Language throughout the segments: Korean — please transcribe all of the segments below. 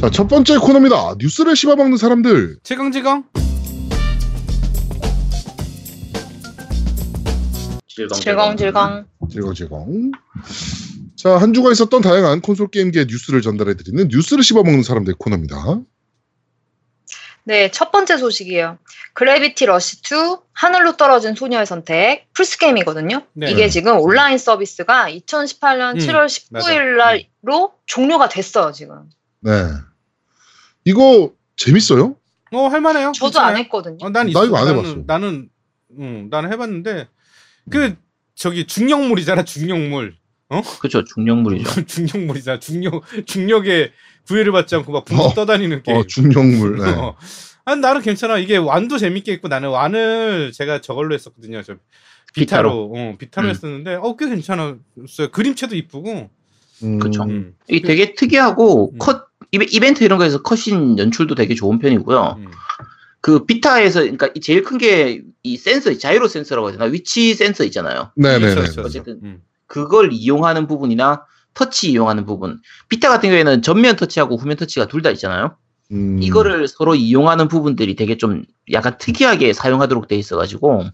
자, 첫 번째 코너입니다. 뉴스를 씹어먹는 사람들. 지강지강. 질겅질겅. 질겅질겅. 자, 한 주가 있었던 다양한 콘솔 게임기의 뉴스를 전달해드리는 뉴스를 씹어먹는 사람들 코너입니다. 네, 첫 번째 소식이에요. 그래비티 러시 2 하늘로 떨어진 소녀의 선택 플스 게임이거든요. 네. 이게 지금 온라인 서비스가 2018년 음, 7월 19일 날로 종료가 됐어요, 지금. 네. 이거 재밌어요? 어 할만해요. 저도 안 괜찮아요. 했거든요. 어, 난나 있어. 이거 안 나는, 해봤어. 나는 음, 나는 해봤는데 그 저기 중력물이잖아 중력물. 그렇죠. 중력물이죠. 중력물이잖아 중력 중력에 구애를 받지 않고 막 붕붕 어. 떠다니는 게임. 어, 중력물. 네. 어. 아, 나는 괜찮아. 이게 완도 재밌게 했고 나는 완을 제가 저걸로 했었거든요. 저 비타로, 어, 비타로 음. 했었는데 어꽤 괜찮았어요. 그림체도 이쁘고. 음, 그쵸. 음. 이게 되게 특이하고 음. 컷 이벤트 이런 거에서 cutscene 연출도 되게 좋은 편이고요. 음. 그 비타에서 그러니까 이 제일 큰 게 이 센서, 자이로 센서라고 해야 되나? 위치 센서 있잖아요. 네네네. 그렇죠, 그렇죠. 어쨌든 음. 그걸 이용하는 부분이나 터치 이용하는 부분. 비타 같은 경우에는 전면 터치하고 후면 터치가 둘 다 있잖아요. 음. 이거를 서로 이용하는 부분들이 되게 좀 약간 특이하게 사용하도록 돼 있어가지고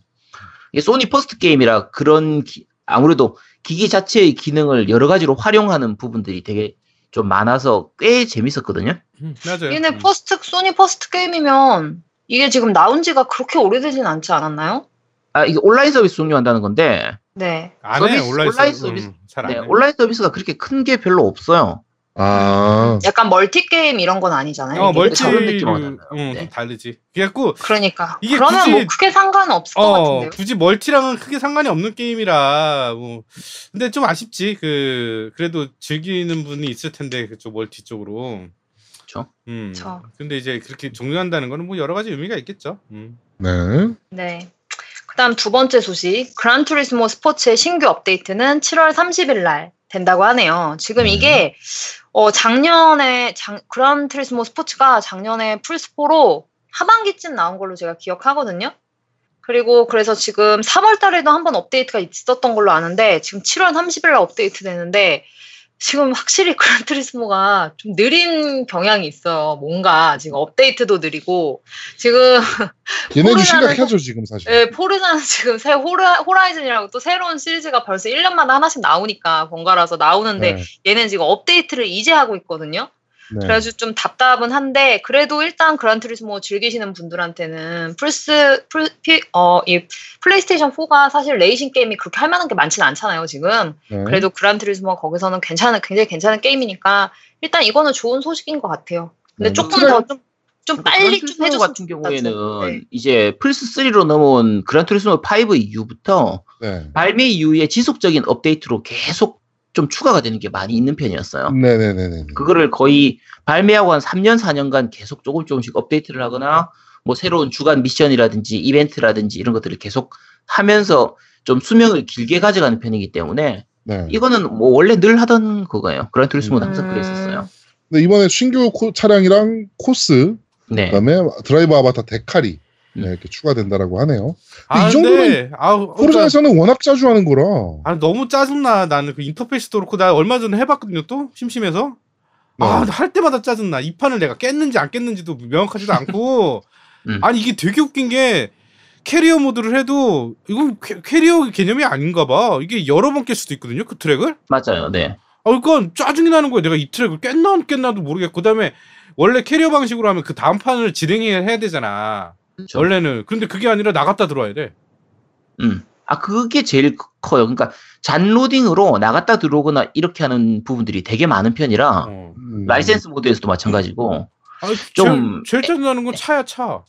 이게 소니 first 게임이라 그런 기- 아무래도 기기 자체의 기능을 여러 가지로 활용하는 부분들이 되게 좀 많아서 꽤 재밌었거든요. 음, 맞아요. 얘네 음. first 소니 first 게임이면 이게 지금 나온 지가 그렇게 오래되진 않지 않았나요? 아 이게 온라인 서비스 종료한다는 건데 네. 안 해, 서비스, 온라인, 온라인 서비스. 음, 잘안 네, 해. 온라인 서비스가 그렇게 큰 게 별로 없어요. 아. 약간 multi 게임 이런 건 아니잖아요. 어. multi, 그런 느낌하고 음, 달라요. 좀 네. 다르지. 그래갖고, 그러니까. 이게 그러면 굳이- 뭐 크게 상관은 없을 것 어, 같은데요. 굳이 multi랑은 크게 상관이 없는 게임이라, 뭐. 근데 좀 아쉽지. 그, 그래도 즐기는 분이 있을 텐데, 그쪽 multi 쪽으로. 그쵸. 음. 그쵸. 근데 이제 그렇게 종료한다는 거는 뭐 여러 가지 의미가 있겠죠. 음. 네. 네. 그다음 두 번째 소식. 그란투리스모 스포츠의 신규 업데이트는 7월 30일 날 된다고 하네요. 지금 네. 이게 어 작년에 장, 그란투리스모 스포츠가 작년에 플스4로 하반기쯤 나온 걸로 제가 기억하거든요. 그리고 그래서 지금 3월 달에도 한번 업데이트가 있었던 걸로 아는데 지금 7월 30일 날 업데이트 되는데 지금 확실히 그란투리스모가 좀 느린 경향이 있어요. 뭔가 지금 업데이트도 느리고 지금 얘네도 심각하죠, 지금 사실. 네, 포르자는 지금 새 호라, 호라이즌이라고 또 새로운 시리즈가 벌써 1년마다 하나씩 나오니까 번갈아서 나오는데 네. 얘는 지금 업데이트를 이제 하고 있거든요. 네. 그래가지고 좀 답답은 한데 그래도 일단 그란투리스모 즐기시는 분들한테는 플스 플, 피, 어, 이 플레이스테이션 4가 사실 레이싱 게임이 그렇게 할 만한 게 많지는 않잖아요 지금. 네. 그래도 그란투리스모가 거기서는 괜찮은 굉장히 괜찮은 게임이니까 일단 이거는 좋은 소식인 것 같아요. 근데 네, 조금 트랙- 더좀 좀 빨리 좀 해줬으면 같은 경우에는 좀. 네. 이제 플스 3로 넘어온 그란투리스모 5 이후부터 네. 발매 이후에 지속적인 업데이트로 계속 좀 추가가 되는 게 많이 있는 편이었어요. 네네네네. 그거를 거의 발매하고 한 3년, 4년간 계속 조금 조금씩 업데이트를 하거나 뭐 새로운 주간 미션이라든지 이벤트라든지 이런 것들을 계속 하면서 좀 수명을 길게 가져가는 편이기 때문에 네. 이거는 뭐 원래 늘 하던 그거예요. 그란투리스모는 음. 항상 그랬었어요. 근데 이번에 신규 코- 차량이랑 코스, 네. 그다음에 드라이버 아바타 데카리 네, 음. 이렇게 추가된다라고 하네요. 아, 이 아우, 그러니까, 포르자에서는 워낙 자주 하는 거라. 아, 너무 짜증나. 나는 그 인터페이스도 그렇고, 나 얼마 전에 해봤거든요, 또? 심심해서. 네. 아, 할 때마다 짜증나. 이 판을 내가 깼는지 안 깼는지도 명확하지도 않고. 음. 아니, 이게 되게 웃긴 게, 캐리어 모드를 해도, 이건 캐, 캐리어 개념이 아닌가 봐. 이게 여러 번 깰 수도 있거든요, 그 트랙을. 맞아요. 네. 아, 그러니까 짜증이 나는 거야. 내가 이 트랙을 깼나 안 깼나도 모르겠고. 그 다음에, 원래 캐리어 방식으로 하면 그 다음 판을 진행해야 되잖아. 그렇죠. 원래는. 근데 그게 아니라 나갔다 들어와야 돼. 음. 아, 그게 제일 크- 커요. 그러니까 잔로딩으로 나갔다 들어오거나 이렇게 하는 부분들이 되게 많은 편이라 어. 음. 라이센스 모드에서도 마찬가지고 아, 좀- 제일, 짜증나는 건 차야, 차. 어.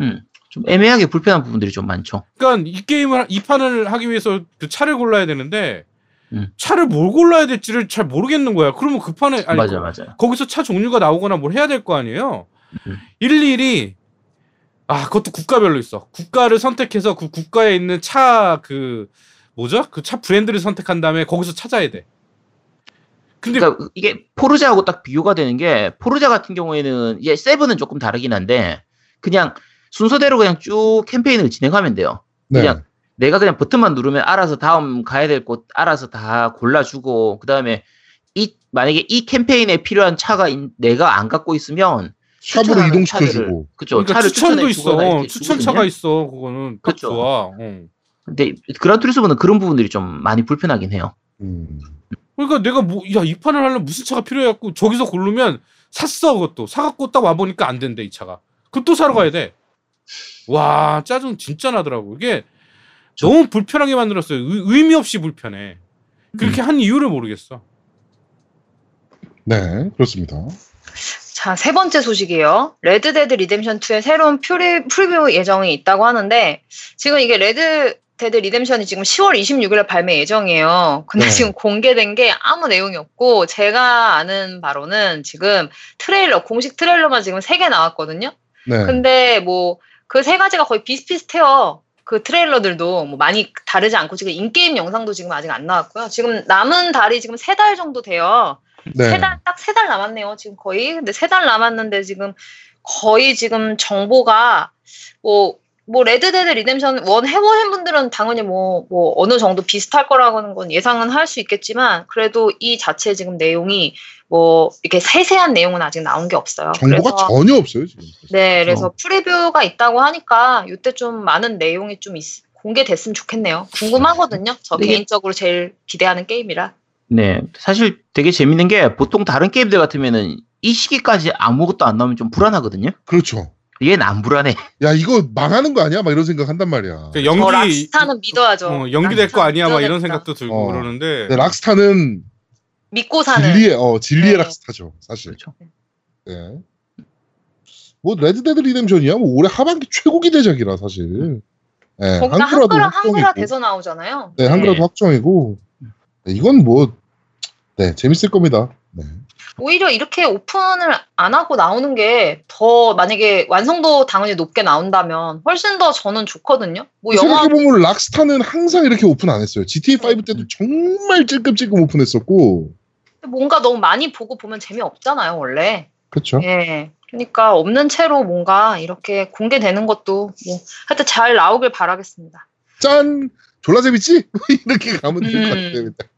음. 좀 애매하게 불편한 부분들이 좀 많죠. 그러니까 이 게임을 이 판을 하기 위해서 그 차를 골라야 되는데 음. 차를 뭘 골라야 될지를 잘 모르겠는 거야. 그러면 그 판에 아니 맞아, 거- 맞아요. 거기서 차 종류가 나오거나 뭘 해야 될 거 아니에요. 음. 일일이 아 그것도 국가별로 있어. 국가를 선택해서 그 국가에 있는 차 그 뭐죠? 그 차 브랜드를 선택한 다음에 거기서 찾아야 돼. 근데 그러니까 이게 포르자하고 딱 비교가 되는 게 포르자 같은 경우에는 이제 세븐은 조금 다르긴 한데 그냥 순서대로 그냥 쭉 캠페인을 진행하면 돼요. 네. 그냥 내가 그냥 버튼만 누르면 알아서 다음 가야 될 곳 알아서 다 골라주고 그 다음에 이 만약에 이 캠페인에 필요한 차가 인- 내가 안 갖고 있으면 샵으로 이동시켜주고. 그죠 그러니까 차를 추천도 있어. 추천차가. 있어. 그거는 딱 그쵸. 좋아. 어. 근데 그란투리스모는 그런 부분들이 좀 많이 불편하긴 해요. 음. 그러니까 내가 뭐 야 이 판을 하려면 무슨 차가 필요해갖고 저기서 고르면 샀어 그것도 사갖고 딱 와보니까 안 된대 이 차가 그럼 또 사러 가야 돼. 와 짜증 진짜 나더라고 이게 너무 불편하게 만들었어요. 의, 의미 없이 불편해. 그렇게 한 이유를 모르겠어. 네, 그렇습니다. 자, 세 번째 소식이에요. 레드데드 리뎀션 2의 새로운 pre, preview 예정이 있다고 하는데, 지금 이게 레드데드 리뎀션이 지금 10월 26일에 발매 예정이에요. 근데 네. 지금 공개된 게 아무 내용이 없고, 제가 아는 바로는 지금 트레일러, 공식 트레일러만 지금 3개 나왔거든요. 네. 근데 뭐, 그 세 가지가 거의 비슷비슷해요. 그 트레일러들도 뭐 많이 다르지 않고, 지금 in-game 영상도 지금 아직 안 나왔고요. 지금 남은 달이 지금 세 달 정도 돼요. 네. 세 달, 딱 세 달 남았네요, 지금 거의. 근데 세 달 남았는데 지금 거의 지금 정보가 뭐, 뭐, 레드데드 리뎀션 one 해보신 분들은 당연히 뭐, 뭐, 어느 정도 비슷할 거라고는 건 예상은 할 수 있겠지만, 그래도 이 자체 지금 내용이 뭐, 이렇게 세세한 내용은 아직 나온 게 없어요. 정보가 그래서, 전혀 없어요, 지금. 네, 그래서 프리뷰가 있다고 하니까, 이때 좀 많은 내용이 좀 있- 공개됐으면 좋겠네요. 궁금하거든요. 저 개인적으로 제일 기대하는 게임이라. 네, 사실 되게 재밌는 게 보통 다른 게임들 같으면은 이 시기까지 아무것도 안 나오면 좀 불안하거든요. 그렇죠. 얘는 안 불안해. 야, 이거 망하는 거 아니야? 막 이런 생각 한단 말이야. 그러니까 저 연기 락스타는 믿어야죠. 어, 연기될 거 아니야 막 이런. 생각도 들고 어. 그러는데 네, 락스타는 믿고 사는. 진리의, 어, 진리의 네. 락스타죠, 사실. 그렇죠. 네. 뭐, 레드데드 리뎀션이야? 뭐, 올해 하반기 최고 기대작이라, 사실. 네, 거기다 한글화도 한글화 한글화. 돼서 나오잖아요. 네, 한글화도 네. 확정이고. 네, 이건 뭐, 네, 재밌을 겁니다. 네. 오히려 이렇게 오픈을 안 하고 나오는 게 더 만약에 완성도 당연히 높게 나온다면 훨씬 더 저는 좋거든요. 뭐 영화 생각해보면 락스타는 항상 이렇게 오픈 안 했어요. GTA5 때도 정말 찔끔찔끔 오픈했었고. 뭔가 너무 많이 보고 보면 재미 없잖아요, 원래. 그쵸? 예. 그러니까 없는 채로 뭔가 이렇게 공개되는 것도 뭐 하여튼 잘 나오길 바라겠습니다. 짠! 졸라 재밌지? 이렇게 가면 될것 음. 같아요.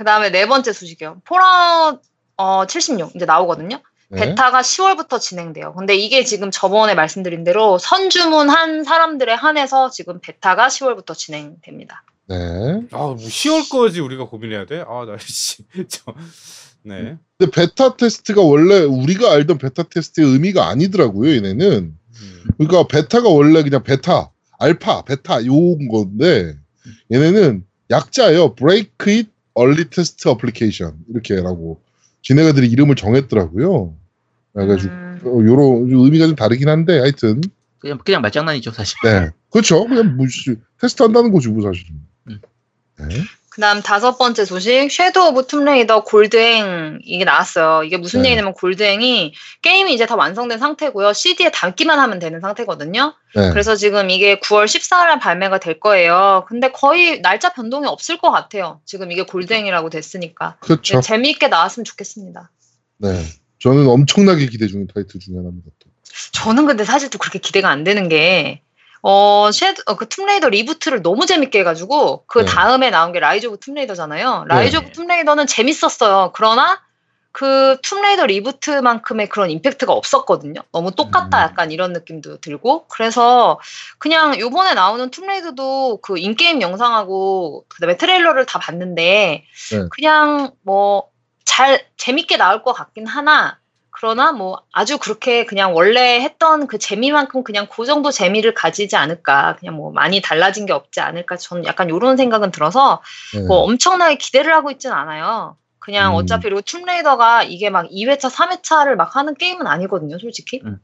그 다음에 네 번째 소식이요. 폴아웃 어, 76 이제 나오거든요. 네. 베타가 10월부터 진행돼요. 근데 이게 지금 저번에 말씀드린 대로 선주문한 사람들에 한해서 지금 베타가 10월부터 진행됩니다. 네. 아 뭐 10월 거지 우리가 고민해야 돼? 아 나 씨. 저, 네. 근데 베타 테스트가 원래 우리가 알던 베타 테스트의 의미가 아니더라고요, 얘네는. 음. 그러니까 베타가 원래 그냥 베타, 알파, 베타 요건 건데 얘네는 약자예요. Early Test Application 이렇게라고 지네가들이 이름을 정했더라고요. 그래가지고 음, 어, 요런 의미가 좀 다르긴 한데 하여튼 그냥 그냥 말장난이죠 사실. 네 그렇죠. 그냥 뭐 테스트 한다는 거지 뭐 사실은. 음. 네. 그다음 다섯 번째 소식 섀도우 오브 툼레이더 골드행 이게 나왔어요. 이게 무슨 네. 얘기냐면 골드행이 게임이 이제 다 완성된 상태고요. CD에 담기만 하면 되는 상태거든요. 네. 그래서 지금 이게 9월 14일에 발매가 될 거예요. 근데 거의 날짜 변동이 없을 것 같아요. 지금 이게 골드행이라고 됐으니까. 그렇죠. 네, 재미있게 나왔으면 좋겠습니다. 네. 저는 엄청나게 기대 중인 타이틀 중에 하나입니다. 또. 저는 근데 사실 또 그렇게 기대가 안 되는 게, 어, 섀도, 어, 그 툼레이더 reboot를 너무 재밌게 해가지고, 그 네. 다음에 나온 게 라이즈 오브 툼레이더잖아요. 라이즈 네. 오브 툼레이더는 재밌었어요. 그러나, 그 툼레이더 reboot만큼의 그런 임팩트가 없었거든요. 너무 똑같다 음. 약간 이런 느낌도 들고. 그래서 그냥 요번에 나오는 툼레이더도 그 in-game 영상하고 그다음에 트레일러를 다 봤는데 네. 그냥 뭐 잘 재밌게 나올 것 같긴 하나 그러나 뭐 아주 그렇게 그냥 원래 했던 그 재미만큼 그냥 그 정도 재미를 가지지 않을까 그냥 뭐 많이 달라진 게 없지 않을까 저는 약간 이런 생각은 들어서 네. 뭐 엄청나게 기대를 하고 있진 않아요. 그냥 음. 어차피 그리고 툼레이더가 이게 막 2회차, 3회차를 막 하는 게임은 아니거든요, 솔직히. 음.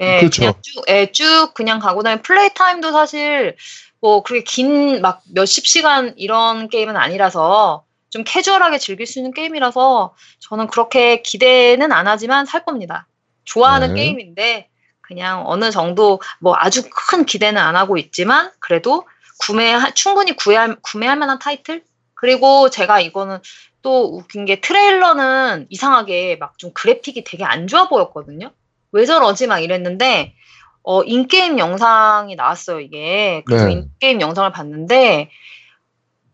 예, 그렇죠. 그냥 쭉, 예, 쭉 그냥 가고 다니 플레이 타임도 사실 뭐 그렇게 긴 막 몇십 시간 이런 게임은 아니라서 좀 캐주얼하게 즐길 수 있는 게임이라서 저는 그렇게 기대는 안 하지만 살 겁니다. 좋아하는 네. 게임인데 그냥 어느 정도 뭐 아주 큰 기대는 안 하고 있지만 그래도 구매 충분히 구매할, 구매할 만한 타이틀 그리고 제가 이거는 또 웃긴 게 트레일러는 이상하게 막 좀 그래픽이 되게 안 좋아 보였거든요. 왜 저러지 막 이랬는데 어 in-game 영상이 나왔어요 이게 그래서 네. in-game 영상을 봤는데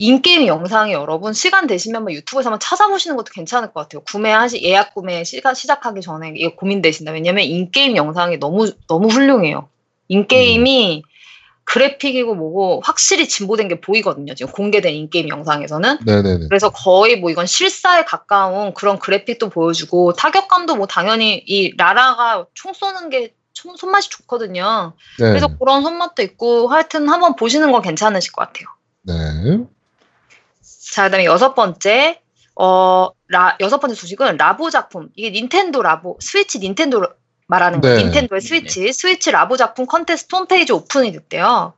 in-game 영상이 여러분 시간 되시면 한번 유튜브에서 한번 찾아보시는 것도 괜찮을 것 같아요. 구매하시 예약 구매 시가, 시작하기 전에 이게 고민되신다. 왜냐면 in-game 영상이 너무 너무 훌륭해요. in-game이 그래픽이고 뭐고 확실히 진보된 게 보이거든요. 지금 공개된 in-game 영상에서는. 네네네. 그래서 거의 뭐 이건 실사에 가까운 그런 그래픽도 보여주고 타격감도 뭐 당연히 이 라라가 총 쏘는 게 총- 손맛이 좋거든요. 네. 그래서 그런 손맛도 있고 하여튼 한번 보시는 건 괜찮으실 것 같아요. 네. 자, 그다음에 여섯 번째 어, 라, 여섯 번째 소식은 라보 작품. 이게 닌텐도 라보, 스위치 닌텐도 말하는 거예요. 네. 닌텐도의 스위치, 스위치 라보 작품 컨테스트 홈페이지 오픈이 됐대요.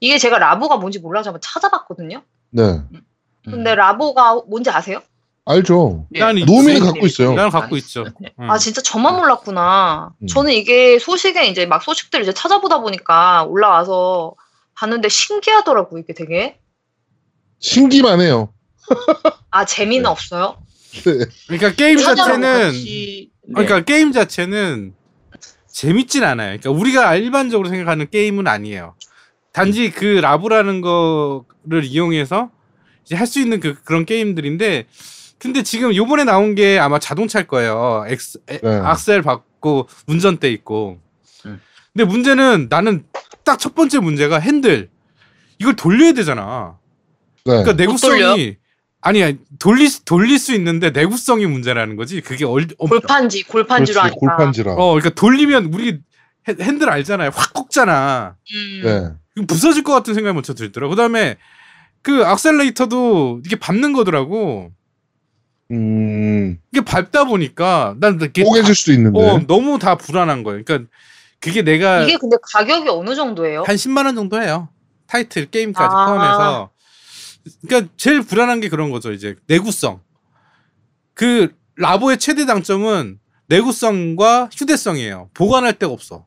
이게 제가 라보가 뭔지 몰라서 한번 찾아봤거든요. 네. 음. 근데 라보가 뭔지 아세요? 알죠. 예. 난 이- 노미는 갖고 있어요. 나는 갖고 있죠. 네. 응. 아 진짜 저만 몰랐구나. 음. 저는 이게 소식에 이제 막 소식들 이제 찾아보다 보니까 올라와서 봤는데 신기하더라고 이게 되게. 신기만 해요. 아 재미는 네. 없어요? 네. 그러니까 게임 자체는 같이- 네. 그러니까 게임 자체는 재밌진 않아요. 그러니까 우리가 일반적으로 생각하는 게임은 아니에요. 단지 그 라브라는 거를 이용해서 이제 할 수 있는 그 그런 게임들인데 근데 지금 요번에 나온 게 아마 자동차일 거예요. 엑스, 에- 네. 악셀 받고 운전대 있고. 음. 근데 문제는 나는 딱 첫 번째 문제가 핸들. 이걸 돌려야 되잖아. 네. 그러니까? 내구성이 아니야 돌릴 수- 돌릴 수 있는데 내구성이 문제라는 거지. 그게 얼, 엄, 골판지 골판지로 그렇지. 하니까. 골판지라. 어, 그러니까 돌리면 우리 핸- 핸들 알잖아요. 확 꺾잖아. 음. 네. 부서질 것 같은 생각이 먼저 들더라고. 그다음에 그 악셀레이터도 이게 밟는 거더라고. 음. 이게 밟다 보니까 난 이게 뽀개질 수도 있는데. 어, 너무 다 불안한 거예요. 그러니까 그게 내가 이게 근데 가격이 어느 정도예요? 한 10만 원 정도 해요. 타이틀 게임까지 아. 포함해서. 그러니까 제일 불안한 게 그런 거죠. 이제 내구성. 그 라보의 최대 장점은 내구성과 휴대성이에요. 보관할 데가 없어.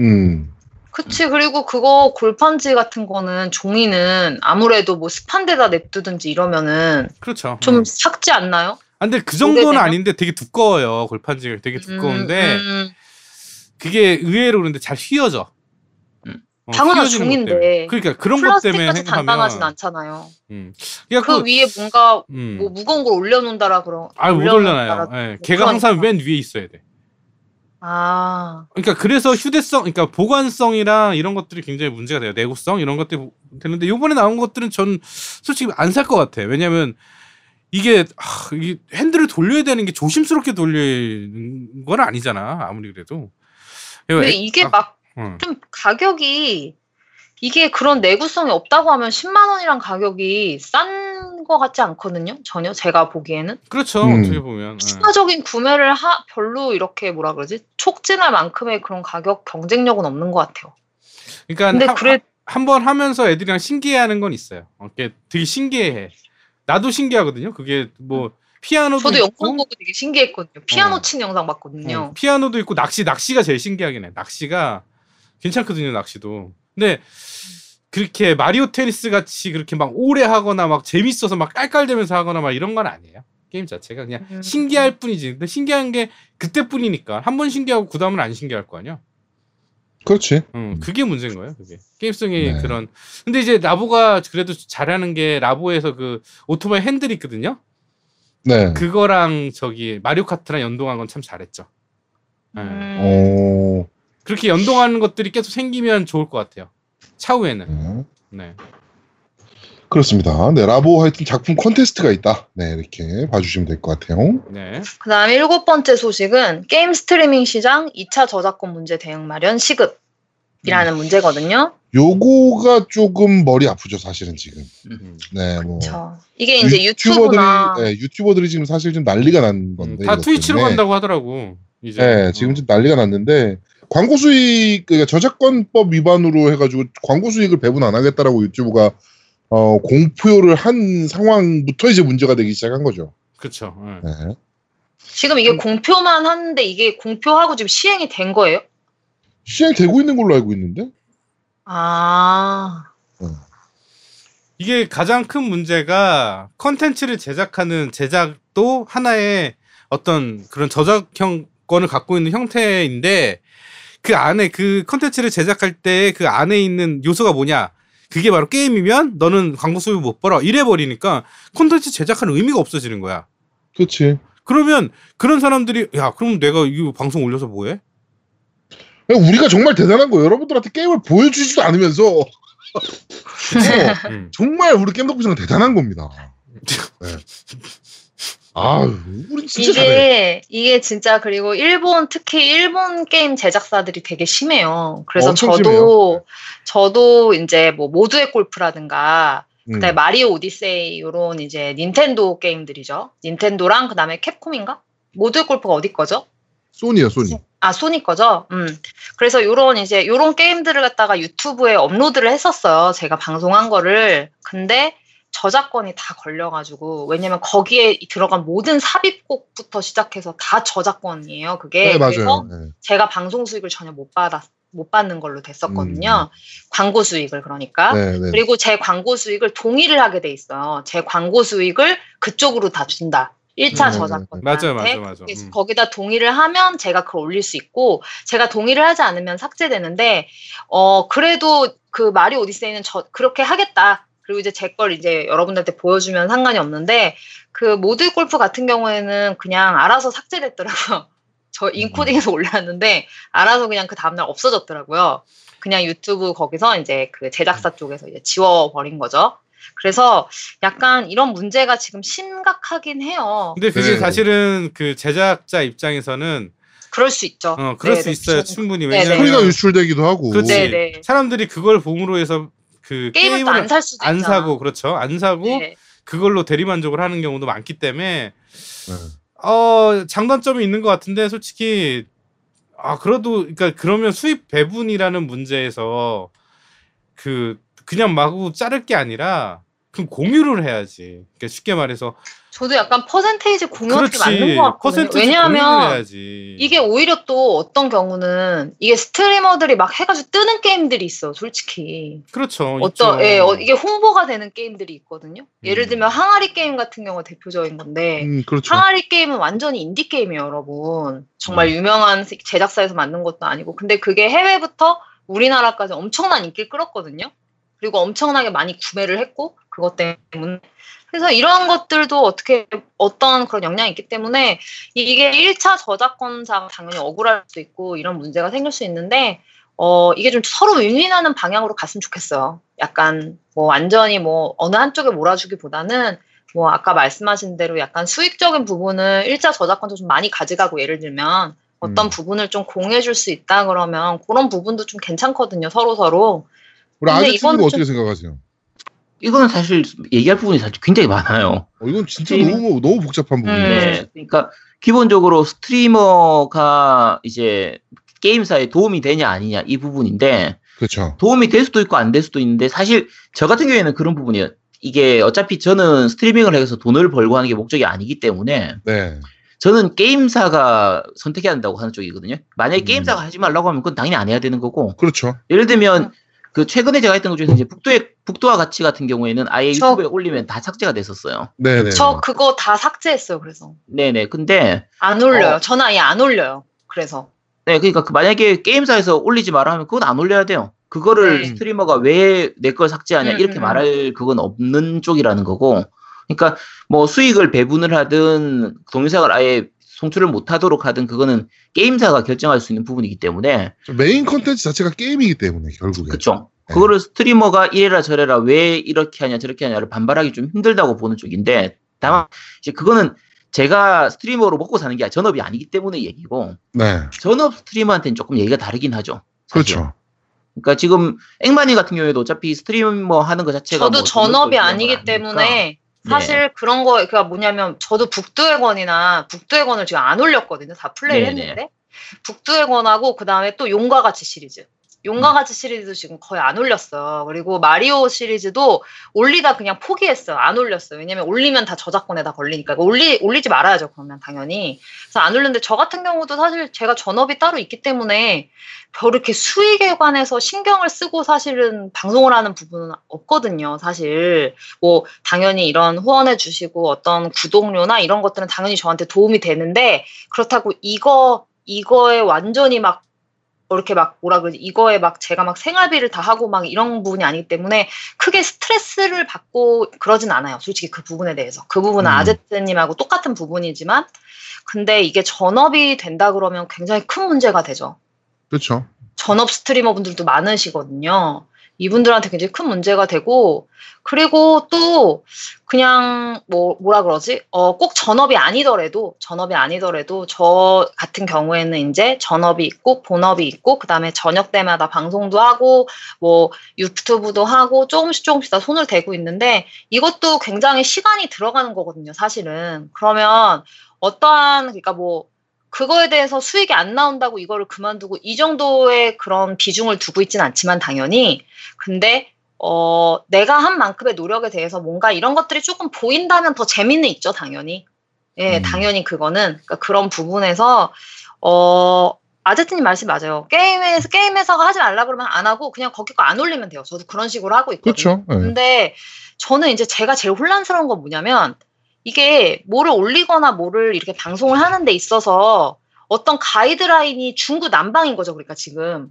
음. 그치 그리고 그거 골판지 같은 거는 종이는 아무래도 뭐 습한 데다 냅두든지 이러면은 그렇죠. 좀 음. 삭지 않나요? 아, 근데 그 정도는? 아닌데 되게 두꺼워요. 골판지가 되게 두꺼운데 음, 음. 그게 의외로 그런데 잘 휘어져. 음. 어, 당연한 종인데. 그러니까 그런 것 때문에 플라스틱같이 단단하진 않잖아요. 음. 그 그래갖고 위에 뭔가 음. 뭐 무거운 걸 올려놓는다라 그런. 아못 올려놔요. 예. 걔가 항상 맨 위에 있어야 돼. 아, 그러니까 그래서 휴대성, 그러니까 보관성이랑 이런 것들이 굉장히 문제가 돼요. 내구성 이런 것들이 되는데 요번에 나온 것들은 전 솔직히 안 살 것 같아. 요 왜냐하면 이게, 하, 이게 핸들을 돌려야 되는 게 조심스럽게 돌리는 건 아니잖아. 아무리 그래도. 근데 에- 이게 아, 막 응. 좀 가격이 이게 그런 내구성이 없다고 하면 10만 원이란 가격이 싼 것 같지 않거든요. 전혀 제가 보기에는 그렇죠. 음. 어떻게 보면. 예. 추가적인 구매를 하 별로 이렇게 뭐라 그러지 촉진할 만큼의 그런 가격 경쟁력은 없는 것 같아요. 그러니까 근데 한- 그래 한번 하면서 애들이랑 신기해하는 건 있어요. 어, 그게 되게 신기해. 나도 신기하거든요. 그게 뭐 피아노도 저도 있고, 영상 보고 되게 신기했거든요. 피아노 어. 치는 영상 봤거든요. 어, 피아노도 있고 낚시 낚시가 제일 신기하긴 해. 낚시가 괜찮거든요. 낚시도. 근데 그렇게 마리오 테니스 같이 그렇게 막 오래 하거나 막 재밌어서 막 깔깔대면서 하거나 막 이런 건 아니에요. 게임 자체가 그냥 음. 신기할 뿐이지. 근데 신기한 게 그때뿐이니까 한 번 신기하고 그 다음은 안 신기할 거 아니야. 그렇지. 음, 그게 문제인 거예요. 그게 게임성이 네. 그런. 근데 이제 라보가 그래도 잘하는 게 라보에서 그 오토바이 핸들 있거든요. 네. 그거랑 저기 마리오 카트랑 연동한 건 참 잘했죠. 네. 음. 어. 그렇게 연동하는 것들이 계속 생기면 좋을 것 같아요. 차후에는. 네. 네. 그렇습니다. 네, 라보 하여튼 작품 콘테스트가 있다. 네, 이렇게 봐주시면 될 것 같아요. 네. 그 다음 일곱 번째 소식은 게임 스트리밍 시장 2차 저작권 문제 대응 마련 시급이라는 문제거든요. 요거가 조금 머리 아프죠, 사실은 지금. 음. 네, 뭐. 저 이게 이제 유튜버들이, 유튜브나 네, 유튜버들이 지금 사실 좀 난리가 난 건데. 다 이것 트위치로 때문에. 간다고 하더라고. 이제. 네, 지금 어. 좀 난리가 났는데 광고 수익 그러니까 저작권법 위반으로 해가지고 광고 수익을 배분 안 하겠다라고 유튜브가 어, 공표를 한 상황부터 이제 문제가 되기 시작한 거죠. 그렇죠. 네. 네. 지금 이게 공표만 하는데 이게 공표하고 지금 시행이 된 거예요? 시행되고 있는 걸로 알고 있는데. 아, 이게 가장 큰 문제가 컨텐츠를 제작하는 제작도 하나의 어떤 그런 저작권을 갖고 있는 형태인데 그 안에 그 컨텐츠를 제작할 때 그 안에 있는 요소가 뭐냐? 그게 바로 게임이면 너는 광고 수입 못 벌어 이래 버리니까 콘텐츠 제작하는 의미가 없어지는 거야. 그렇지. 그러면 그런 사람들이 야 그럼 내가 이 방송 올려서 뭐 해? 우리가 정말 대단한 거 여러분들한테 게임을 보여주지도 않으면서 어, 음. 정말 우리 게임 덕분에 대단한 겁니다. 네. 아, 우리 진짜 잘해. 이게 이게 진짜 그리고 일본 특히 일본 게임 제작사들이 되게 심해요. 그래서 저도 심해요. 저도 이제 뭐 모두의 골프라든가 음. 그다음에 마리오 오디세이 요런 이제 닌텐도 게임들이죠. 닌텐도랑 그다음에 캡콤인가? 모두의 골프가 어디 거죠? 소니야, 소니. 아 소니 거죠. 음. 그래서 요런 이제 요런 게임들을 갖다가 유튜브에 업로드를 했었어요. 제가 방송한 거를. 근데 저작권이 다 걸려가지고 왜냐면 거기에 들어간 모든 삽입곡부터 시작해서 다 저작권이에요. 그게 네, 그래서 맞아요. 네. 제가 방송 수익을 전혀 못 받았 못 받는 걸로 됐었거든요. 광고 수익을 그러니까. 네, 네. 그리고 제 광고 수익을 동의를 하게 돼 있어요. 제 광고 수익을 그쪽으로 다 준다. 1차 음, 저작권. 맞아요, 맞아요, 맞아요. 음. 거기다 동의를 하면 제가 그걸 올릴 수 있고, 제가 동의를 하지 않으면 삭제되는데, 어, 그래도 그 마리 오디세이는 저, 그렇게 하겠다. 그리고 이제 제 걸 이제 여러분들한테 보여주면 상관이 없는데, 그 모드 골프 같은 경우에는 그냥 알아서 삭제됐더라고요. 저 인코딩에서 올렸는데, 알아서 그냥 그 다음날 없어졌더라고요. 그냥 유튜브 거기서 이제 그 제작사 쪽에서 이제 지워버린 거죠. 그래서 약간 이런 문제가 지금 심각하긴 해요. 근데 그게 네. 사실은 그 제작자 입장에서는 그럴 수 있죠. 어 그럴 수 네네. 있어요 충분히 네네. 왜냐면 소리가 유출되기도 하고. 그렇지. 네네. 사람들이 그걸 봄으로 해서 그 게임을 게임을 또안살 수도 안 있잖아. 사고 그렇죠 안 사고 네. 그걸로 대리만족을 하는 경우도 많기 때문에 네. 어 장단점이 있는 것 같은데 솔직히 아 그래도 그러니까 그러면 수입 배분이라는 문제에서 그 그냥 마구 자를 게 아니라 그 공유를 해야지 그러니까 쉽게 말해서 저도 약간 퍼센테이지 공유하는 게 맞는 것 같거든요. 왜냐하면 이게 오히려 또 어떤 경우는 이게 스트리머들이 막 해가지고 뜨는 게임들이 있어, 솔직히. 그렇죠 어떤 있죠. 예, 어, 이게 홍보가 되는 게임들이 있거든요. 예를 음. 들면 항아리 게임 같은 경우가 대표적인 건데 음, 그렇죠. 항아리 게임은 완전히 인디 게임이에요, 여러분. 정말 음. 유명한 제작사에서 만든 것도 아니고. 근데 그게 해외부터 우리나라까지 엄청난 인기를 끌었거든요. 그리고 엄청나게 많이 구매를 했고, 그것 때문에. 그래서 이러한 것들도 어떻게, 어떤 그런 영향이 있기 때문에 이게 1차 저작권자가 당연히 억울할 수도 있고 이런 문제가 생길 수 있는데, 어, 이게 좀 서로 윈윈하는 방향으로 갔으면 좋겠어요. 약간 뭐 완전히 뭐 어느 한쪽에 몰아주기보다는 뭐 아까 말씀하신 대로 약간 수익적인 부분을 1차 저작권자 좀 많이 가져가고 예를 들면 어떤 음. 부분을 좀 공유해 줄 수 있다 그러면 그런 부분도 좀 괜찮거든요 서로 서로 우리 이거는 어떻게 좀- 생각하세요? 이거는 사실 얘기할 부분이 사실 굉장히 많아요. 어, 이건 진짜 스트리밍- 너무 너무 복잡한 부분이에요. 음. 네, 그러니까 기본적으로 스트리머가 이제 게임사에 도움이 되냐 아니냐 이 부분인데 그렇죠. 도움이 될 수도 있고 안 될 수도 있는데 사실 저 같은 경우에는 그런 부분이에요. 이게 어차피 저는 스트리밍을 해서 돈을 벌고 하는 게 목적이 아니기 때문에 네. 저는 게임사가 선택해야 한다고 하는 쪽이거든요. 만약에 음. 게임사가 하지 말라고 하면 그건 당연히 안 해야 되는 거고 그렇죠. 예를 음. 들면 그 최근에 제가 했던 것 중에서 이제 북도의 북도와 같이 같은 경우에는 아예 저- 유튜브에 올리면 다 삭제가 됐었어요. 네, 네. 저 그거 다 삭제했어요 그래서 네네. 근데 안 올려요 어. 저는 아예 안 올려요 그래서 네, 그러니까 그 만약에 게임사에서 올리지 마라 하면 그건 안 올려야 돼요. 그거를 네. 스트리머가 왜 내 걸 삭제하냐 음, 이렇게 음, 말할 그건 없는 쪽이라는 거고. 그러니까 뭐 수익을 배분을 하든 동영상을 아예 송출을 못 하도록 하든 그거는 게임사가 결정할 수 있는 부분이기 때문에 메인 컨텐츠 자체가 게임이기 때문에 결국에. 그쵸. 네. 그거를 streamer가 이래라 저래라 왜 이렇게 하냐 저렇게 하냐를 반발하기 좀 힘들다고 보는 쪽인데 다만 이제 그거는 제가 streamer로 먹고 사는 게 전업이 아니기 때문에 얘기고 네. 전업 streamer한테는 조금 얘기가 다르긴 하죠. 사실. 그렇죠. 그러니까 지금 앵마니 같은 경우에도 어차피 스트리머 하는 것 자체가 저도 뭐 전업이 아니기. 때문에 네. 사실 그런 거 그러니까 뭐냐면 저도 북두의권이나 북두의권을 지금 안 올렸거든요. 다 플레이를 네네. 했는데. 북두의권하고 그 다음에 또 용과 같이 시리즈 같이 시리즈도 지금 거의 안 올렸어요. 그리고 마리오 시리즈도 올리다 그냥 포기했어요. 안 올렸어요. 왜냐면 올리면 다 저작권에 다 걸리니까. 올리, 올리지 말아야죠. 그러면 당연히. 그래서 안 올렸는데 저 같은 경우도 사실 제가 전업이 따로 있기 때문에 별 이렇게 수익에 관해서 신경을 쓰고 사실은 방송을 하는 부분은 없거든요. 사실. 뭐 당연히 이런 후원해 주시고 어떤 구독료나 이런 것들은 당연히 저한테 도움이 되는데 그렇다고 이거, 이거에 완전히 막 이렇게 막 뭐라 그러지 이거에 막 제가 막 생활비를 다 하고 막 이런 부분이 아니기 때문에 크게 스트레스를 받고 그러진 않아요. 솔직히 그 부분에 대해서 그 부분은 음. 아제트님하고 똑같은 부분이지만 근데 이게 전업이 된다 그러면 굉장히 큰 문제가 되죠. 그렇죠. 전업 스트리머 분들도 많으시거든요. 이분들한테 굉장히 큰 문제가 되고, 그리고 또, 그냥, 뭐, 뭐라 그러지? 어, 꼭 전업이 아니더라도, 전업이 아니더라도, 저 같은 경우에는 이제 전업이 있고, 본업이 있고, 그 다음에 저녁 때마다 방송도 하고, 뭐, 유튜브도 하고, 조금씩 조금씩 다 손을 대고 있는데, 이것도 굉장히 시간이 들어가는 거거든요, 사실은. 그러면, 어떠한, 그러니까 뭐, 그거에 대해서 수익이 안 나온다고 이거를 그만두고 이 정도의 그런 비중을 두고 있진 않지만 당연히 근데 어 내가 한 만큼의 노력에 대해서 뭔가 이런 것들이 조금 보인다면 더 재미는 있죠 당연히 예 음. 당연히 그거는 그러니까 그런 부분에서 어 아제트님 말씀 맞아요 게임에서 게임 회사가 하지 말라 그러면 안 하고 그냥 거기 거 안 올리면 돼요 저도 그런 식으로 하고 있거든요 그렇죠. 예. 근데 저는 이제 제가 제일 혼란스러운 건 뭐냐면 이게 뭐를 올리거나 뭐를 이렇게 방송을 하는 데 있어서 어떤 가이드라인이 중구 난방인 거죠. 그러니까 지금.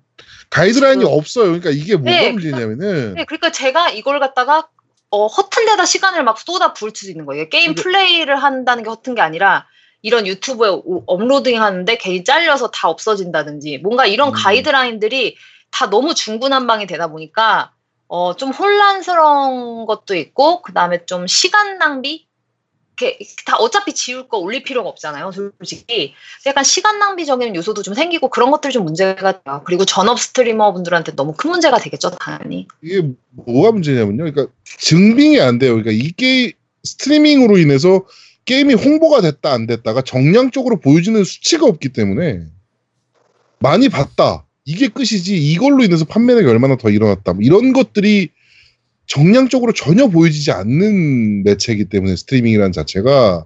가이드라인이 그- 없어요. 그러니까 이게 뭐가 네, 문제냐면은 네, 그러니까 제가 이걸 갖다가 어, 허튼 데다 시간을 막 쏟아 부을 수도 있는 거예요. 게임 근데- 플레이를 한다는 게 허튼 게 아니라 이런 유튜브에 오- 업로딩 하는데 괜히 잘려서 다 없어진다든지 뭔가 이런 음. 가이드라인들이 다 너무 중구난방이 되다 보니까 어, 좀 혼란스러운 것도 있고 그 다음에 좀 시간 낭비 다 어차피 지울 거 올릴 필요가 없잖아요, 솔직히. 약간 시간 낭비적인 요소도 좀 생기고 그런 것들이 좀 문제가 돼요. 그리고 전업 스트리머 분들한테 너무 큰 문제가 되겠죠, 당연히. 이게 뭐가 문제냐면요. 그러니까 증빙이 안 돼요. 그러니까 이 게임 streaming으로 인해서 게임이 홍보가 됐다 안 됐다가 정량적으로 보여지는 수치가 없기 때문에 많이 봤다. 이게 끝이지 이걸로 인해서 판매량이 얼마나 더 일어났다. 뭐 이런 것들이 정량적으로 전혀 보여지지 않는 매체이기 때문에 streaming이라는 자체가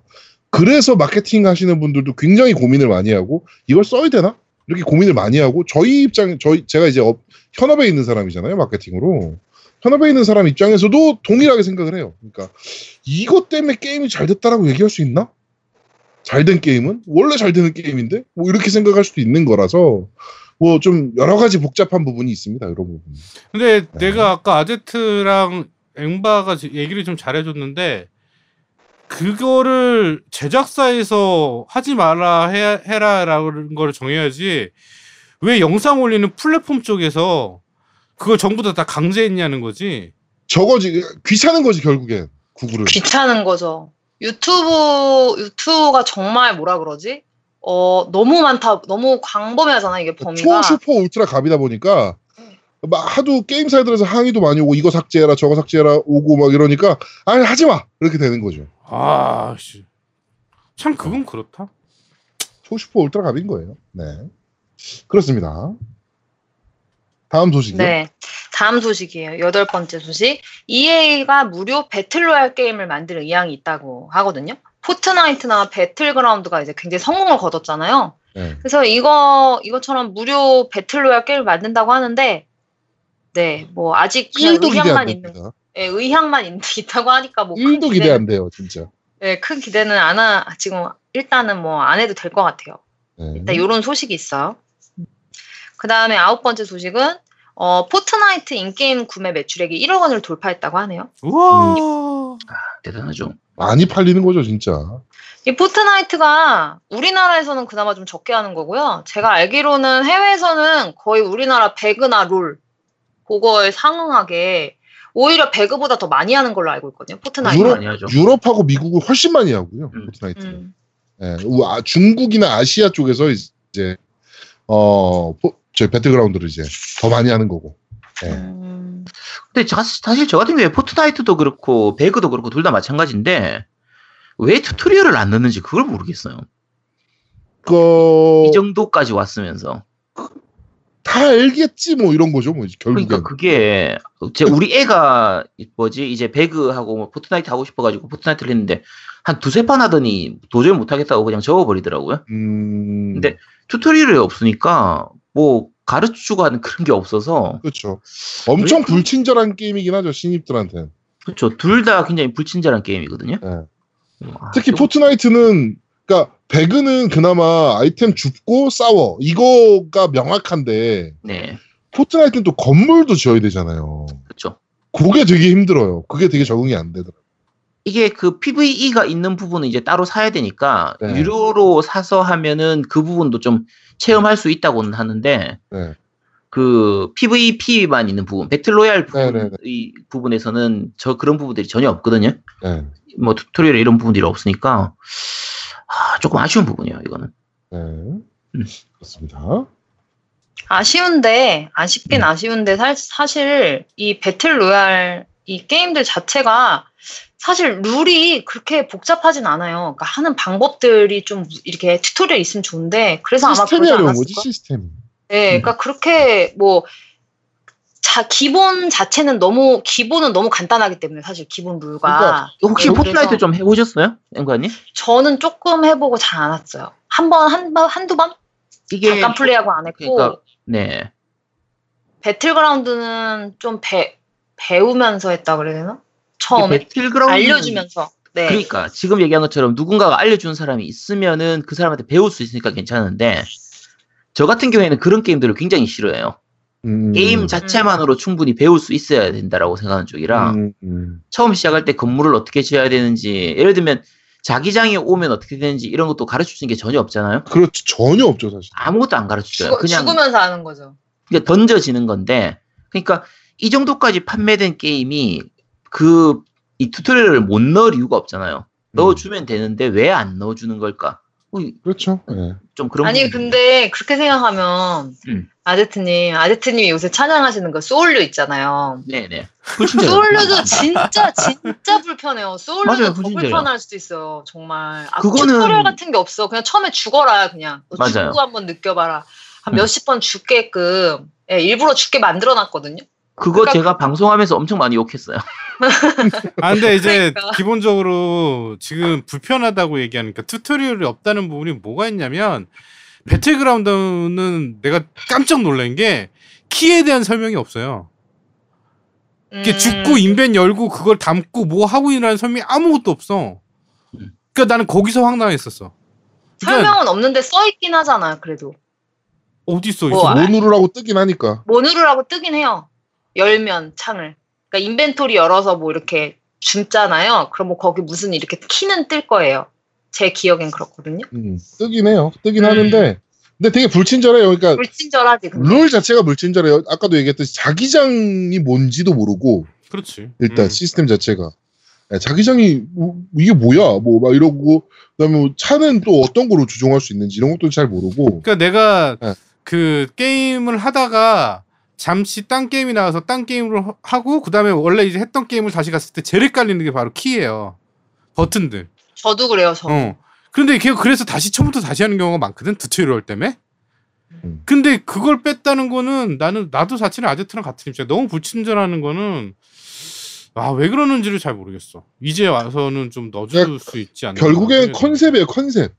그래서 마케팅 하시는 분들도 굉장히 고민을 많이 하고 이걸 써야 되나? 이렇게 고민을 많이 하고 저희 입장 저희 제가 이제 업- 현업에 있는 사람이잖아요 마케팅으로 현업에 있는 사람 입장에서도 동일하게 생각을 해요. 그러니까 이것 때문에 게임이 잘 됐다라고 얘기할 수 있나? 잘 된 게임은 원래 잘 되는 게임인데 뭐 이렇게 생각할 수도 있는 거라서 뭐 좀 여러 가지 복잡한 부분이 있습니다. 이런 부분. 근데 네. 내가 아까 아제트랑 앵바가 지- 얘기를 좀 잘해줬는데 그거를 제작사에서 하지 마라 해, 해라라는 걸 정해야지 왜 영상 올리는 플랫폼 쪽에서 그걸 전부 다, 다 강제했냐는 거지. 저거지 귀찮은 거지 결국엔 구글은. 귀찮은 거죠. 유튜브, 유튜브가 정말 뭐라 그러지? 어, 너무 많다, 너무 광범위하잖아, 이게 범위가. 초 슈퍼 울트라 갑이다 보니까 막 하도 게임사들에서 항의도 많이 오고 이거 삭제해라 저거 삭제해라 오고 막 이러니까 아니 하지 마 이렇게 되는 거죠. 아, 씨. 참 그건 그렇다. 초슈퍼 울트라 갑인 거예요. 네. 그렇습니다. 다음 소식이요. 네. 다음 소식이에요. 여덟 번째 소식. EA가 무료 battle royale 게임을 만들 의향이 있다고 하거든요. 포트나이트나 배틀그라운드가 이제 굉장히 성공을 거뒀잖아요. 네. 그래서 이거, 이것처럼 무료 battle royale 게임을 만든다고 하는데, 네, 뭐, 아직 그냥 1도 기대 안 의향만 있는. 예, 의향만 있- 있다고 하니까 뭐, 큰 1도 기대 안 돼요, 진짜. 네, 큰 기대는 안 하, 지금 일단은 뭐, 안 해도 될 것 같아요. 네. 일단 이런 소식이 있어요. 그 다음에 아홉 번째 소식은 어, 포트나이트 in-game 구매 매출액이 1억 원을 돌파했다고 하네요. 우와. 대단하죠. 많이 팔리는 거죠, 진짜. 이 포트나이트가 우리나라에서는 그나마 좀 적게 하는 거고요. 제가 알기로는 해외에서는 거의 우리나라 배그나 롤 그거에 상응하게 오히려 배그보다 더 많이 하는 걸로 알고 있거든요. 포트나이트. 유럽- 많이 하죠. 유럽하고 미국은 훨씬 많이 하고요, 음. 포트나이트는. 음. 예, 우- 아, 중국이나 아시아 쪽에서 이제 어, 포- 저 배틀그라운드를 이제 더 많이 하는 거고. 예. 음. 근데 자- 사실 저 같은 경우에 포트나이트도 그렇고 배그도 그렇고 둘 다 마찬가지인데 왜 tutorial을 안 넣는지 그걸 모르겠어요. 그, 이 정도까지 왔으면서 다 알겠지, 뭐 이런 거죠, 뭐, 결국엔. 그러니까 그게 제 우리 애가 뭐지 이제 배그하고 뭐 포트나이트 하고 싶어가지고 포트나이트를 했는데 한 두세 판 하더니 도저히 못하겠다고 그냥 접어버리더라고요. 음, 근데 tutorial이 없으니까 뭐 가르쳐주고 하는 그런 게 없어서 그렇죠. 엄청 왜 그- 불친절한 게임이긴 하죠, 신입들한테는. 그렇죠. 둘 다 굉장히 불친절한 게임이거든요. 예. 아, 특히 좀- 포트나이트는 그러니까 배그는 그나마 아이템 줍고 싸워 이거가 명확한데 네, 포트나이트는 또 건물도 지어야 되잖아요. 그렇죠. 그게 되게 힘들어요. 그게 되게 적응이 안 되더라고요. 이게 그 PVE가 있는 부분은 이제 따로 사야 되니까 네. 유료로 사서 하면은 그 부분도 좀 체험할 수 있다고는 하는데 네. 그 PVP만 있는 부분, battle royale 부분, 네, 네, 이 부분에서는 저 그런 부분들이 전혀 없거든요. 네. 뭐 tutorial 이런 부분들이 없으니까 아, 조금 아쉬운 부분이에요. 이거는. 네. 음. 그렇습니다. 아쉬운데 아쉽긴 음. 아쉬운데 사, 사실 이 battle royale 이 게임들 자체가 사실 룰이 그렇게 복잡하진 않아요. 그러니까 하는 방법들이 좀 이렇게 tutorial 있으면 좋은데 그래서 아마 시스템이 그러지 않았을까? 거지 시스템. 네, 그러니까 그렇게 뭐 자, 기본 자체는 너무 기본은 너무 간단하기 때문에 사실 기본 룰과 그러니까 혹시 네, 포트나이트 그래서 좀 해보셨어요? 앵관님? 저는 조금 해보고 잘 안 왔어요. 한 번, 한 번, 한두 번? 이게 잠깐 플레이하고 안 했고, 그러니까 네. 배틀그라운드는 좀 배, 배우면서 했다 그래야 되나? 처음에? 배틀그라운드 알려주면서. 네. 그러니까 지금 얘기한 것처럼 누군가가 알려준 사람이 있으면은 그 사람한테 배울 수 있으니까 괜찮은데 저 같은 경우에는 그런 게임들을 굉장히 싫어해요. 음. 게임 자체만으로 충분히 배울 수 있어야 된다라고 생각하는 쪽이라 음, 음. 처음 시작할 때 건물을 어떻게 지어야 되는지 예를 들면 자기장이 오면 어떻게 되는지 이런 것도 가르쳐 주는 게 전혀 없잖아요. 그렇죠. 전혀 없죠 사실. 아무것도 안 가르쳐 줘요. 그냥 죽으면서 하는 거죠. 그냥 던져지는 건데 그러니까 이 정도까지 판매된 게임이 그 이 튜토리얼을 못 넣을 이유가 없잖아요. 넣어주면 되는데 왜 안 넣어주는 걸까? 어, 그렇죠. 네. 좀 그런 아니, 근데 그렇게 생각하면, 음. 아제트님, 아제트님이 요새 찬양하시는 거 소울류 있잖아요. 네네 불친절 소울류도 진짜, 진짜 불편해요. 소울류도 더. 불편할 수도 있어요. 정말. 아, 그거는- tutorial 같은 게 없어. 그냥 처음에 죽어라, 그냥. 너 맞아요. 죽고 한번 느껴봐라. 한 음. 몇십 번 죽게끔, 예, 일부러 죽게 만들어 놨거든요. 그거 그러니까 제가 방송하면서 엄청 많이 욕했어요. 아 근데 이제 그러니까. 기본적으로 지금 불편하다고 얘기하니까 튜토리얼이 없다는 부분이 뭐가 있냐면 배틀그라운드는 내가 깜짝 놀란 게 키에 대한 설명이 없어요. 이렇게 음, 죽고 인벤 열고 그걸 담고 뭐 하고 있는 설명이 아무것도 없어. 음. 그러니까 나는 거기서 황당했었어. 그러니까 설명은 없는데 써 있긴 하잖아요, 그래도. 어디 있어? 뭐, 있어? 아, 뭐 누르라고 뜨긴 하니까. 뭐 누르라고 뜨긴 해요. 열면 창을. 그러니까 인벤토리 열어서 뭐 이렇게 줌잖아요. 그럼 뭐 거기 무슨 이렇게 키는 뜰 거예요. 제 기억엔 그렇거든요. 음, 뜨긴 해요. 뜨긴 음. 하는데 근데 되게 불친절해요. 그러니까 불친절하지. 근데. 룰 자체가 불친절해요. 아까도 얘기했듯이 자기장이 뭔지도 모르고 그렇지. 일단 음. 시스템 자체가 예, 자기장이 뭐, 이게 뭐야 뭐 막 이러고 그다음에 뭐 차는 또 어떤 거로 조종할 수 있는지 이런 것도 잘 모르고 그러니까 내가 네. 그 게임을 하다가 잠시 딴 게임이 나와서 딴 게임을 하- 하고 그다음에 원래 이제 했던 게임을 다시 갔을 때 제일 헷갈리는 게 바로 키예요. 버튼들. 저도 그래요, 저. 어. 그런데 걔가 그래서 다시 처음부터 다시 하는 경우가 많거든. tutorial 때문에. 음. 근데 그걸 뺐다는 거는 나는 나도 자체는 아제트랑 같은 입장이야. 너무 불친절하는 거는 아 왜 그러는지를 잘 모르겠어. 이제 와서는 좀 넣어줄 그러니까 수 있지 않나. 결국엔 컨셉이에요 컨셉.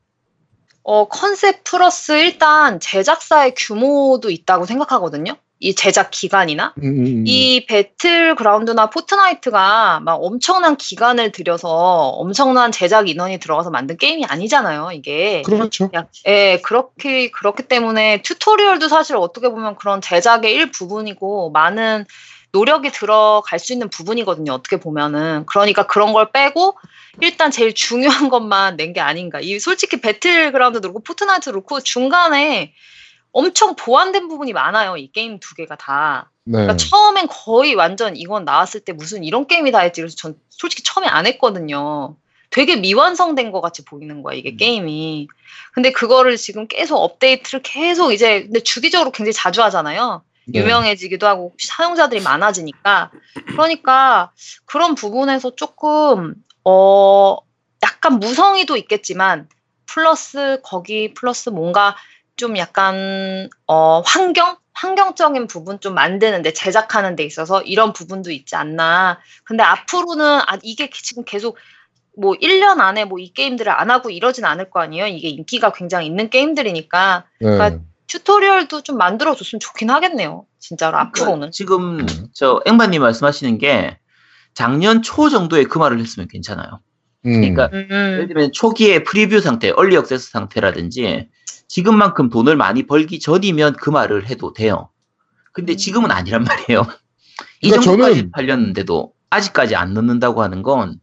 어, 컨셉 플러스 일단 제작사의 규모도 있다고 생각하거든요. 이 제작 기간이나. 음, 음, 음. 이 배틀그라운드나 포트나이트가 막 엄청난 기간을 들여서 엄청난 제작 인원이 들어가서 만든 게임이 아니잖아요, 이게. 그렇죠. 야, 예, 그렇게, 그렇기 때문에 tutorial도 사실 어떻게 보면 그런 제작의 일부분이고 많은 노력이 들어갈 수 있는 부분이거든요, 어떻게 보면은. 그러니까 그런 걸 빼고 일단 제일 중요한 것만 낸 게 아닌가. 이 솔직히 배틀그라운드도 그렇고 포트나이트도 그렇고 중간에 엄청 보완된 부분이 많아요, 이 게임 두 개가 다. 네. 그러니까 처음엔 거의 완전 이건 나왔을 때 무슨 이런 게임이 다 있지. 그래서 전 솔직히 처음에 안 했거든요. 되게 미완성된 것 같이 보이는 거야, 이게 음. 게임이. 근데 그거를 지금 계속 업데이트를 계속 이제, 근데 주기적으로 굉장히 자주 하잖아요. 네. 유명해지기도 하고 사용자들이 많아지니까. 그러니까 그런 부분에서 조금, 어, 약간 무성의도 있겠지만, 플러스 거기 플러스 뭔가 좀 약간, 어, 환경? 환경적인 부분 좀 만드는데 제작하는 데 있어서 이런 부분도 있지 않나. 근데 앞으로는 아 이게 지금 계속 뭐 1년 안에 뭐 이 게임들을 안 하고 이러진 않을 거 아니에요. 이게 인기가 굉장히 있는 게임들이니까 네. 그러니까 튜토리얼도 좀 만들어 줬으면 좋긴 하겠네요. 진짜로 앞으로는. 지금 음. 저 앵바님 말씀하시는 게 작년 초 정도에 그 말을 했으면 괜찮아요. 음. 그러니까 예를 음. 들면 초기의 preview 상태, early access 상태라든지 지금만큼 돈을 많이 벌기 전이면 그 말을 해도 돼요. 근데 음. 지금은 아니란 말이에요. 이 그러니까 정도까지 저는- 팔렸는데도 아직까지 안 넣는다고 하는 건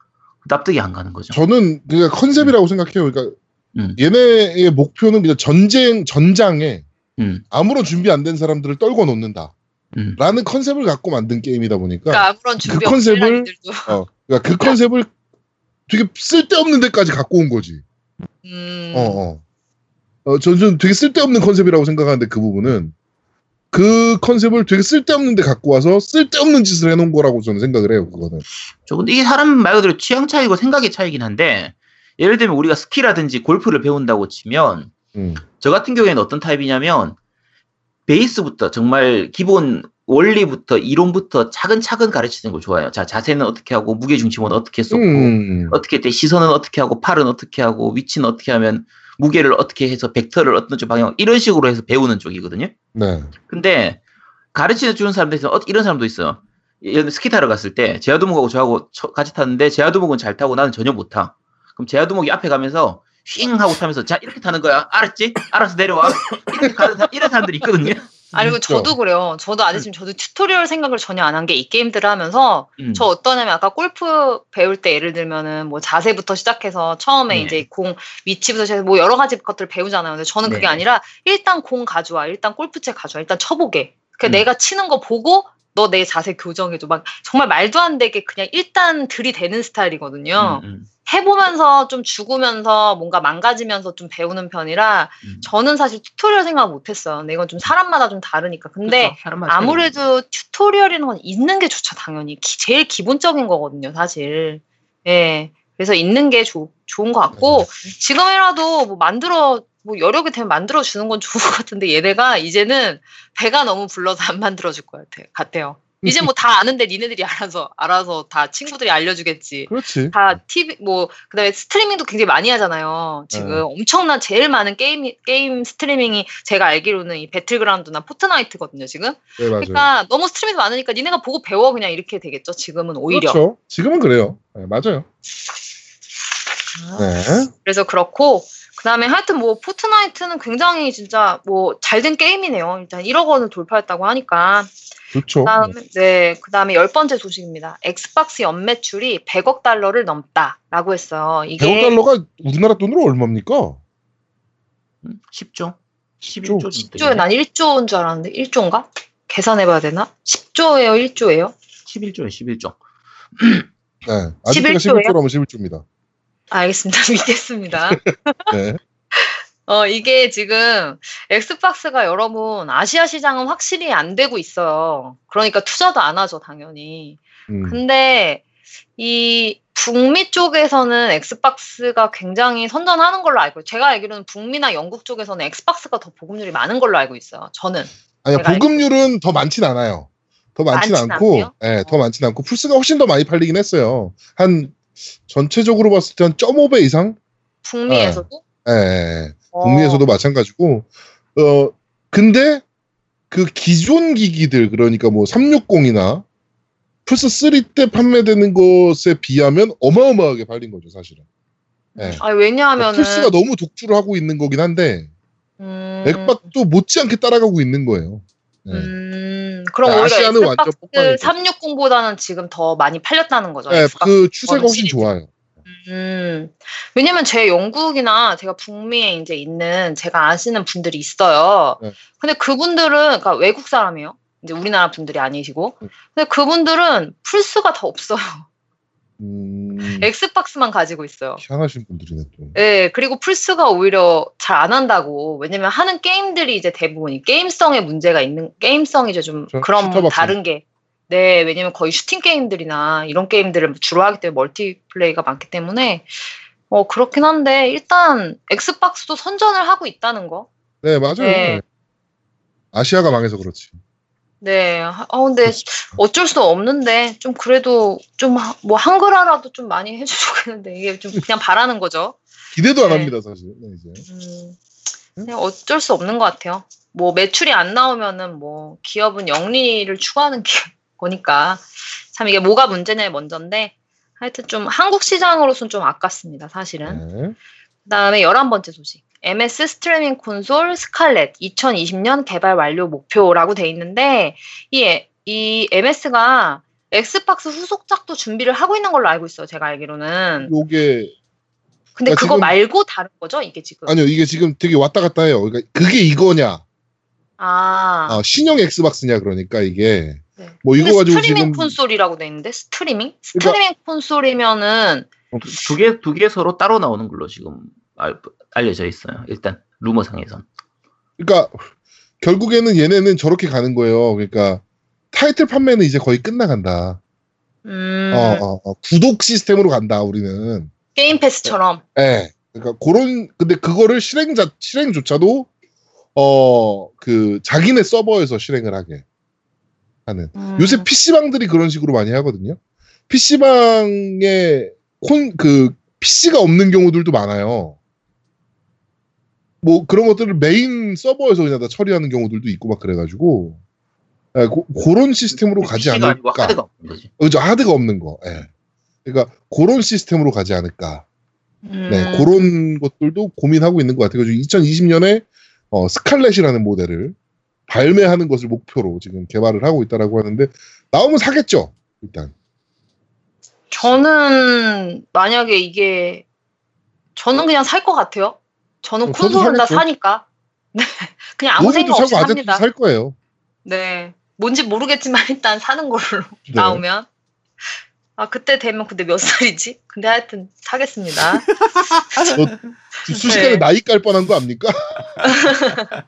납득이 안 가는 거죠. 저는 그냥 컨셉이라고 생각해요. 그러니까 음. 얘네의 목표는 그냥 전쟁 전장에 음, 아무런 준비 안 된 사람들을 떨궈 놓는다. 음. 라는 컨셉을 갖고 만든 게임이다 보니까 그러니까 아무런 준비 그 컨셉을-. 어, 그러니까 그 컨셉을 되게 쓸데없는 데까지 갖고 온 거지. 음. 어, 어. 어, 전, 전 되게 쓸데없는 컨셉이라고 생각하는데 그 부분은 그 컨셉을 되게 쓸데없는 데 갖고 와서 쓸데없는 짓을 해놓은 거라고 저는 생각을 해요, 그거는. 저 근데 이게 사람 말 그대로 취향 차이고 생각의 차이긴 한데 예를 들면 우리가 스키라든지 골프를 배운다고 치면 음. 저 같은 경우에는 어떤 타입이냐면 베이스부터 정말 기본 원리부터 이론부터 차근차근 가르치는 걸 좋아해요. 자 자세는 어떻게 하고 무게 중심은 어떻게 쏟고 음. 어떻게 때 시선은 어떻게 하고 팔은 어떻게 하고 위치는 어떻게 하면 무게를 어떻게 해서 벡터를 어떤 쪽 방향 이런 식으로 해서 배우는 쪽이거든요. 네. 근데 가르치는 주는 사람들 있어 이런 사람도 있어요. 예를 들어 스키 타러 갔을 때 제아두목하고 저하고 처- 같이 탔는데 제아두목은 잘 타고 나는 전혀 못 타. 그럼 제아두목이 앞에 가면서 휙 하고 타면서 자 이렇게 타는 거야. 알았지? 알아서 내려와. 이렇게 가는 사, 이런 사람들이 있거든요. 아니 그리고 진짜. 저도 그래요. 저도 아직 지금 저도 tutorial 생각을 전혀 안 한 게 이 게임들을 하면서 음. 저 어떠냐면 아까 골프 배울 때 예를 들면은 뭐 자세부터 시작해서 처음에 네. 이제 공 위치부터 시작해서 뭐 여러 가지 것들을 배우잖아요. 근데 저는 그게 네. 아니라 일단 공 가져와, 일단 골프채 가져와, 일단 쳐보게. 그 음. 내가 치는 거 보고 너 내 자세 교정해줘. 막 정말 말도 안 되게 그냥 일단 들이대는 스타일이거든요. 음, 음. 해보면서 좀 죽으면서 뭔가 망가지면서 좀 배우는 편이라 음. 저는 사실 tutorial 생각 못했어요. 근데 이건 좀 사람마다 좀 다르니까. 근데 그쵸? 사람마다 아무래도 tutorial이라는 건 있는 게 좋죠, 당연히. 기- 제일 기본적인 거거든요, 사실. 예. 그래서 있는 게 좋- 좋은 것 같고, 지금이라도 뭐 만들어, 뭐 여력이 되면 만들어주는 건 좋은 것 같은데, 얘네가 이제는 배가 너무 불러서 안 만들어줄 것 같아- 같아요. 이제 뭐 다 아는데 니네들이 알아서, 알아서 다 친구들이 알려주겠지. 그렇지. 다 TV 뭐 그다음에 스트리밍도 굉장히 많이 하잖아요. 지금 네. 엄청난 제일 많은 게임 게임 스트리밍이 제가 알기로는 이 배틀그라운드나 포트나이트거든요. 지금. 네, 맞아요. 그러니까 너무 스트리밍이 많으니까 니네가 보고 배워 그냥 이렇게 되겠죠. 지금은 오히려. 그렇죠. 지금은 그래요. 네, 맞아요. 네. 그래서 그렇고 그다음에 하여튼 뭐 포트나이트는 굉장히 진짜 뭐 잘 된 게임이네요. 일단 1억 원을 돌파했다고 하니까. 좋죠. 그다음에 네, 그다음에 열 번째 소식입니다. 엑스박스 연매출이 100억 달러를 넘다라고 했어요. 이게 100억 달러가 우리나라 돈으로 얼마입니까? 음, 10조? 10조. 11조 10조에 난 1조인 줄 알았는데 1조인가? 계산해봐야 되나? 10조예요, 1조예요? 11조에 11조. 네. 아직까지 11조 예요? 11조라면 11조입니다. 알겠습니다. 믿겠습니다. 네. 어, 이게 지금 엑스박스가 여러분 아시아 시장은 확실히 안 되고 있어요. 그러니까 투자도 안 하죠, 당연히. 음. 근데 이 북미 쪽에서는 엑스박스가 굉장히 선전하는 걸로 알고 제가 알기로는 북미나 영국 쪽에서는 엑스박스가 더 보급률이 많은 걸로 알고 있어요. 저는. 아니 보급률은 더 많진 않아요. 더 많진 많진 않고? 예, 더 많진 않고 플스가 훨씬 더 많이 팔리긴 했어요. 한 전체적으로 봤을 때 한 0.5배 이상? 북미에서도 예, 예, 예. 어, 북미에서도 마찬가지고, 어 근데 그 기존 기기들 그러니까 뭐 360이나 플스 3 때 판매되는 것에 비하면 어마어마하게 팔린 거죠 사실은. 예. 아니 왜냐하면은 플스가 너무 독주를 하고 있는 거긴 한데 음, 엑박도 못지않게 따라가고 있는 거예요. 예. 음, 그럼 네, 오히려 아시아는 완전 엑스박스 폭발했죠. 360보다는 지금 더 많이 팔렸다는 거죠. 네. 그 추세가 훨씬. 좋아요. 음, 왜냐면 제 영국이나 제가 북미에 이제 있는 제가 아시는 분들이 있어요. 네. 근데 그분들은, 그러니까 외국 사람이에요. 이제 우리나라 분들이 아니시고. 네. 근데 그분들은 플스가 더 없어요. 음, 엑스박스만 가지고 있어요. 희한하신 분들이네 또. 예, 그리고 플스가 오히려 잘 안 한다고. 왜냐면 하는 게임들이 이제 대부분 이 게임성에 문제가 있는, 게임성이 이제 좀저 그런. 다른 게. 네, 왜냐면 거의 슈팅 게임들이나 이런 게임들을 주로 하기 때문에 multiplay가 많기 때문에 어, 그렇긴 한데 일단 엑스박스도 선전을 하고 있다는 거. 네, 맞아요. 네. 네. 아시아가 망해서 그렇지. 네. 아, 근데 어쩔 수 없는데 좀 그래도 좀 뭐 한글화라도 좀 많이 해주겠는데 이게 좀 그냥 바라는 거죠. 기대도 안 네. 합니다, 사실. 네, 이제. 음, 그냥 어쩔 수 없는 것 같아요. 뭐 매출이 안 나오면은 뭐 기업은 영리를 추구하는 게- 거니까 참 이게 뭐가 문제냐에 먼저인데 하여튼 좀 한국 시장으로서는 좀 아깝습니다, 사실은. 네. 그다음에 11번째 소식. MS 스트리밍 콘솔 스칼렛 2020년 개발 완료 목표라고 돼 있는데 이, 이 MS가 엑스박스 후속작도 준비를 하고 있는 걸로 알고 있어요. 제가 알기로는. 요게 근데 그러니까 그거 지금- 말고 다른 거죠? 이게 지금. 아니요 이게 지금 되게 왔다 갔다 해요. 그러니까 그게 이거냐, 아. 어, 신형 엑스박스냐 그러니까 이게 네. 뭐 이거 가지고 스트리밍 지금 콘솔이라고 돼 있는데 스트리밍? 그러니까- 스트리밍 콘솔이면은 두 개 두 개 서로 따로 나오는 걸로 지금 알, 알려져 있어요. 일단 루머상에선. 그러니까 결국에는 얘네는 저렇게 가는 거예요. 그러니까 타이틀 판매는 이제 거의 끝나간다. 음, 어, 어, 어, 구독 시스템으로 간다 우리는. 게임 패스처럼. 예. 그러니까 그런 근데 그거를 실행자 실행조차도 어 그 자기네 서버에서 실행을 하게 하는. 음. 요새 PC방들이 그런 식으로 많이 하거든요. PC방에 콘, 그, PC가 없는 경우들도 많아요. 뭐 그런 것들을 메인 서버에서 그냥 다 처리하는 경우들도 있고 막 그래가지고, 예, 고, 그런 시스템으로 가지 않을까. 하드가 없는 거지. 그죠, 하드가 없는 거. 예. 그러니까 그런 시스템으로 가지 않을까. 음. 네, 그런 것들도 고민하고 있는 것 같아요. 2020년에 어, 스칼렛이라는 모델을 발매하는 것을 목표로 지금 개발을 하고 있다라고 하는데 나오면 사겠죠. 일단. 저는 만약에 이게 저는 그냥 살 것 같아요. 저는 어, 콘솔은 다. 사니까. 네, 그냥 아무 생각 없이 사고 삽니다. 살 거예요. 네, 뭔지 모르겠지만 일단 사는 걸로 네. 나오면. 아 그때 되면 근데 몇 살이지? 근데 하여튼 사겠습니다. 순식간에 네. 나이 깔 뻔한 거 압니까?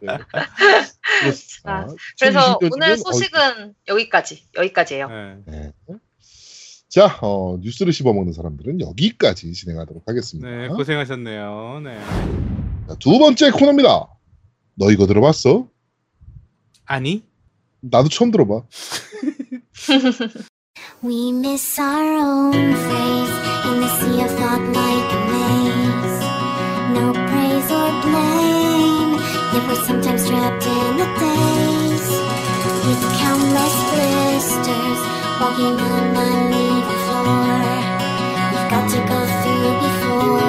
네. 아, 그래서 2020년 오늘 은 소식은 여기까지 여기까지예요. 네. 네. 자, 어, 뉴스를 씹어먹는 사람들은 여기까지 진행하도록 하겠습니다. 네, 고생하셨네요. 네. 자, 두 번째 코너입니다. 너 이거 들어봤어? 아니? 나도 처음 들어봐. We miss our own face in the sea of thought like a maze. No praise or blame, yet we're sometimes trapped in the days. With countless blisters, walking on uneven floor. We've got to go through before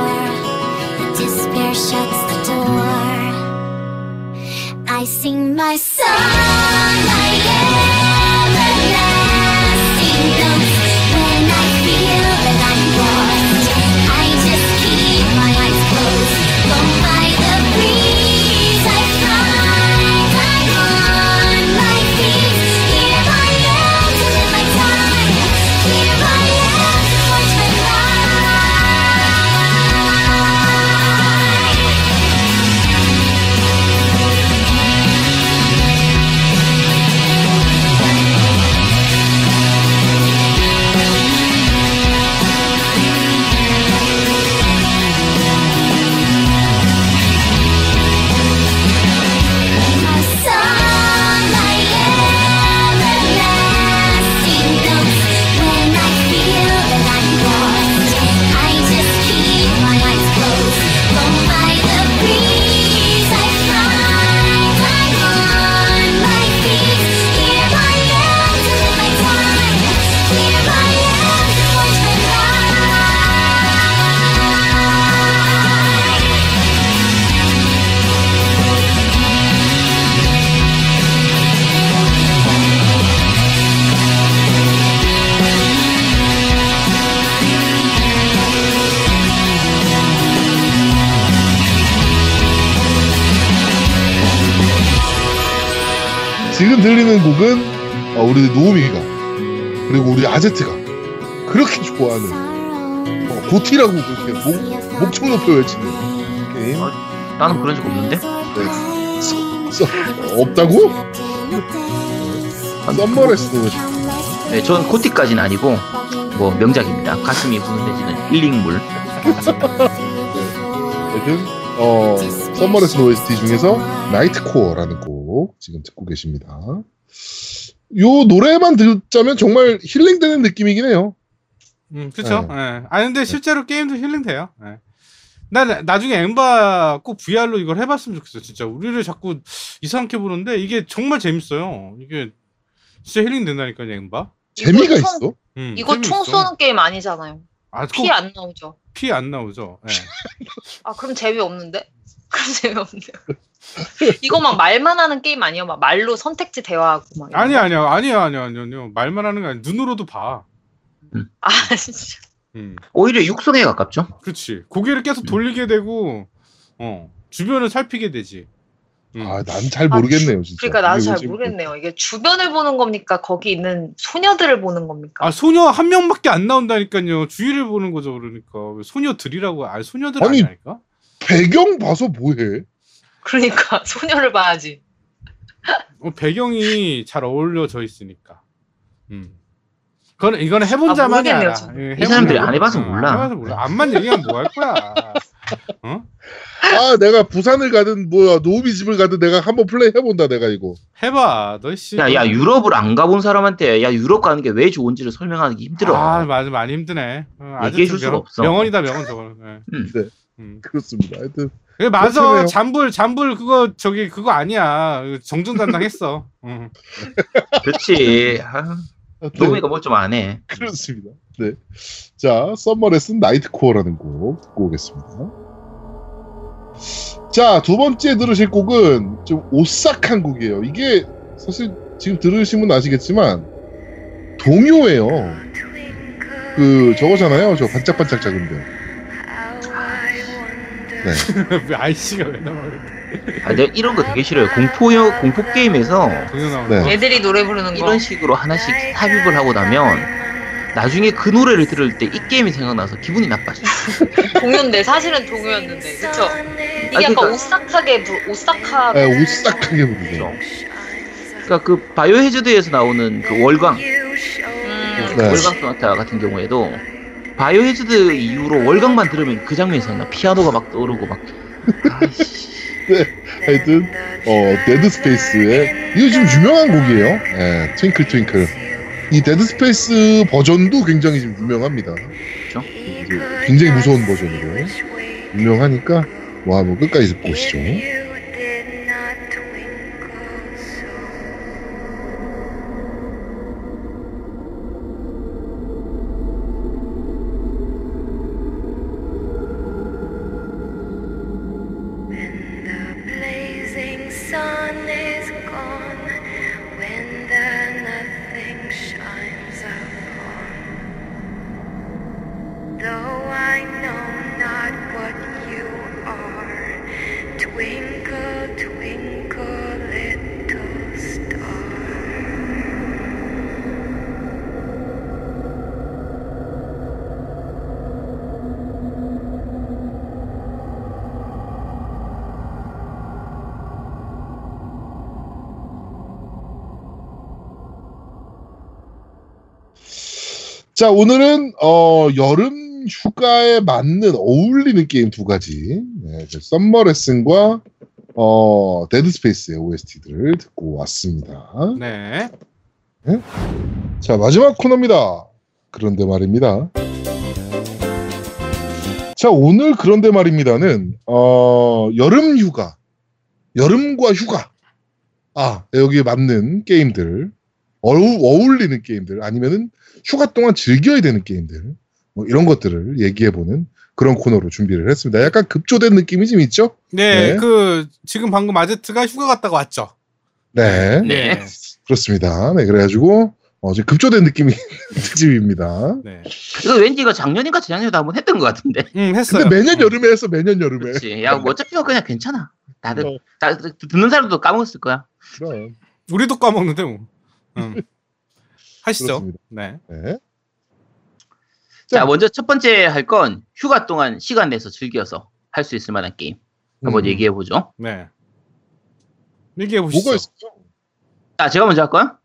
the despair shuts. I sing my song, I am everlasting 지금 들리는 곡은 어, 우리 노우미가 그리고 우리 아제트가 그렇게 좋아하는 어, 고티라고 그렇게 목, 목청 높여 외치는 게임 어, 나는 그런 적 없는데? 써, 없다고? 썸머레스도 네, 전 코티까지는 아니고 뭐 명작입니다. 가슴이 훈훈해지는 힐링물. 여튼 어, 썸머레슨 OST 중에서 나이트코어라는 곡 지금 듣고 계십니다. 요 노래만 듣자면 정말 힐링되는 느낌이긴 해요. 음, 그쵸. 네. 예. 아, 근데 실제로 게임도 힐링돼요. 예. 나 나- 나중에 엠바 꼭 VR로 이걸 해봤으면 좋겠어. 진짜 우리를 자꾸 이상하게 보는데 이게 정말 재밌어요. 이게 진짜 힐링 된다니까요, 엠바. 재미가 총- 있어. 음, 이거 총. 쏘는 게임 아니잖아요. 아, 피안 나오죠. 피 안 나오죠. 예. 아 그럼 재미없는데? 그럼 재미없네요. 이거 막 말만 하는 게임 아니에요? 막 말로 선택지 대화하고 막. 아니 거? 아니요 아니요 아니요 아니요 아니요 말만 하는 게 아니라 눈으로도 봐. 아 진짜. 음, 오히려 육성에 가깝죠. 그렇지. 고개를 계속 돌리게 되고, 어 주변을 살피게 되지. 음. 아, 난 잘 모르겠네요, 진짜. 그러니까 나도 이게 잘 모르겠네요. 이게 주변을 보는 겁니까? 거기 있는 소녀들을 보는 겁니까? 아 소녀 한 명밖에 안 나온다니까요. 주위를 보는 거죠 그러니까 왜 소녀들이라고 아 소녀들 아니, 아니니까? 배경 봐서 뭐해? 그러니까 소녀를 봐야지. 어, 배경이 잘 어울려져 있으니까. 음. 그건 이거는 해본 아, 자만이 알아. 예, 이 해본 사람들이 자만. 안 해봐서 어, 몰라. 안 해봐서 몰라. 안만 얘기하면 뭐 할 거야. 어? 아, 내가 부산을 가든 뭐야 노우미 집을 가든 내가 한번 플레이 해본다 내가 이거. 해봐, 너 씨. 야, 야 유럽을 안 가본 사람한테 야 유럽 가는 게 왜 좋은지를 설명하기 힘들어. 아 맞아 많이 힘드네. 어, 얘기해 줄 명- 수가 없어. 명언이다 명언 저거. 네. 음. 네. 음. 그렇습니다. 하여튼 그래, 맞아. 잔불 잔불 그거 저기 그거 아니야. 정정당당했어. 응. 그렇지. 아, 하여튼 노미가 뭘좀안 해. 그렇습니다. 네. 자, 썸머레슨 나이트코어라는 곡 듣고 오겠습니다. 자, 두 번째 들으실 곡은 좀 오싹한 곡이에요. 이게 사실 지금 들으시면 아시겠지만 동요예요. 그 저거잖아요. 저 반짝반짝 작은 별. 네. 왜 아이씨가 왜 나와? 아, 내가 이런 거 되게 싫어요. 공포 공포 게임에서 나오는 네. 거. 애들이 노래 부르는 거. 이런 식으로 하나씩 삽입을 하고 나면 나중에 그 노래를 들을 때 이 게임이 생각나서 기분이 나빠져. 동요인데 사실은 동요였는데 그쵸? 이게 아, 약간 그러니까- 오싹하게 부, 오싹하게 네, 오싹하게 부르죠. 그러니까 그 Biohazard에서 나오는 그 월광, 음, 네. 월광 소나타 같은 경우에도 Biohazard 이후로 월광만 들으면 그 장면이 생각나. 피아노가 막 떠오르고 막. 아이씨. 하여튼 어 Dead Space의 이거 지금 유명한 곡이에요. 예, Twinkle Twinkle. 이 Dead Space 버전도 굉장히 지금 유명합니다. 그렇죠? 굉장히 무서운 버전으로 유명하니까 와 뭐 끝까지 듣고 오시죠. 자 오늘은 어 여름 휴가에 맞는 어울리는 게임 두 가지 네, 그 Summer Lesson과 어 Dead Space의 OST들을 듣고 왔습니다. 네. 자, 마지막 코너입니다. 그런데 말입니다. 자, 오늘 그런데 말입니다는, 어, 여름 휴가. 여름과 휴가. 아, 여기에 맞는 게임들. 어우, 어울 리는 게임들. 아니면은 휴가 동안 즐겨야 되는 게임들. 뭐 이런 것들을 얘기해보는 그런 코너로 준비를 했습니다. 약간 급조된 느낌이 좀 있죠? 네, 네. 그 지금 방금 아제트가 휴가 갔다가 왔죠. 네. 네. 그렇습니다. 네, 그래가지고, 어, 지금 급조된 느낌이 특집입니다. 네. 이거 왠지 이거 작년인가 재작년에도 한번 했던 것 같은데. 음, 했어요. 근데 매년 여름에 해서 매년 여름에. 그렇지. 야, 뭐 어차피 그냥 괜찮아. 다들 어. 다, 듣는 사람도 까먹었을 거야. 그럼. 우리도 까먹는데 뭐. 음. 하시죠. 그렇습니다. 네. 네. 자, 자. 먼저 첫 번째 할 건 휴가 동안 시간 내서 즐겨서 할 수 있을 만한 게임. 한번 음. 얘기해 보죠. 네. 얘기해 보시죠. 뭐가? 자, 제가 먼저 할까요?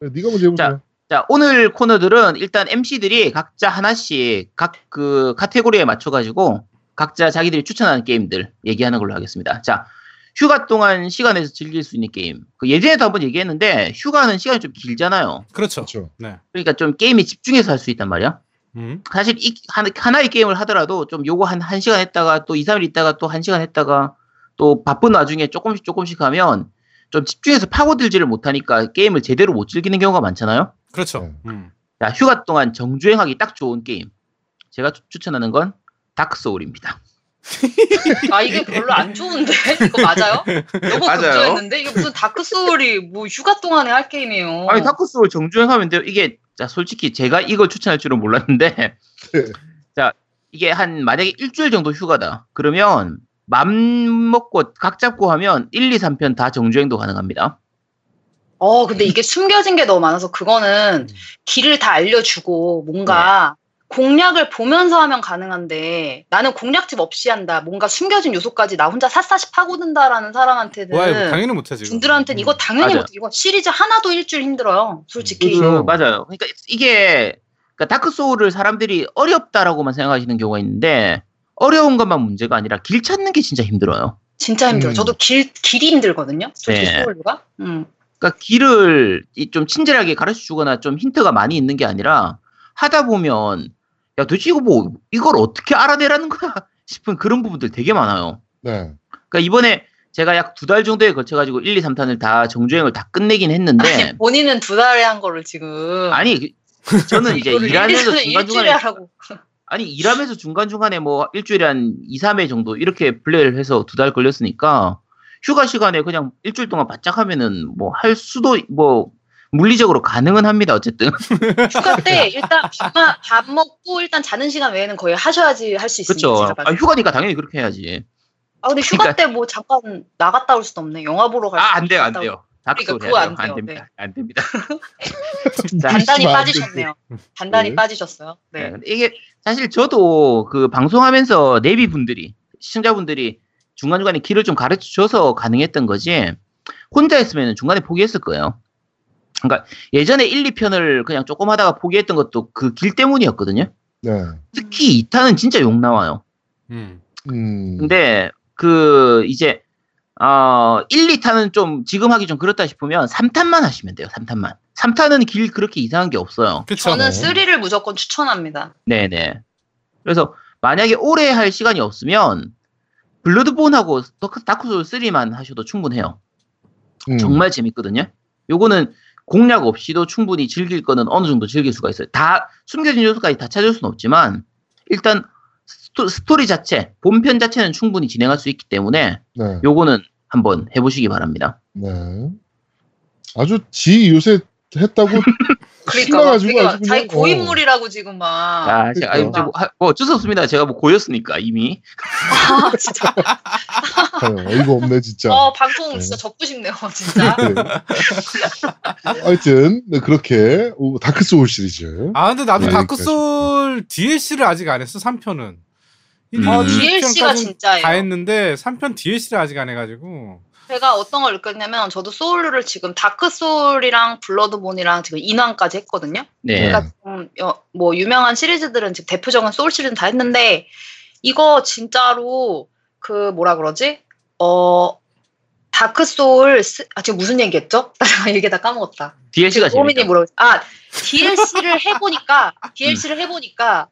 네, 네가 먼저 해보자. 자, 오늘 코너들은 일단 MC들이 각자 하나씩 각 그 카테고리에 맞춰 가지고 각자 자기들이 추천하는 게임들 얘기하는 걸로 하겠습니다. 자, 휴가 동안 시간에서 즐길 수 있는 게임. 그 예전에도 한번 얘기했는데 휴가는 시간이 좀 길잖아요. 그렇죠. 그렇죠. 네. 그러니까 좀 게임에 집중해서 할 수 있단 말이야. 음. 사실 이, 하나, 하나의 게임을 하더라도 좀 요거 한, 한 시간 했다가 또 2, 3일 있다가 또한 시간 했다가 또 바쁜 와중에 조금씩 조금씩 하면 좀 집중해서 파고들지를 못하니까 게임을 제대로 못 즐기는 경우가 많잖아요. 그렇죠. 네. 음. 자, 휴가 동안 정주행하기 딱 좋은 게임. 제가 추- 추천하는 건 Dark Soul입니다. 아 이게 별로 안 좋은데 이거 맞아요? 너무. 급조했는데 이게 무슨 Dark Soul이 뭐 휴가 동안에 할 게임이에요. 아니 Dark Soul 정주행하면 돼요. 이게 자 솔직히 제가 이걸 추천할 줄은 몰랐는데 네. 자 이게 한 만약에 일주일 정도 휴가다. 그러면 맘 먹고 각 잡고 하면 1, 2, 3편 다 정주행도 가능합니다. 어 근데 이게 숨겨진 게 너무 많아서 그거는 음. 길을 다 알려주고 뭔가 공략을 보면서 하면 가능한데 나는 공략집 없이 한다. 뭔가 숨겨진 요소까지 나 혼자 삿사시 파고든다라는 사람한테는 와 이거 당연히 못하지. 이거. 분들한테는 이거 당연히. 못해. 이거 시리즈 하나도 일주일 힘들어요. 솔직히. 그렇죠. 그, 맞아요. 그러니까 이게 그러니까 Dark Soul을 사람들이 어렵다라고만 생각하시는 경우가 있는데 어려운 것만 문제가 아니라 길 찾는 게 진짜 힘들어요. 진짜 힘들어. 음. 요 저도 길 길이 힘들거든요. 솔직히 네. Soul류가. 음. 그러니까 길을 이좀 친절하게 가르쳐 주거나 좀 힌트가 많이 있는 게 아니라 하다 보면 야 도대체 이거 뭐 이걸 어떻게 알아내라는 거야 싶은 그런 부분들 되게 많아요. 네. 그러니까 이번에 제가 약 두 달 정도에 걸쳐 가지고 1, 2, 3탄을 다 정주행을 다 끝내긴 했는데 아니, 본인은 두 달에 한 거를 지금. 아니 그- 저는 이제 일하면서 일주일에 중간중간에 하라고. 아니 일하면서 중간중간에 뭐 일주일에 한 2, 3회 정도 이렇게 플레이를 해서 두 달 걸렸으니까 휴가 시간에 그냥 일주일 동안 바짝 하면은 뭐 할 수도 뭐 물리적으로 가능은 합니다 어쨌든 휴가 때 일단 밥만, 밥 먹고 일단 자는 시간 외에는 거의 하셔야지 할 수 있으니까. 그렇죠 아, 때. 휴가니까 당연히 그렇게 해야지 아 근데 휴가 그러니까- 때뭐 잠깐 나갔다 올 수도 없네. 영화 보러 갈. 아 수도 안 돼요 안 돼요 그러니까 그거 돼요 안. 됩니다 안 됩니다 단단히 안 빠지셨네요. 단단히 네. 빠지셨어요. 네, 네. 이게 사실 저도 그 방송하면서 내비 분들이 시청자분들이 중간 중간에 길을 좀 가르쳐 줘서 가능했던 거지 혼자 했으면 중간에 포기했을 거예요. 그러니까 예전에 1, 2편을 그냥 조금 하다가 포기했던 것도 그 길 때문이었거든요. 네. 특히 2탄은 진짜 욕 나와요. 음. 음. 근데 그 이제 어 1, 2탄은 좀 지금 하기 좀 그렇다 싶으면 3탄만 하시면 돼요. 3탄만. 3탄은 길 그렇게 이상한 게 없어요. 그쵸. 저는 네. 3를 무조건 추천합니다. 네 네. 그래서 만약에 오래 할 시간이 없으면 Bloodborne하고 Dark- Dark Soul 3만 하셔도 충분해요. 음. 정말 재밌거든요. 요거는 공략 없이도 충분히 즐길 거는 어느 정도 즐길 수가 있어요. 다 숨겨진 요소까지 다 찾을 수는 없지만 일단 스토, 스토 리 자체, 본편 자체는 충분히 진행할 수 있기 때문에 네. 요거는 한번 해보시기 바랍니다. 네. 아주 지 요새 했다고 그러니까 막 신나가지고 되게 아주 자기 어. 고인물이라고 지금 막. 아, 제가, 아니, 그러니까. 뭐, 하- 뭐 어쩔 수 없습니다. 제가 뭐 고였으니까 이미. 아, 진짜. 어, 어이가 없네 진짜. 어, 방송 네. 진짜 접고 싶네요, 진짜. 네. 하여튼 네, 그렇게 오, Dark Soul 시리즈. 아 근데 나도 네, Dark Soul DLC를 아직 안 했어 3편은. 어, 음. DLC가 진짜예요. 다 했는데 3편 DLC를 아직 안 해가지고. 제가 어떤 걸 느꼈냐면 저도 Soul류를 지금 Dark Soul이랑 Bloodborne이랑 지금 인왕까지 했거든요. 네. 그러니까 여- 뭐 유명한 시리즈들은 지금 대표적인 소울 시리즈는 다 했는데 이거 진짜로 그 뭐라 그러지? 어 Dark Soul 스- 아 지금 무슨 얘기했죠? 나 얘기 다 까먹었다. DLC가 재밌다. 뭐라고 아 DLC를 해보니까 DLC를 해보니까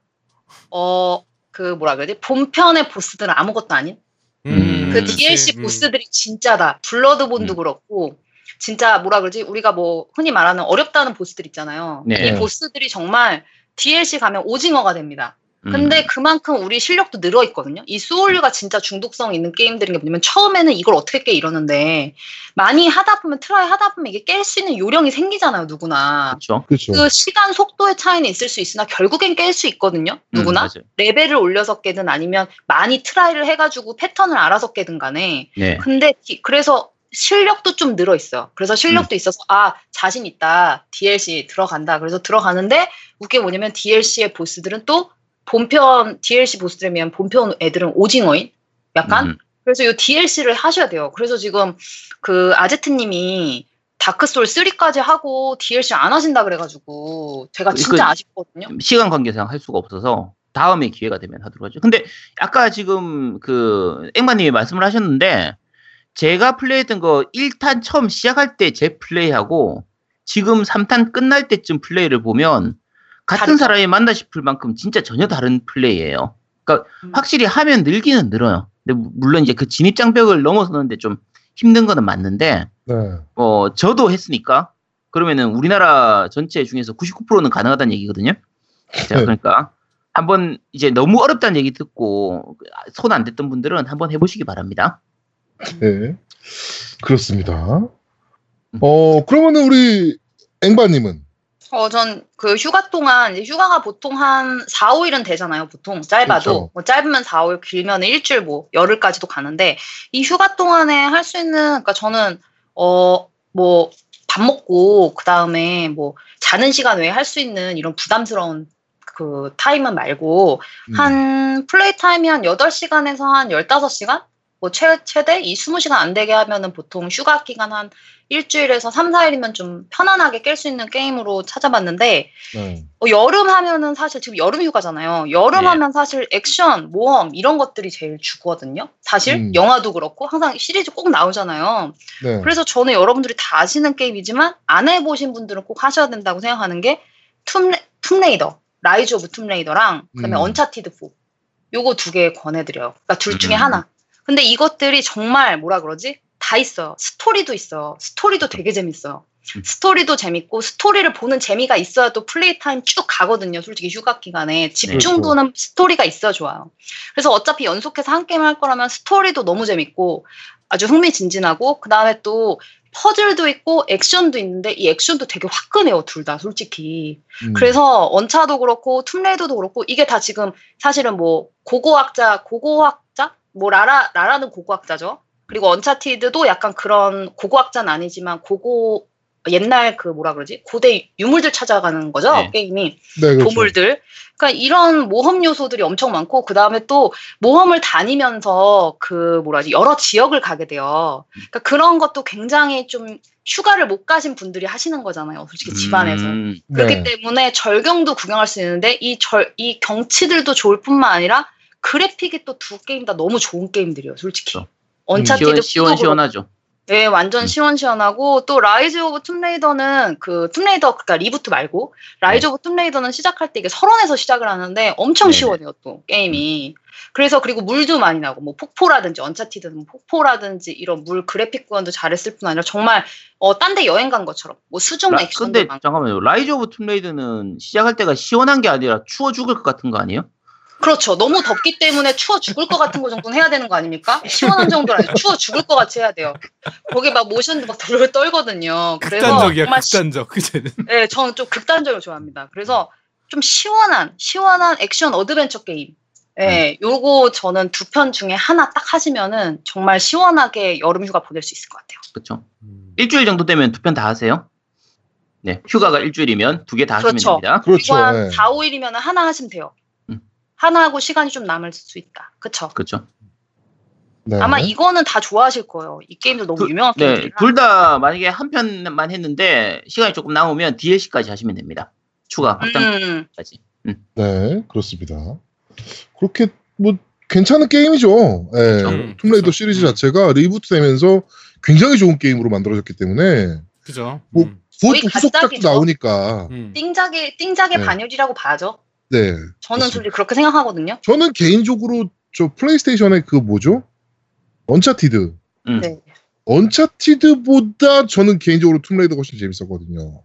어 그 뭐라 그러지? 본편의 보스들은 아무것도 아닌 음, 그 그치. DLC 음. 보스들이 진짜다. Bloodborne도 음. 그렇고 진짜 뭐라 그러지? 우리가 뭐 흔히 말하는 어렵다는 보스들 있잖아요. 네. 이 보스들이 정말 DLC 가면 오징어가 됩니다. 음. 근데 그만큼 우리 실력도 늘어 있거든요. 이 Soul류가 진짜 중독성 있는 게임들인 게 뭐냐면 처음에는 이걸 어떻게 깨 이러는데 많이 하다 보면 try 하다 보면 이게 깰 수 있는 요령이 생기잖아요, 누구나. 그렇죠. 그렇죠. 그 시간 속도의 차이는 있을 수 있으나 결국엔 깰 수 있거든요, 누구나. 음. 레벨을 올려서 깨든 아니면 많이 try를 해가지고 패턴을 알아서 깨든 간에 네. 근데 디- 그래서 실력도 좀 늘어 있어요. 그래서 실력도 있어서 아 자신 있다 DLC 들어간다. 그래서 들어가는데 웃긴 게 뭐냐면 DLC의 보스들은 또 본편 DLC 보스들에 비하면 본편 애들은 오징어인 약간 음. 그래서 이 DLC를 하셔야 돼요. 그래서 지금 그 아제트님이 Dark Soul 3까지 하고 DLC 안 하신다 그래가지고 제가 그- 진짜 그- 아쉽거든요. 시간 관계상 할 수가 없어서 다음에 기회가 되면 하도록 하죠. 근데 아까 지금 그 앵마님이 말씀을 하셨는데 제가 플레이했던 거 1탄 처음 시작할 때 제 플레이하고 지금 3탄 끝날 때쯤 플레이를 보면 같은 다르죠. 사람이 만나 싶을 만큼 진짜 전혀 다른 플레이예요. 그러니까 음. 확실히 하면 늘기는 늘어요. 근데 무- 물론 이제 그 진입 장벽을 넘어서는데 좀 힘든 거는 맞는데 네. 어 저도 했으니까 그러면은 우리나라 전체 중에서 99%는 가능하다는 얘기거든요. 자 네. 그러니까 한번 이제 너무 어렵다는 얘기 듣고 손 안 댔던 분들은 한번 해보시기 바랍니다. 네. 그렇습니다. 어, 그러면은 우리 앵바님은? 어, 전 그 휴가 동안, 이제 휴가가 보통 한 4, 5일은 되잖아요, 보통. 짧아도. 그렇죠. 뭐 짧으면 4, 5일, 길면 일주일, 뭐, 열흘까지도 가는데, 이 휴가 동안에 할 수 있는, 그러니까 저는, 어, 뭐, 밥 먹고, 그 다음에 뭐, 자는 시간 외에 할 수 있는 이런 부담스러운 그 타임은 말고, 음. 한 플레이 타임이 한 8시간에서 한 15시간? 뭐 최, 최대 이 20시간 안 되게 하면은 보통 휴가 기간 한 일주일에서 3, 4일이면 좀 편안하게 깰 수 있는 게임으로 찾아봤는데 네. 어, 여름 하면은 사실 지금 여름 휴가잖아요. 여름 네. 하면 사실 액션, 모험 이런 것들이 제일 주거든요. 사실 음. 영화도 그렇고 항상 시리즈 꼭 나오잖아요. 네. 그래서 저는 여러분들이 다 아시는 게임이지만 안 해보신 분들은 꼭 하셔야 된다고 생각하는 게 툼레, 툼레이더, 라이즈 오브 툼레이더랑 그다음에 음. Uncharted 4 요거 두 개 권해드려요. 그러니까 둘 중에 음. 하나. 근데 이것들이 정말 뭐라 그러지? 다 있어요. 스토리도 있어요. 스토리도 되게 재밌어요. 음. 스토리도 재밌고 스토리를 보는 재미가 있어야 또 플레이 타임 쭉 가거든요. 솔직히 휴가 기간에 집중도는 스토리가 있어야 좋아요. 그래서 어차피 연속해서 한 게임 할 거라면 스토리도 너무 재밌고 아주 흥미진진하고 그 다음에 또 퍼즐도 있고 액션도 있는데 이 액션도 되게 화끈해요 둘 다 솔직히 음. 그래서 언차도 그렇고 툼레이더도 그렇고 이게 다 지금 사실은 뭐 고고학자 고고학자 뭐 라라 라라는 고고학자죠 그리고 언차티드도 약간 그런 고고학자는 아니지만 고고 옛날 그 뭐라 그러지 고대 유물들 찾아가는 거죠 네. 게임이 네, 그렇죠. 보물들. 그러니까 이런 모험 요소들이 엄청 많고 그 다음에 또 모험을 다니면서 그 뭐라지 여러 지역을 가게 돼요. 그러니까 그런 것도 굉장히 좀 휴가를 못 가신 분들이 하시는 거잖아요. 솔직히 집안에서. 음, 그렇기 네. 때문에 절경도 구경할 수 있는데 이 절이 경치들도 좋을 뿐만 아니라 그래픽이 또 두 게임 다 너무 좋은 게임들이에요. 솔직히. 그렇죠. 언차티드 시원, 시원 시원하죠. 네, 완전 음. 시원시원하고 또 Rise of Tomb Raider는 그 Tomb Raider 그러니까 reboot 말고 Rise 네. of Tomb Raider는 시작할 때 이게 설원에서 시작을 하는데 엄청 네네. 시원해요 또 게임이. 그래서 그리고 물도 많이 나고 뭐 폭포라든지 Uncharted는 뭐 폭포라든지 이런 물 그래픽 구현도 잘했을 뿐 아니라 정말 어 딴 데 여행 간 것처럼 뭐 수중 라- 액션도 근데 많고 잠깐만요. 라이즈 오브 툼레이더는 시작할 때가 시원한 게 아니라 추워 죽을 것 같은 거 아니에요? 그렇죠. 너무 덥기 때문에 추워 죽을 것 같은 거 정도는 해야 되는 거 아닙니까? 시원한 정도는 아니고 추워 죽을 것 같이 해야 돼요. 거기 막 모션도 막 덜덜 떨거든요. 그래서 극단적이야 극단적 그제는 네, 저는 좀 극단적으로 좋아합니다. 그래서 좀 시원한, 시원한 액션 어드벤처 게임. 네, 요거 저는 두 편 중에 하나 딱 하시면은 정말 시원하게 여름 휴가 보낼 수 있을 것 같아요. 그렇죠. 음. 일주일 정도 되면 두 편 다 하세요. 네, 휴가가 일주일이면 두 개 다 하시면 그렇죠. 됩니다. 그렇죠. 네. 4, 5일이면 하나 하시면 돼요. 음. 하나 하고 시간이 좀 남을 수 있다. 그쵸? 그렇죠. 네. 아마 이거는 다 좋아하실 거예요. 이 게임도 너무 둘- 유명한 네, 게임들이라. 둘다 만약에 한 편만 했는데 시간이 조금 남으면 DLC까지 하시면 됩니다. 추가 확장까지. 음, 네, 그렇습니다. 그렇게 뭐 괜찮은 게임이죠. 예. 음, 툼레이더 그렇죠. 시리즈 음. 자체가 reboot되면서 굉장히 좋은 게임으로 만들어졌기 때문에 그죠 뭐- 음. 그것도 후속작도. 나오니까 음. 띵작의, 띵작의 네. 반열이라고 봐죠. 네. 저는. 솔직히 그렇게 생각하거든요. 저는 개인적으로 저 플레이스테이션의 그 뭐죠? 언차티드. 음. 네. 언차티드보다 저는 개인적으로 툼레이더가 훨씬 재밌었거든요.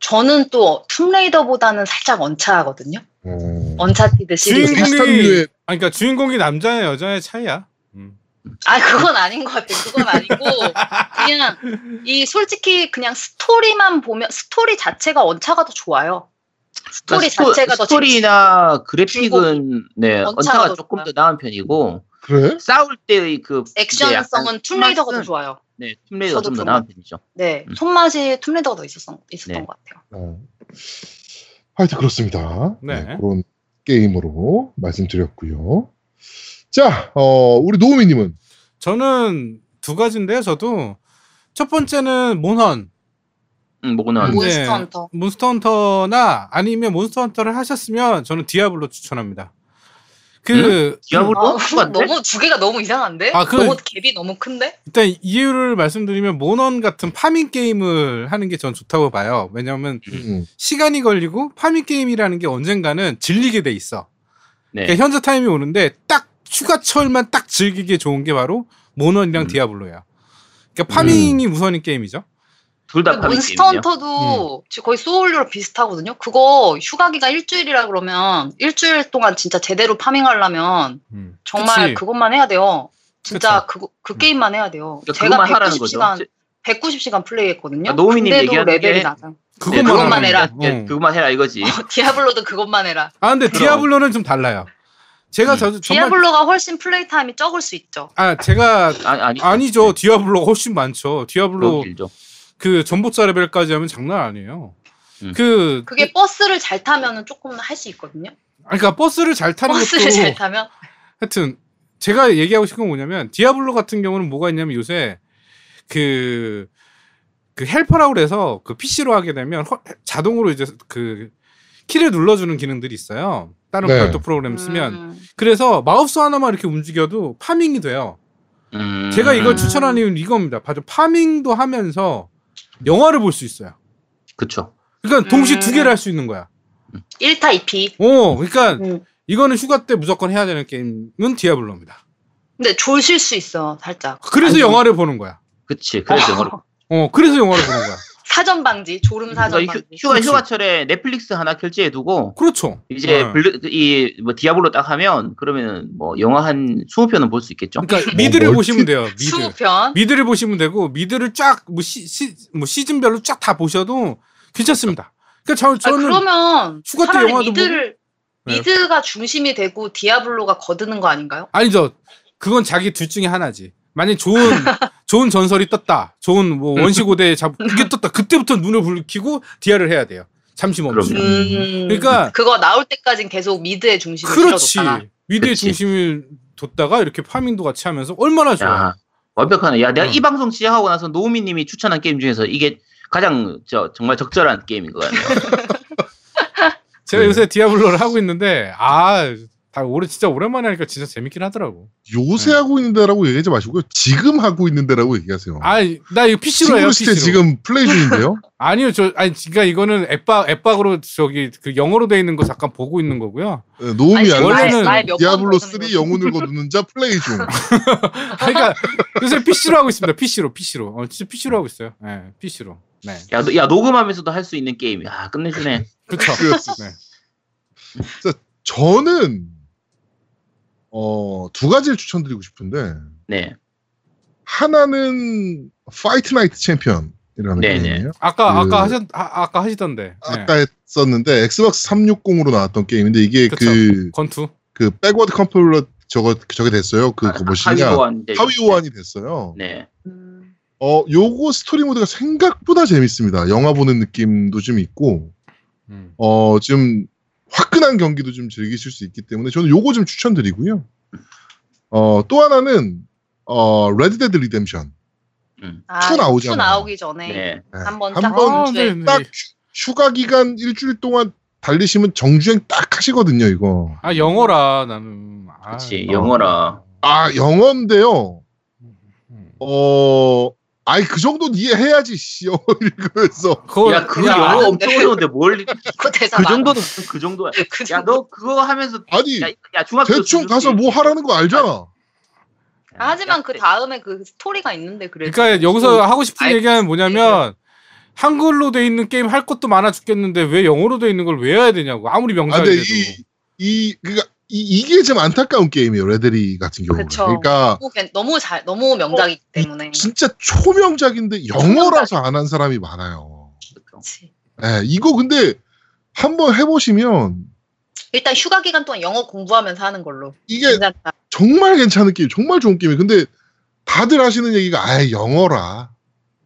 저는 또 툼레이더보다는 살짝 언차하거든요. 어. 언차티드 시리즈. 주인공이- 아니, 그러니까 주인공이 남자냐 여자의 차이야 음. 아 그건 아닌 것 같아요. 그건 아니고 그냥 이 솔직히 그냥 스토리만 보면 스토리 자체가 언차가 더 좋아요. 스토리 그러니까 스토- 자체가 더 스토리나 그래픽은 네더 조금. 더 나은 편이고 그래? 싸울 때의 그 액션성은 툼레이더가 더 좋아요. 네, 툼레이더가 저도 좀더 그런 나은 편이죠. 네, 음. 손맛이 툼레이더가 더 있었던 있었던 네. 것 같아요. 어. 하여튼 그렇습니다. 네. 네, 그런 게임으로 말씀드렸고요. 자, 어, 우리 노우미님은 저는 두 가지인데요 저도 첫 번째는 몬헌 음, 뭐구나. 음. 네. 몬스터 헌터. 몬스터 헌터나 아니면 몬스터 헌터를 하셨으면 저는 디아블로 추천합니다. 그 디아블로? 아? 너무 두 개가 너무 이상한데? 아, 그- 너무 갭이 너무 큰데? 일단 이유를 말씀드리면 몬헌 같은 farming 게임을 하는 게 전 좋다고 봐요. 왜냐하면 음, 시간이 걸리고 farming 게임이라는 게 언젠가는 질리게 돼 있어. 네. 그러니까 현자 타임이 오는데 딱 휴가철만 딱 즐기기에 좋은 게 바로 몬헌이랑 음. 디아블로야. 그러니까 farming이 우선인 게임이죠. 둘다 그 farming 몬스터 게임이요. 헌터도 지금 거의 소울류로 비슷하거든요. 그거 휴가기가 일주일이라 그러면 일주일 동안 진짜 제대로 farming하려면 음. 정말 그치. 그것만 해야 돼요. 진짜 그, 그 음. 게임만 해야 돼요. 그러니까 제가 그것만 하라는 거죠. 190시간, 190시간 플레이했거든요. 아, 근데도 얘기하는 레벨이 게- 낮아. 그것만, 네, 그것만 해라. 어. 그것만 해라 이거지. 디아블로도 그것만 해라. 아 근데 그럼. 디아블로는 좀 달라요. 제가 음. 저, 정말 디아블로가 훨씬 플레이 타임이 적을 수 있죠. 아 제가 아니, 아니 아니죠. 디아블로가 훨씬 많죠. 디아블로 길죠. 그 정복자 레벨까지 하면 장난 아니에요. 음. 그 그게 버스를 잘 타면은 조금 할 수 있거든요. 아니, 그러니까 버스를 잘 타는 버스를 것도 잘 타면 하여튼 제가 얘기하고 싶은 건 뭐냐면 디아블로 같은 경우는 뭐가 있냐면 요새 그, 그 helper라고 그래서 그 PC로 하게 되면 허- 자동으로 이제 그 키를 눌러주는 기능들이 있어요. 다른 네. 별도 프로그램 쓰면. 음, 그래서 마우스 하나만 이렇게 움직여도 farming이 돼요. 음. 제가 이걸 음. 추천하는 이유는 이겁니다. 바로 farming도 하면서 영화를 볼 수 있어요. 그쵸. 그러니까 동시에 음. 두 개를 할 수 있는 거야. 1타 2피. 오, 그러니까 음. 이거는 휴가 때 무조건 해야 되는 게임은 디아블로입니다. 근데 조실 수 있어, 살짝. 그래서 아니, 영화를 보는 거야. 그치. 그래서 영어로. 어, 그래서 영화를 보는 거야. 사전 방지, 졸음 사전 그러니까 방지. 휴, 휴가 그치. 휴가철에 넷플릭스 하나 결제해 두고 그렇죠. 이제 네. 블루 이뭐 디아블로 딱 하면 그러면은 뭐 영화 한 20편은 볼 수 있겠죠. 그러니까 미드를 멀티- 보시면 돼요. 미드. 20편. 미드를 보시면 되고 미드를 쫙뭐 시, 시, 뭐 시즌별로 쫙 다 보셔도 괜찮습니다. 그러니까 저, 아, 저는 그러면 휴가 때 영화도 미드를 네. 미드가 중심이 되고 디아블로가 거드는 거 아닌가요? 아니죠. 그건 자기 둘 중에 하나지. 만약 좋은 좋은 전설이 떴다. 좋은 뭐 원시고대 잡 그게 떴다. 그때부터 눈을 불키고 디아를 해야 돼요. 잠시 멈추고. 음, 그러니까 그거 나올 때까진 계속 미드의 중심을 그렇지. 미드의 그치. 중심을 뒀다가 이렇게 farming도 같이 하면서 얼마나 좋아. 야 완벽하네. 야 내가 응. 이 방송 시작하고 나서 노우미 님이 추천한 게임 중에서 이게 가장 저 정말 적절한 게임인 것 같네요. 제가 네. 요새 디아블로를 하고 있는데 아, 다 오래 진짜 오랜만에 하니까 진짜 재밌긴 하더라고. 요새 네. 하고 있는 데라고 얘기하지 마시고요. 지금 하고 있는 데라고 얘기하세요. 아, 나 이거 PC로 해요. PC로. 지금 플레이 중인데요. 아니요, 저 아니 그러니까 이거는 엑박 엑박으로 저기 그 영어로 돼 있는 거 잠깐 보고 있는 거고요. 네, 노우미 아니, 원래는 디아블로 거두는 3 거지. 영혼을 거두는 자 플레이 중. 그러니까 요새 PC로 하고 있습니다. PC로, PC로. 어, 진짜 PC로 하고 있어요. 네, PC로. 네, 야, 너- 야 녹음하면서도 할 수 있는 게임. 야 끝내주네. 그렇죠. 네. 저는 어, 두 가지를 추천드리고 싶은데 네. 하나는 파이트 나이트 챔피언이라는 네네. 게임이에요. 아까 그- 아까 하셨 아, 아까 하시던데. 네. 아까 했었는데 엑스박스 360으로 나왔던 게임인데 이게 그쵸. 그 권투. 그 backward compatible 저거 저게 됐어요. 그 그거 뭐시냐 하위 호환. 하위 호환이 됐어요. 네. 음, 어 요거 스토리 모드가 생각보다 재밌습니다. 영화 보는 느낌도 좀 있고 음. 어좀 화끈한 경기도 좀 즐기실 수 있기 때문에 저는 요거 좀 추천드리고요. 어 또 하나는 어 Red Dead Redemption 아, two 나오잖아요. 투 나오기 전에 네. 한번 한딱번 아, 전주에 네, 네. 딱 휴- 휴가 기간 일주일 동안 달리시면 정주행 딱 하시거든요, 이거. 아 영어라 나는. 아, 그치, 어. 영어라. 아, 영어인데요. 음. 어, 아이, 그 정도는 이해해야지, 씨, 영어 읽으면서. 그거 야 그거 야, 영어. 엄청 어려운데 뭘? 그 대사 그. 정도는 그 정도야. 그야너 그거 하면서 아니, 야, 야 중학교 대충 가서 뭐 하라는 거 알잖아. 아, 하지만 야, 그 다음에 그 스토리가 있는데 그래도 그러니까 여기서 하고 싶은 얘기는 뭐냐면 한글로 돼 있는 게임 할 것도 많아 죽겠는데 왜 영어로 돼 있는 걸 외워야 되냐고 아무리 아, 명작이라도. 근데 이, 이, 그니까, 이, 이게 좀 안타까운 게임이에요, 레드리 같은 경우는. 그쵸. 그러니까, 너무, 잘 너무 명작이기 때문에 진짜 초명작인데 영어라서 안 한 사람이 많아요. 그치. 예, 이거 근데 한번 해보시면 일단 휴가 기간 동안 영어 공부하면서 하는 걸로 이게 괜찮다. 정말 괜찮은 게임, 정말 좋은 게임이에요. 근데 다들 하시는 얘기가 아예 영어라.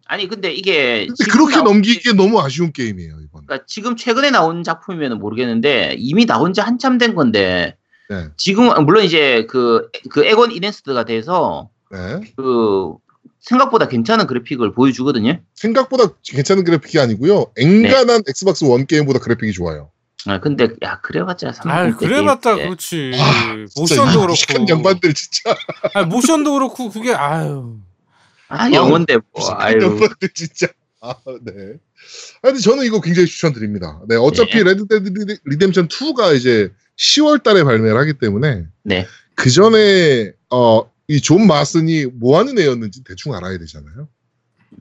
아니 근데 이게 근데 그렇게 넘기기에 너무 아쉬운 게임이에요. 그러니까 지금 최근에 나온 작품이면 모르겠는데 이미 나온 지 한참 된 건데 네. 지금 물론 이제 그그 에건 이넨스드가 돼서 네. 그 생각보다 괜찮은 그래픽을 보여주거든요. 생각보다 괜찮은 그래픽이 아니고요. 앵간한 Xbox One 게임보다 그래픽이 좋아요. 아 근데 야 그래봤자 아, 30대 그래봤다 게임. 그렇지. 아, 모션도 그렇고. 무식한 양반들 진짜. 아, 모션도 그렇고 그게 아유. 아 영어인데 뭐 아유 양반들 진짜. 아, 네. 아, 근데 저는 이거 굉장히 추천드립니다. 네, 어차피 네. Red Dead Redemp- Redemption 2가 이제 10월 달에 발매를 하기 때문에 네. 그 전에 어, 이 John Marston이 뭐 하는 애였는지 대충 알아야 되잖아요.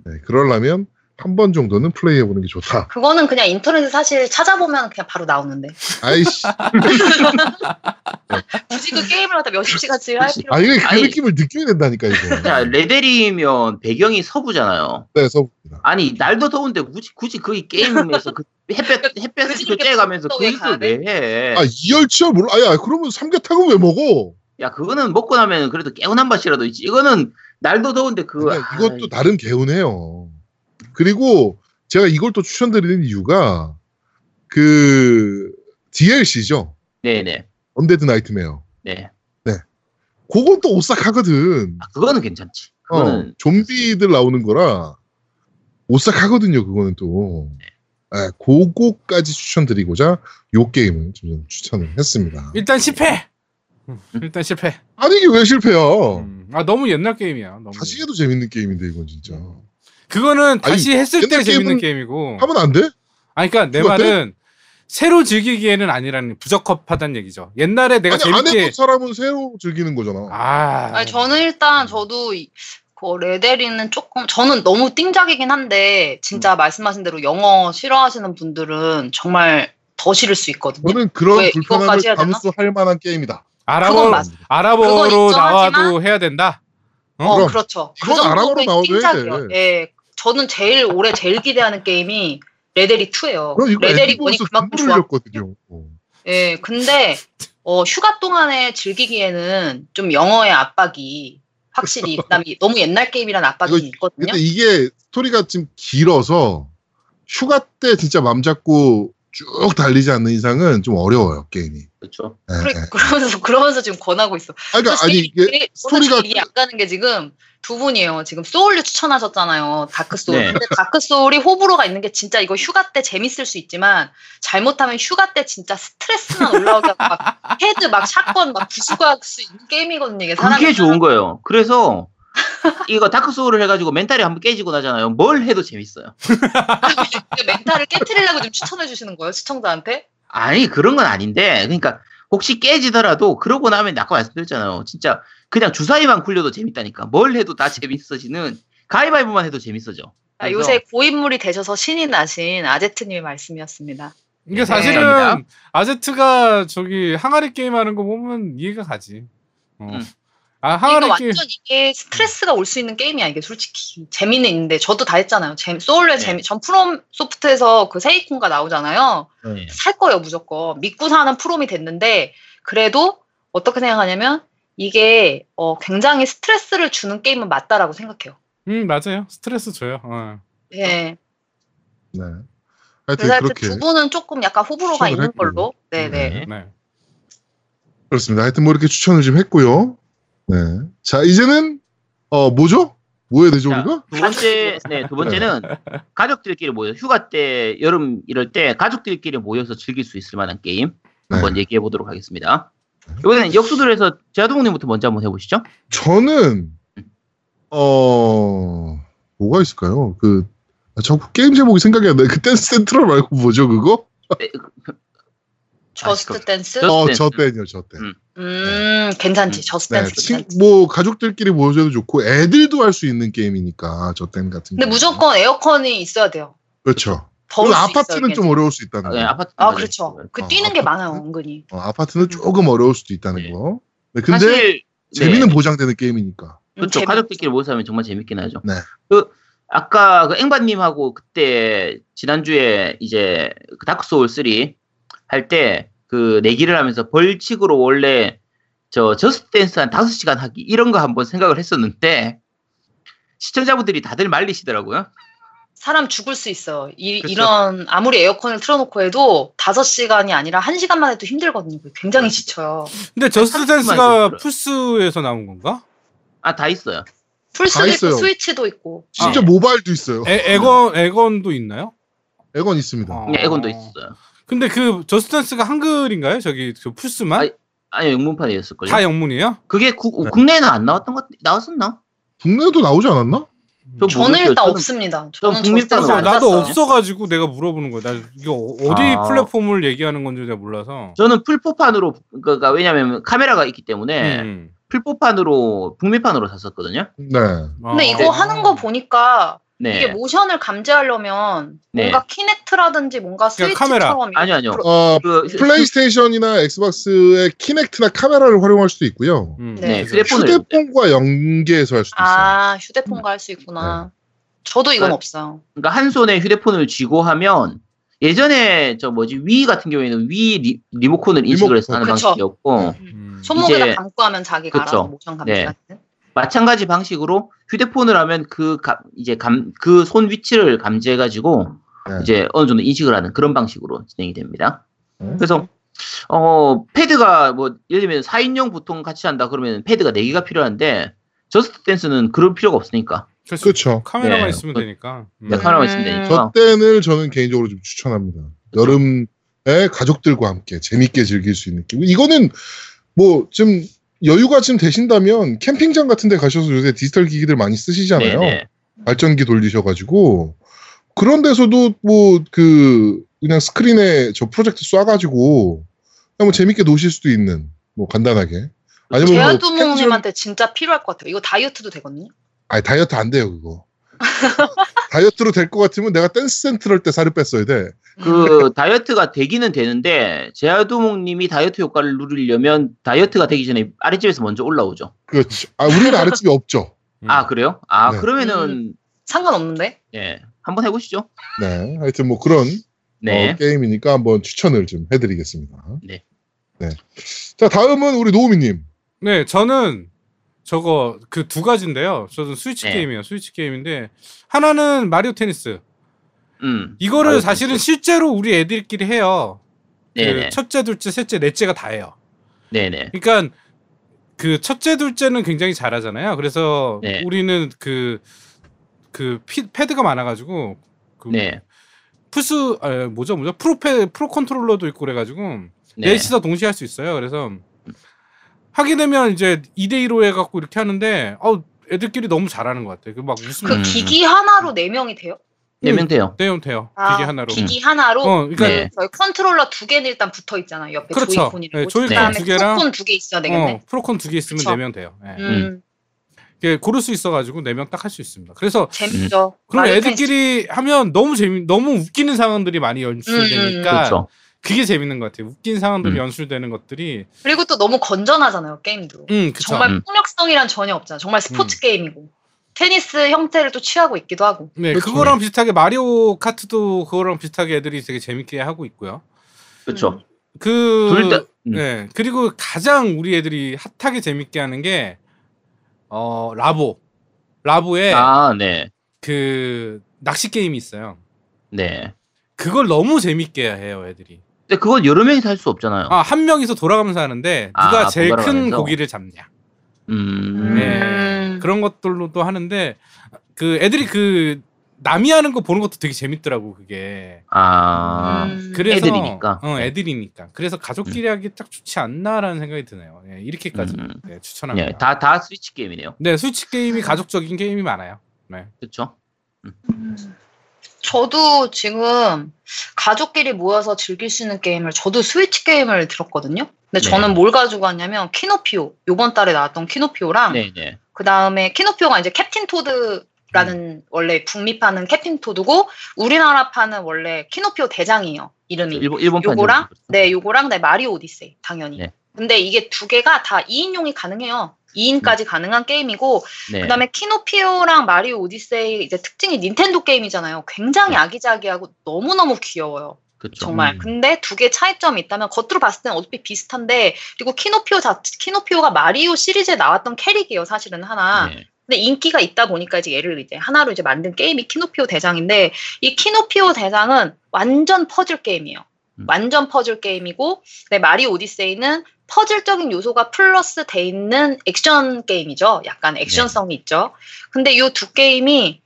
네, 그러려면 한 번 정도는 플레이해 보는 게 좋다. 그거는 그냥 인터넷에 사실 찾아보면 그냥 바로 나오는데. 아이씨. 굳이 그 게임을 갖다 몇십 시간씩 할 필요 아, 이게 그 아니. 느낌을 느껴야 된다니까, 이거. 자, 레데리면 배경이 서부잖아요. 네, 서부입니다. 아니, 날도 더운데 굳이, 굳이 거기 게임에서 그 햇볕, 이렇게 교체해가면서 그 북쪽에 짓을 왜 해? 아, 이열치열 몰라. 아, 야, 그러면 삼계탕은 왜 먹어? 야, 그거는 먹고 나면 그래도 개운한 맛이라도 있지. 이거는 날도 더운데 그. 근데 이것도 나름 개운해요. 그리고 제가 이걸 또 추천드리는 이유가 그 DLC죠. 네네. Undead Nightmare. 네. 그건 또 오싹하거든. 아, 그거는 괜찮지. 어, 그거는. 좀비들 나오는 거라 오싹하거든요. 그거는 또. 네, 그거까지 추천드리고자 요 게임을 좀 추천을 했습니다. 일단 실패. 음, 일단 실패. 아니 이게 왜 실패야? 음. 아 너무 옛날 게임이야. 너무. 다시 해도 재밌는 게임인데 이건 진짜. 그거는 다시 했을 때 재밌는 게임은 게임이고. 하면 안 돼? 아니 그러니까 내? 말은 새로 즐기기에는 아니라는 부적합하다는 얘기죠. 옛날에 내가 아니 안 재밌게 해본 사람은 새로 즐기는 거잖아. 아, 아니 저는 일단 저도 이- 그 레데리는 조금 저는 너무 띵작이긴 한데 진짜 말씀하신 대로 영어 싫어하시는 분들은 정말 더 싫을 수 있거든요. 저는 그런 왜 불편함을 이거까지 해야 되나? 감수할 만한 게임이다. 아랍어 아랍어로 나와도 해야 된다. 어, 그럼. 그렇죠. 그 아랍어로 정도의 나와도 해야 띵작이요. 돼. 예. 저는 제일 올해 제일 기대하는 게임이 레데리 2예요. 그럼 이거 레데리 엔딩 1이 보면서 그만큼. 흘렸거든요. 어. 예. 근데 어, 휴가 동안에 즐기기에는 좀 영어의 압박이 확실히 그다음에 너무 옛날 게임이라는 압박이 이거- 있거든요. 근데 이게 스토리가 좀 길어서 휴가 때 진짜 맘 잡고 쭉 달리지 않는 이상은 좀 어려워요 게임이. 그렇죠. 예, 그래, 예. 그러면서 그러면서 지금 권하고 있어. 아니, 그러니까 아니 이게 스토리가 길이 약 가는 게 지금 두 분이에요. 지금 소울류 추천하셨잖아요. Dark Souls. 네. 근데 다크 소울이 호불호가 있는 게 진짜 이거 휴가 때 재밌을 수 있지만 잘못하면 휴가 때 진짜 스트레스만 올라오게 하고 막 헤드 막 shotgun 막 부수고 할 수 있는 게임이거든요. 이게 사람이 그게 좋은 거예요. 그래서 이거 다크 소울을 해가지고 멘탈이 한번 깨지고 나잖아요. 뭘 해도 재밌어요. 멘탈을 깨트리려고 좀 추천해 주시는 거예요, 시청자한테? 아니 그런 건 아닌데 그러니까 혹시 깨지더라도 그러고 나면 아까 말씀드렸잖아요. 진짜 그냥 주사위만 굴려도 재밌다니까. 뭘 해도 다 재밌어지는 가위바위보만 해도 재밌어져. 아, 요새 고인물이 되셔서 신이 나신 아제트님의 말씀이었습니다. 이게 네, 사실은 감사합니다. 아제트가 저기 항아리 게임 하는 거 보면 이해가 가지. 어. 음. 아 이거 항아리 완전 게임 이게 스트레스가 올 수 있는 게임이야 이게 솔직히 재미는 있는데 저도 다 했잖아요. 재, Souls의 네. 재미 전 FromSoft에서 그 Sekiro인가 나오잖아요. 네. 살 거예요 무조건 믿고 사는 프롬이 됐는데 그래도 어떻게 생각하냐면 이게 어, 굉장히 스트레스를 주는 게임은 맞다라고 생각해요. 음 맞아요. 스트레스 줘요. 어. 예. 네. 하여튼 그래서 하여튼 그렇게 두 분은 조금 약간 호불호가 있는 했고요. 걸로. 네네. 네. 네. 그렇습니다. 하여튼 뭐 이렇게 추천을 좀 했고요. 네. 자 이제는 어 뭐죠? 뭐 해야 되죠 자, 우리가? 두 번째, 네, 두 번째는 가족들끼리 모여 휴가 때 여름 이럴 때 가족들끼리 모여서 즐길 수 있을 만한 게임 한번 네. 얘기해 보도록 하겠습니다. 이번에는 역수들에서 제아동님부터 먼저 한번 해보시죠. 저는 어 뭐가 있을까요? 그 아, 자꾸 게임 제목이 생각이 안 나. 그 Dance Central 말고 뭐죠 그거? 네, 그- Just 그- Dance. Just 어, 댄스. 저 땐이요, 저 땐. 음. 음 괜찮지. Just 네, 댄스. 친. 뭐 가족들끼리 모여줘도 좋고 애들도 할 수 있는 게임이니까 저땐 같은. 근데 경우는. 무조건 에어컨이 있어야 돼요. 그렇죠. 더울 아파트는. 좀 어려울 수 있다는 거. 네, 아파트. 아 그렇죠. 그 어, 뛰는 게 아파트? 많아요 은근히. 어, 아파트는 조금 어려울 수도 있다는 네. 거. 네, 근데 사실 재미는 네, 보장되는 게임이니까. 음, 그렇죠. 재밌- 가족들끼리 모여서 하면 정말 재밌긴 하죠. 네. 그 아까 그 앵바님하고 그때 지난주에 이제 그 Dark Souls 3 할 때 그 내기를 하면서 벌칙으로 원래 저 Just Dance 한 5시간 하기 이런 거 한번 생각을 했었는데 시청자분들이 다들 말리시더라고요. 사람 죽을 수 있어요. 이, 그렇죠. 이런 아무리 에어컨을 틀어놓고 해도 5시간이 아니라 1시간만 해도 힘들거든요. 굉장히 지쳐요. 근데 Just 30분 Dance가 만에 플스에서 나온 건가? 아 다 있어요. 플스도 있어요. 있고 스위치도 있고. 진짜 네. 모바일도 있어요. 엑, 엑원 엑원도 있나요? 엑원 있습니다. 어. 네, 엑원도 있어요. 근데 그 Just Dance가 한글인가요? 저기 그 플스만? 아니, 아니 영문판이었을걸요. 다 영문이에요? 그게 구- 네. 국내에는 안 나왔던 것 나왔었나? 국내에도 나오지 않았나? 저 저는. 일단 저는- 없습니다. 전 저는 안 나도 샀어요. 없어가지고 내가 물어보는 거야. 나 이거 어디 아. 플랫폼을 얘기하는 건지 내가 몰라서. 저는 플포판으로 그러니까 왜냐면 카메라가 있기 때문에 음. 플포판으로 북미판으로 샀었거든요. 네. 근데 아. 이거 하는 거 보니까 네. 이게 모션을 감지하려면 네. 뭔가 Kinect라든지 뭔가 그러니까 카메라. Switch처럼 아니요, 아니요. 어, 그 PlayStation이나 Xbox의 Kinect나 카메라를 활용할 수도 있고요. 음, 네, 그래서 휴대폰을- 휴대폰과 연계해서 할 수도 있어요. 아 휴대폰과 할 수 있구나. 저도 이건 네. 없어요. 그러니까 한 손에 휴대폰을 쥐고 하면 예전에 저 뭐지 위 같은 경우에는 위 리, 리모컨을 인식을 해서 하는 그쵸. 방식이었고 음. 손목에다 이제- 감고 하면 자기가. 알아서 모션 감지 네. 같은. 마찬가지 방식으로 휴대폰을 하면 그 감, 이제 감, 그 손 위치를 감지해 가지고 네. 이제 어느 정도 인식을 하는 그런 방식으로 진행이 됩니다. 음. 그래서 어 패드가 뭐 예를 들면 4인용 보통 같이 한다 그러면 패드가 4개가 필요한데 Just Dance는 그럴 필요가 없으니까 그렇죠. 그렇죠. 카메라만 네. 있으면 되니까. 음. 네, 하나만 있으면 음. 되니까 저 때는 저는 개인적으로 좀 추천합니다. 여름에 가족들과 함께 재밌게 즐길 수 있는 기분. 이거는 뭐좀 여유가 좀 되신다면 캠핑장 같은 데 가셔서 요새 디지털 기기들 많이 쓰시잖아요. 네네. 발전기 돌리셔가지고 그런 데서도 뭐 그 그냥 스크린에 저 프로젝트 쏴가지고 그냥 뭐 재밌게 노실 수도 있는 뭐 간단하게 아니면 뭐 제아두모님한테 진짜 필요할 것 같아요. 이거 다이어트도 되거든요. 아니 다이어트 안 돼요 그거 다이어트로 될 것 같으면 내가 댄스 센트럴 때 살을 뺐어야 돼 그 다이어트가 되기는 되는데 제아두목님이 다이어트 효과를 누리려면 다이어트가 되기 전에 아랫집에서 먼저 올라오죠. 그렇죠 아 우리는 아랫집이 없죠 음. 아 그래요? 아 네. 그러면은 상관없는데. 예 한번 해보시죠. 네 하여튼 뭐 그런 네. 어, 게임이니까 한번 추천을 좀 해드리겠습니다 네. 네. 자 다음은 우리 노우미님 네, 저는 저거 그 두 가지인데요. 저는 스위치 네. 게임이에요. 스위치 게임인데 하나는 마리오 테니스. 음. 이거를 마리오 사실은 테니스. 실제로 우리 애들끼리 해요. 그. 첫째, 둘째, 셋째, 넷째가 다 해요. 네네. 그러니까 그 첫째, 둘째는 굉장히 잘하잖아요. 그래서 네. 우리는 그그 패드가 많아가지고 그 네. 플스 아, 뭐죠 뭐죠 프로페 Pro Controller도 있고 그래가지고 네. 넷이서 동시에 할 수 있어요. 그래서 하게 되면 이제 2대 1로 해갖고 이렇게 하는데 어 애들끼리 너무 잘하는 것 같아요. 그막 웃음 그 음. 기기 하나로 네 명이 돼요? 네 명 돼요. 돼요 돼요 아, 기계 하나로. 기기 하나로. 어 그러니까 네. 저희 컨트롤러 두 개는 일단 붙어 있잖아요. 옆에 그렇죠. Joy-Con이랑. 네, Joy-Con 두 개랑- 프로콘 두 개 있어야 되겠네. 어, 프로콘 두 개 있으면 그쵸. 네 명 돼요. 예. 음, 이게 고를 수 있어가지고 네 명 딱 할 수 있습니다. 그래서 재밌죠. 그럼 마리오 애들끼리 하면 너무 재미 너무 웃기는 상황들이 많이 연출되니까 그렇죠. 그게 재밌는 것 같아요. 웃긴 상황들이 음. 연출되는 것들이 그리고 또 너무 건전하잖아요 게임도. 음 그쵸. 정말 음. 폭력성이란 전혀 없잖아. 정말 스포츠 게임이고 테니스 형태를 또 취하고 있기도 하고. 네 그쵸. 그거랑 비슷하게 마리오 카트도 그거랑 비슷하게 애들이 되게 재밌게 하고 있고요. 그렇죠. 그둘 다. 음. 네 그리고 가장 우리 애들이 핫하게 재밌게 하는 게 어 라보 라보에 아, 네. 그 낚시 게임이 있어요. 네. 그걸 너무 재밌게 해요 애들이. 근데 그건 여러 명이서 할수 없잖아요. 아 한 명이서 돌아가면서 하는데 누가 아, 제일 큰? 고기를 잡냐 음. 네. 음. 그런 것들로도 하는데 그 애들이 그 남이 하는 거 보는 것도 되게 재밌더라고 그게. 아. 음. 그래서 애들이니까. 어 네. 애들이니까. 그래서 가족끼리 하기 딱 좋지 않나라는 생각이 드네요. 예, 이렇게까지 음. 네, 추천합니다. 네, 다, 다 스위치 게임이네요. 네 스위치 게임이 가족적인 게임이 많아요. 네. 그렇죠. 저도 지금 가족끼리 모여서 즐길 수 있는 게임을 저도 스위치 게임을 들었거든요. 근데 네. 저는 뭘 가지고 왔냐면 키노피오 요번 달에 나왔던 키노피오랑 네, 네. 그 다음에 키노피오가 이제 Captain Toad 라는 원래 북미판은 Captain Toad고 우리나라판은 원래 키노피오 대장이에요. 이름이. 일본 일본 판 요거랑 네 요거랑 네 Mario Odyssey 당연히. 네. 근데 이게 두 개가 다 2인용이 가능해요. 2인까지 가능한 게임이고 네. 그다음에 키노피오랑 Mario Odyssey 이제 특징이 닌텐도 게임이잖아요. 굉장히 네. 아기자기하고 너무너무 귀여워요. 그렇죠. 정말. 음. 근데 두 개 차이점이 있다면 겉으로 봤을 때는 어차피 비슷한데 그리고 키노피오 자 키노피오가 Mario 시리즈에 나왔던 캐릭이에요. 사실은 하나. 네. 근데 인기가 있다 보니까 이제 얘를 이제 하나로 이제 만든 게임이 키노피오 대장인데 이 키노피오 대장은 완전 퍼즐 게임이에요. 음. 완전 퍼즐 게임이고 네, 마리오 오디세이는 퍼즐적인 요소가 플러스 돼 있는 액션 게임이죠. 약간 액션성이 있죠. 근데 이 두 게임이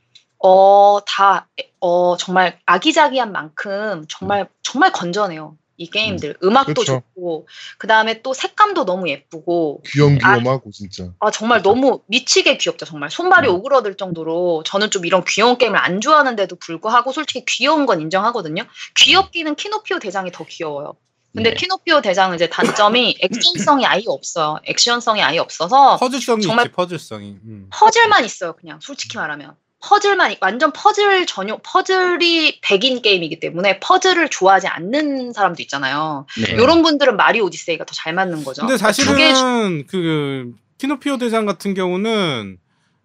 어, 다, 어, 정말 아기자기한 만큼 정말, 정말 건전해요. 이 게임들. 음. 악도 그렇죠. 좋고, 그 다음에 또 색감도 너무 예쁘고, 귀염귀염하고 진짜 아, 정말 그렇죠. 너무 미치게 귀엽죠. 정말 손발이 음. 오그러들 정도로 저는 좀 이런 귀여운 게임을 안 좋아하는데도 불구하고 솔직히 귀여운 건 인정하거든요. 귀엽기는 키노피오 대장이 더 귀여워요. 근데 네. 키노피오 대장은 이제 단점이 액션성이 아예 없어요. 액션성이 아예 없어서 퍼즐성이 정말- 있지 퍼즐성이. 음. 퍼즐만 있어요. 그냥 솔직히 말하면 퍼즐만 완전 퍼즐 전용 퍼즐이 백인 게임이기 때문에 퍼즐을 좋아하지 않는 사람도 있잖아요. 네. 이런 분들은 Mario Odyssey가 더 잘 맞는 거죠. 근데 두 개- 사실은 그 키노피오 대장 같은 경우는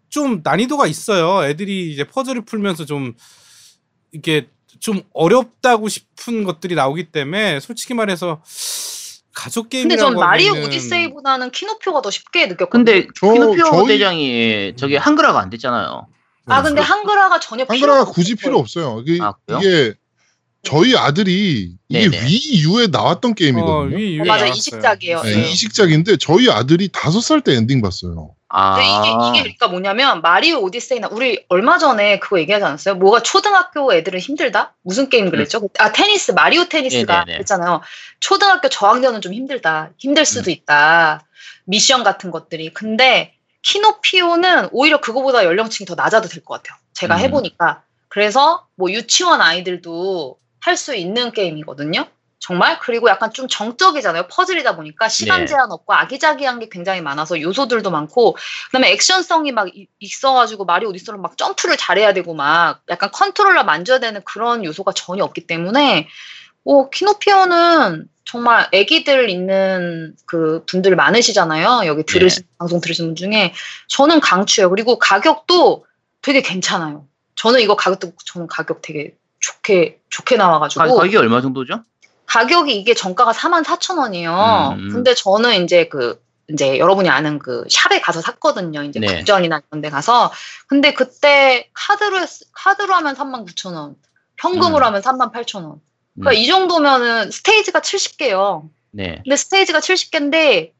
좀 난이도가 있어요. 애들이 이제 퍼즐을 풀면서 좀 이게 좀 어렵다고 싶은 것들이 나오기 때문에 솔직히 말해서 가족 근데 게임이라고 전 Mario 하기에는 Odyssey보다는 키노피오가 더 쉽게 느꼈거든요. 근데 저- 키노피오 저희- 대장이 저게 한글화가 안 됐잖아요. 아 근데 한글화가 전혀 필요 한글화가 굳이 필요 없어요. 이게, 아, 그래요? 이게 저희 아들이 이게 네네. Wii U에 나왔던 어, 게임이거든요. Wii, Wii에 어, 맞아. 이식작이에요. 네, 네. 이식작인데 저희 아들이 다섯 살 때 엔딩 봤어요. 아, 이게 이게 그러니까 뭐냐면 마리오 오디세이나 우리 얼마 전에 그거 얘기하지 않았어요? 뭐가 초등학교 애들은 힘들다? 무슨 게임 그랬죠? 아 테니스 마리오 테니스가 음. 네네네. 그랬잖아요. 초등학교 저학년은 좀 힘들다. 힘들 수도 있다. 미션 같은 것들이. 근데 키노피오는 오히려 그거보다 연령층이 더 낮아도 될 것 같아요. 제가 음. 해보니까. 그래서 뭐 유치원 아이들도 할 수 있는 게임이거든요. 정말 그리고 약간 좀 정적이잖아요. 퍼즐이다 보니까 시간 네. 제한 없고 아기자기한 게 굉장히 많아서 요소들도 많고 그다음에 액션성이 막 이- 있어가지고 Mario Odyssey로 막 점프를 잘해야 되고 막 약간 컨트롤러 만져야 되는 그런 요소가 전혀 없기 때문에 오 키노피오는 정말 애기들 있는 그 분들 많으시잖아요. 여기 들으신 방송 들으신 분 중에 저는 강추예요. 그리고 가격도 되게 괜찮아요. 저는 이거 가격도 저는 가격 되게 좋게 좋게 나와가지고 가, 가격이 얼마 정도죠? 가격이 이게 정가가 44,000원이에요. 음. 근데 저는 이제 그 이제 여러분이 아는 그 샵에 가서 샀거든요. 이제 네. 국전이나 이런 데 가서. 근데 그때 카드로 했- 카드로 하면 39,000원. 현금으로 음. 하면 38,000원. 그러니까 음. 이 정도면은 스테이지가 70개예요. 네. 근데 스테이지가 70개인데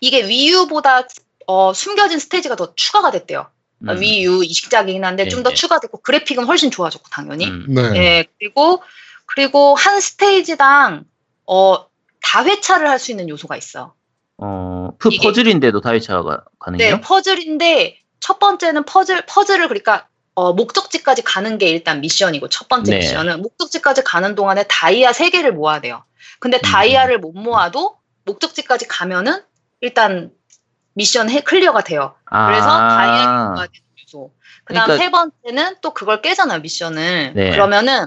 이게 위유보다 어, 숨겨진 스테이지가 더 추가가 됐대요. 그러니까 음. 위유 이식작이긴 한데 네, 좀더 네. 추가됐고 그래픽은 훨씬 좋아졌고 당연히. 음. 네. 예, 그리고 그리고 한 스테이지당 어 다회차를 할 수 있는 요소가 있어. 어, 그 이게- 퍼즐인데도 다회차가 가능해요? 네, 퍼즐인데 첫 번째는 퍼즐 퍼즐을 그러니까 어, 목적지까지 가는 게 일단 미션이고 첫 번째 네. 미션은 목적지까지 가는 동안에 다이아 세 개를 모아야 돼요. 근데 음. 다이아를 못 모아도 목적지까지 가면은 일단 미션 해 clear가 돼요. 그래서 아, 다이아를 모아야 되는 요소. 그다음 그러니까- 세 번째는 또 그걸 깨잖아요 미션을. 네. 그러면은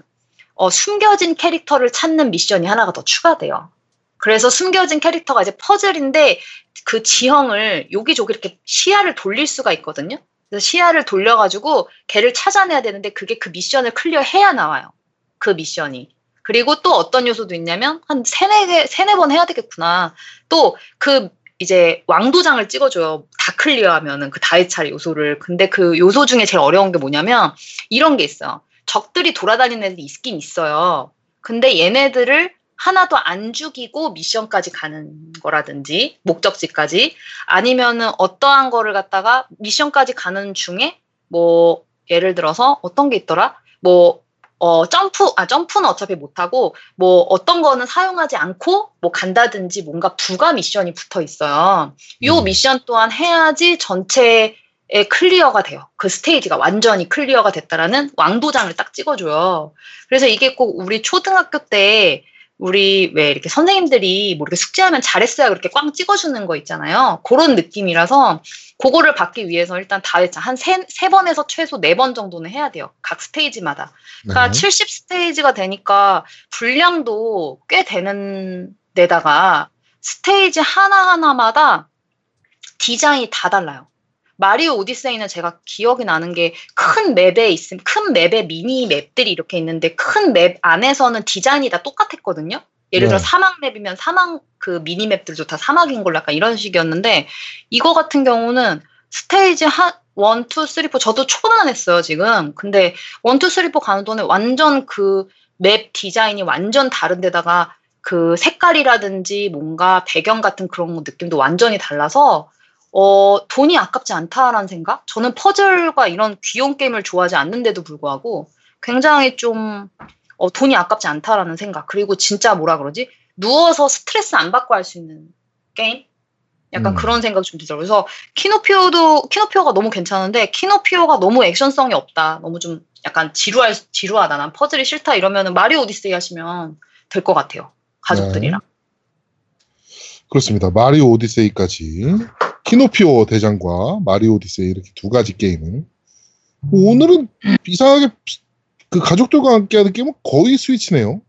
어, 숨겨진 캐릭터를 찾는 미션이 하나가 더 추가돼요. 그래서 숨겨진 캐릭터가 이제 퍼즐인데 그 지형을 여기저기 이렇게 시야를 돌릴 수가 있거든요. 그래서 시야를 돌려가지고 걔를 찾아내야 되는데 그게 그 미션을 클리어해야 나와요. 그 미션이. 그리고 또 어떤 요소도 있냐면 한 세네 개, 세네 번 해야 되겠구나. 또 그 이제 왕도장을 찍어줘요. 다 클리어하면은 그 다이차례 요소를. 근데 그 요소 중에 제일 어려운 게 뭐냐면 이런 게 있어요. 적들이 돌아다니는 애들이 있긴 있어요. 근데 얘네들을 하나도 안 죽이고 미션까지 가는 거라든지 목적지까지 아니면은 어떠한 거를 갖다가 미션까지 가는 중에 뭐 예를 들어서 어떤 게 있더라? 뭐 어, 점프, 아, 점프는 어차피 못하고, 뭐, 어떤 거는 사용하지 않고, 뭐, 간다든지 뭔가 부가 미션이 붙어 있어요. 요 음. 미션 또한 해야지 전체에 clear가 돼요. 그 스테이지가 완전히 clear가 됐다라는 왕도장을 딱 찍어줘요. 그래서 이게 꼭 우리 초등학교 때 우리 왜 이렇게 선생님들이 뭐 이렇게 숙제하면 잘했어요 그렇게 꽝 찍어주는 거 있잖아요. 그런 느낌이라서 그거를 받기 위해서 일단 다 해봤자 한세 세 번에서 최소 네 번 정도는 해야 돼요. 각 스테이지마다. 그러니까 네. 70 스테이지가 되니까 분량도 꽤 되는 데다가 스테이지 하나 하나마다 디자인이 다 달라요. Mario Odyssey는 제가 기억이 나는 게 큰 map에 있음, 큰 map에 mini map들이 이렇게 있는데 큰 map 안에서는 디자인이 다 똑같았거든요. 예를 들어 네. 사막 map이면 사막 그 mini map들도 다 사막인 걸로 약간 이런 식이었는데 이거 같은 경우는 스테이지 한 1, 2, 3, 4 저도 초반만 했어요 지금. 근데 1, 2, 3, 4 가는 동안에 완전 그 map 디자인이 완전 다른 데다가 그 색깔이라든지 뭔가 배경 같은 그런 느낌도 완전히 달라서 어, 돈이 아깝지 않다라는 생각? 저는 퍼즐과 이런 귀여운 게임을 좋아하지 않는데도 불구하고 굉장히 좀 어, 돈이 아깝지 않다라는 생각. 그리고 진짜 뭐라 그러지? 누워서 스트레스 안 받고 할 수 있는 게임? 약간 음. 그런 생각이 좀 들더라고요. 그래서 키노피오도, 키노피오가 너무 괜찮은데, 키노피오가 너무 액션성이 없다. 너무 좀 약간 지루할, 지루하다. 난 퍼즐이 싫다. 이러면은 Mario Odyssey 하시면 될 것 같아요. 가족들이랑. 그렇습니다. 마리오 오디세이까지 키노피오 대장과 마리오 오디세이 이렇게 두 가지 게임을 오늘은 이상하게 그 가족들과 함께하는 게임은 거의 스위치네요.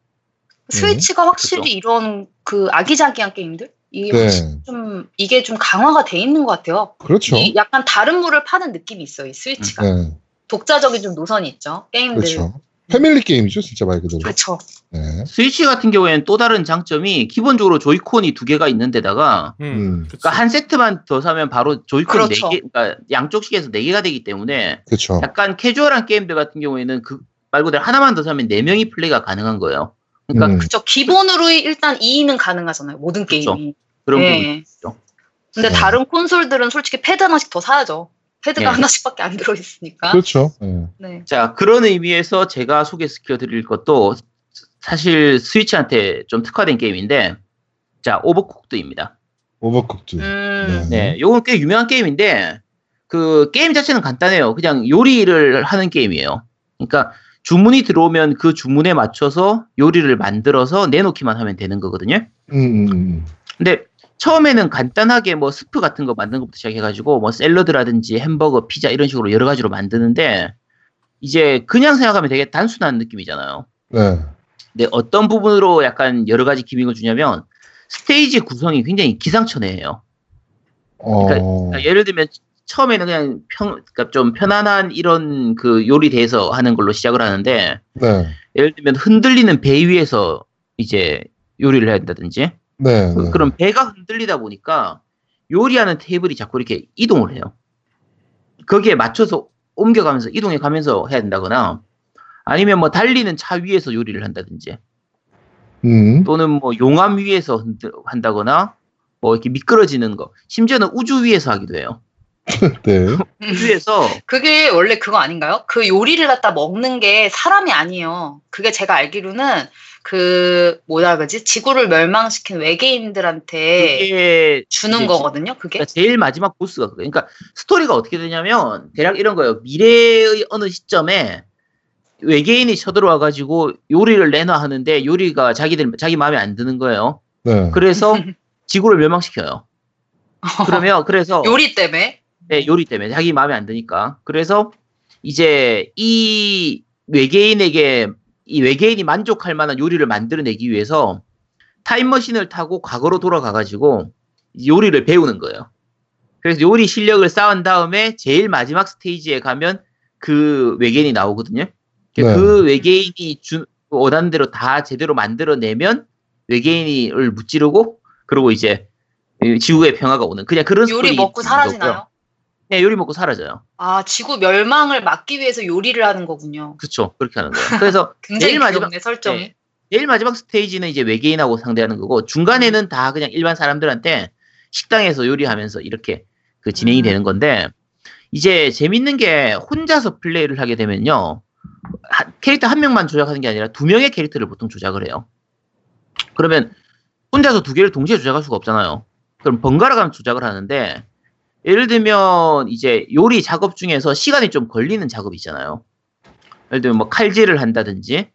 스위치가 확실히 그렇죠. 이런 그 아기자기한 게임들 이게 네. 좀 이게 좀 강화가 돼 있는 것 같아요. 그렇죠. 이 약간 다른 물을 파는 느낌이 있어요. 이 스위치가 네, 독자적인 좀 노선이 있죠. 게임들. 그렇죠. 패밀리 게임이죠, 진짜 말 그대로. 그렇죠. 네. 스위치 같은 경우에는 또 다른 장점이 기본적으로 조이콘이 두 개가 있는 데다가 음. 음. 그치. 그러니까 한 세트만 더 사면 바로 조이콘이 그렇죠. 네 개, 그러니까 양쪽 식에서 네 개가 되기 때문에 그렇죠. 약간 캐주얼한 게임들 같은 경우에는 그 말 그대로 하나만 더 사면 네 명이 플레이가 가능한 거예요. 그러니까 음. 그렇죠. 기본으로 일단 2는 가능하잖아요. 모든 그렇죠. 게임이. 그런 네. 부분이 있죠. 근데 네. 다른 콘솔들은 솔직히 패드 하나씩 더 사야죠. 패드가 네. 하나씩밖에 안 들어있으니까. 그렇죠. 네. 네. 자 그런 의미에서 제가 소개시켜 드릴 것도 사실 Switch한테 좀 특화된 게임인데 자 Overcooked입니다. Overcooked. 음, 네, 요건 꽤 유명한 게임인데 그 게임 자체는 간단해요. 그냥 요리를 하는 게임이에요. 그러니까 주문이 들어오면 그 주문에 맞춰서 요리를 만들어서 내놓기만 하면 되는 거거든요. 음, 음, 음. 근데 처음에는 간단하게 뭐 스프 같은 거 만드는 것부터 시작해가지고 뭐 샐러드라든지 햄버거, 피자 이런 식으로 여러 가지로 만드는데 이제 그냥 생각하면 되게 단순한 느낌이잖아요. 네. 근데 어떤 부분으로 약간 여러 가지 기믹을 주냐면 스테이지 구성이 굉장히 기상천외해요. 어. 그러니까 예를 들면 처음에는 그냥 평, 그러니까 좀 편안한 이런 그 요리 대해서 하는 걸로 시작을 하는데 네. 예를 들면 흔들리는 배 위에서 이제 요리를 해야 된다든지 네. 그- 네. 그럼 배가 흔들리다 보니까 요리하는 테이블이 자꾸 이렇게 이동을 해요. 거기에 맞춰서 옮겨가면서 이동해 가면서 해야 된다거나 아니면 뭐 달리는 차 위에서 요리를 한다든지 음. 또는 뭐 용암 위에서 한다거나 뭐 이렇게 미끄러지는 거 심지어는 우주 위에서 하기도 해요. 네. 우주에서 그게 원래 그거 아닌가요? 그 요리를 갖다 먹는 게 사람이 아니에요. 그게 제가 알기로는 그 뭐라 그러지? 지구를 멸망시킨 외계인들한테 주는 이제 거거든요. 그게. 그러니까 제일 마지막 보스가 그거예요. 그러니까 스토리가 어떻게 되냐면 대략 이런 거예요. 미래의 어느 시점에 외계인이 쳐들어와 가지고 요리를 내놔 하는데 요리가 자기들 자기 마음에 안 드는 거예요. 네. 그래서 지구를 멸망시켜요. 그러면 그래서 요리 때문에. 네, 요리 때문에 자기 마음에 안 드니까. 그래서 이제 이 외계인에게 이 외계인이 만족할 만한 요리를 만들어내기 위해서 타임머신을 타고 과거로 돌아가 가지고 요리를 배우는 거예요. 그래서 요리 실력을 쌓은 다음에 제일 마지막 스테이지에 가면 그 외계인이 나오거든요. 네. 그 외계인이 준 원하는 대로 다 제대로 만들어내면 외계인을 무찌르고 그리고 이제 이 지구의 평화가 오는 그냥 그런 요리 먹고. 사라지나요? 네, 요리 먹고 사라져요. 아, 지구 멸망을 막기 위해서 요리를 하는 거군요. 그렇죠. 그렇게 하는 거예요. 그래서 굉장히 제일 마지막- 설정이. 네. 제일 마지막 스테이지는 이제 외계인하고 상대하는 거고 중간에는 다 그냥 일반 사람들한테 식당에서 요리하면서 이렇게 그 진행이 음. 되는 건데 이제 재밌는 게 혼자서 플레이를 하게 되면요 하- 캐릭터 한 명만 조작하는 게 아니라 두 명의 캐릭터를 보통 조작을 해요. 그러면 혼자서 두 개를 동시에 조작할 수가 없잖아요. 그럼 번갈아 가면 조작을 하는데 예를 들면 이제 요리 작업 중에서 시간이 좀 걸리는 작업이 있잖아요. 예를 들면 뭐 칼질을 한다든지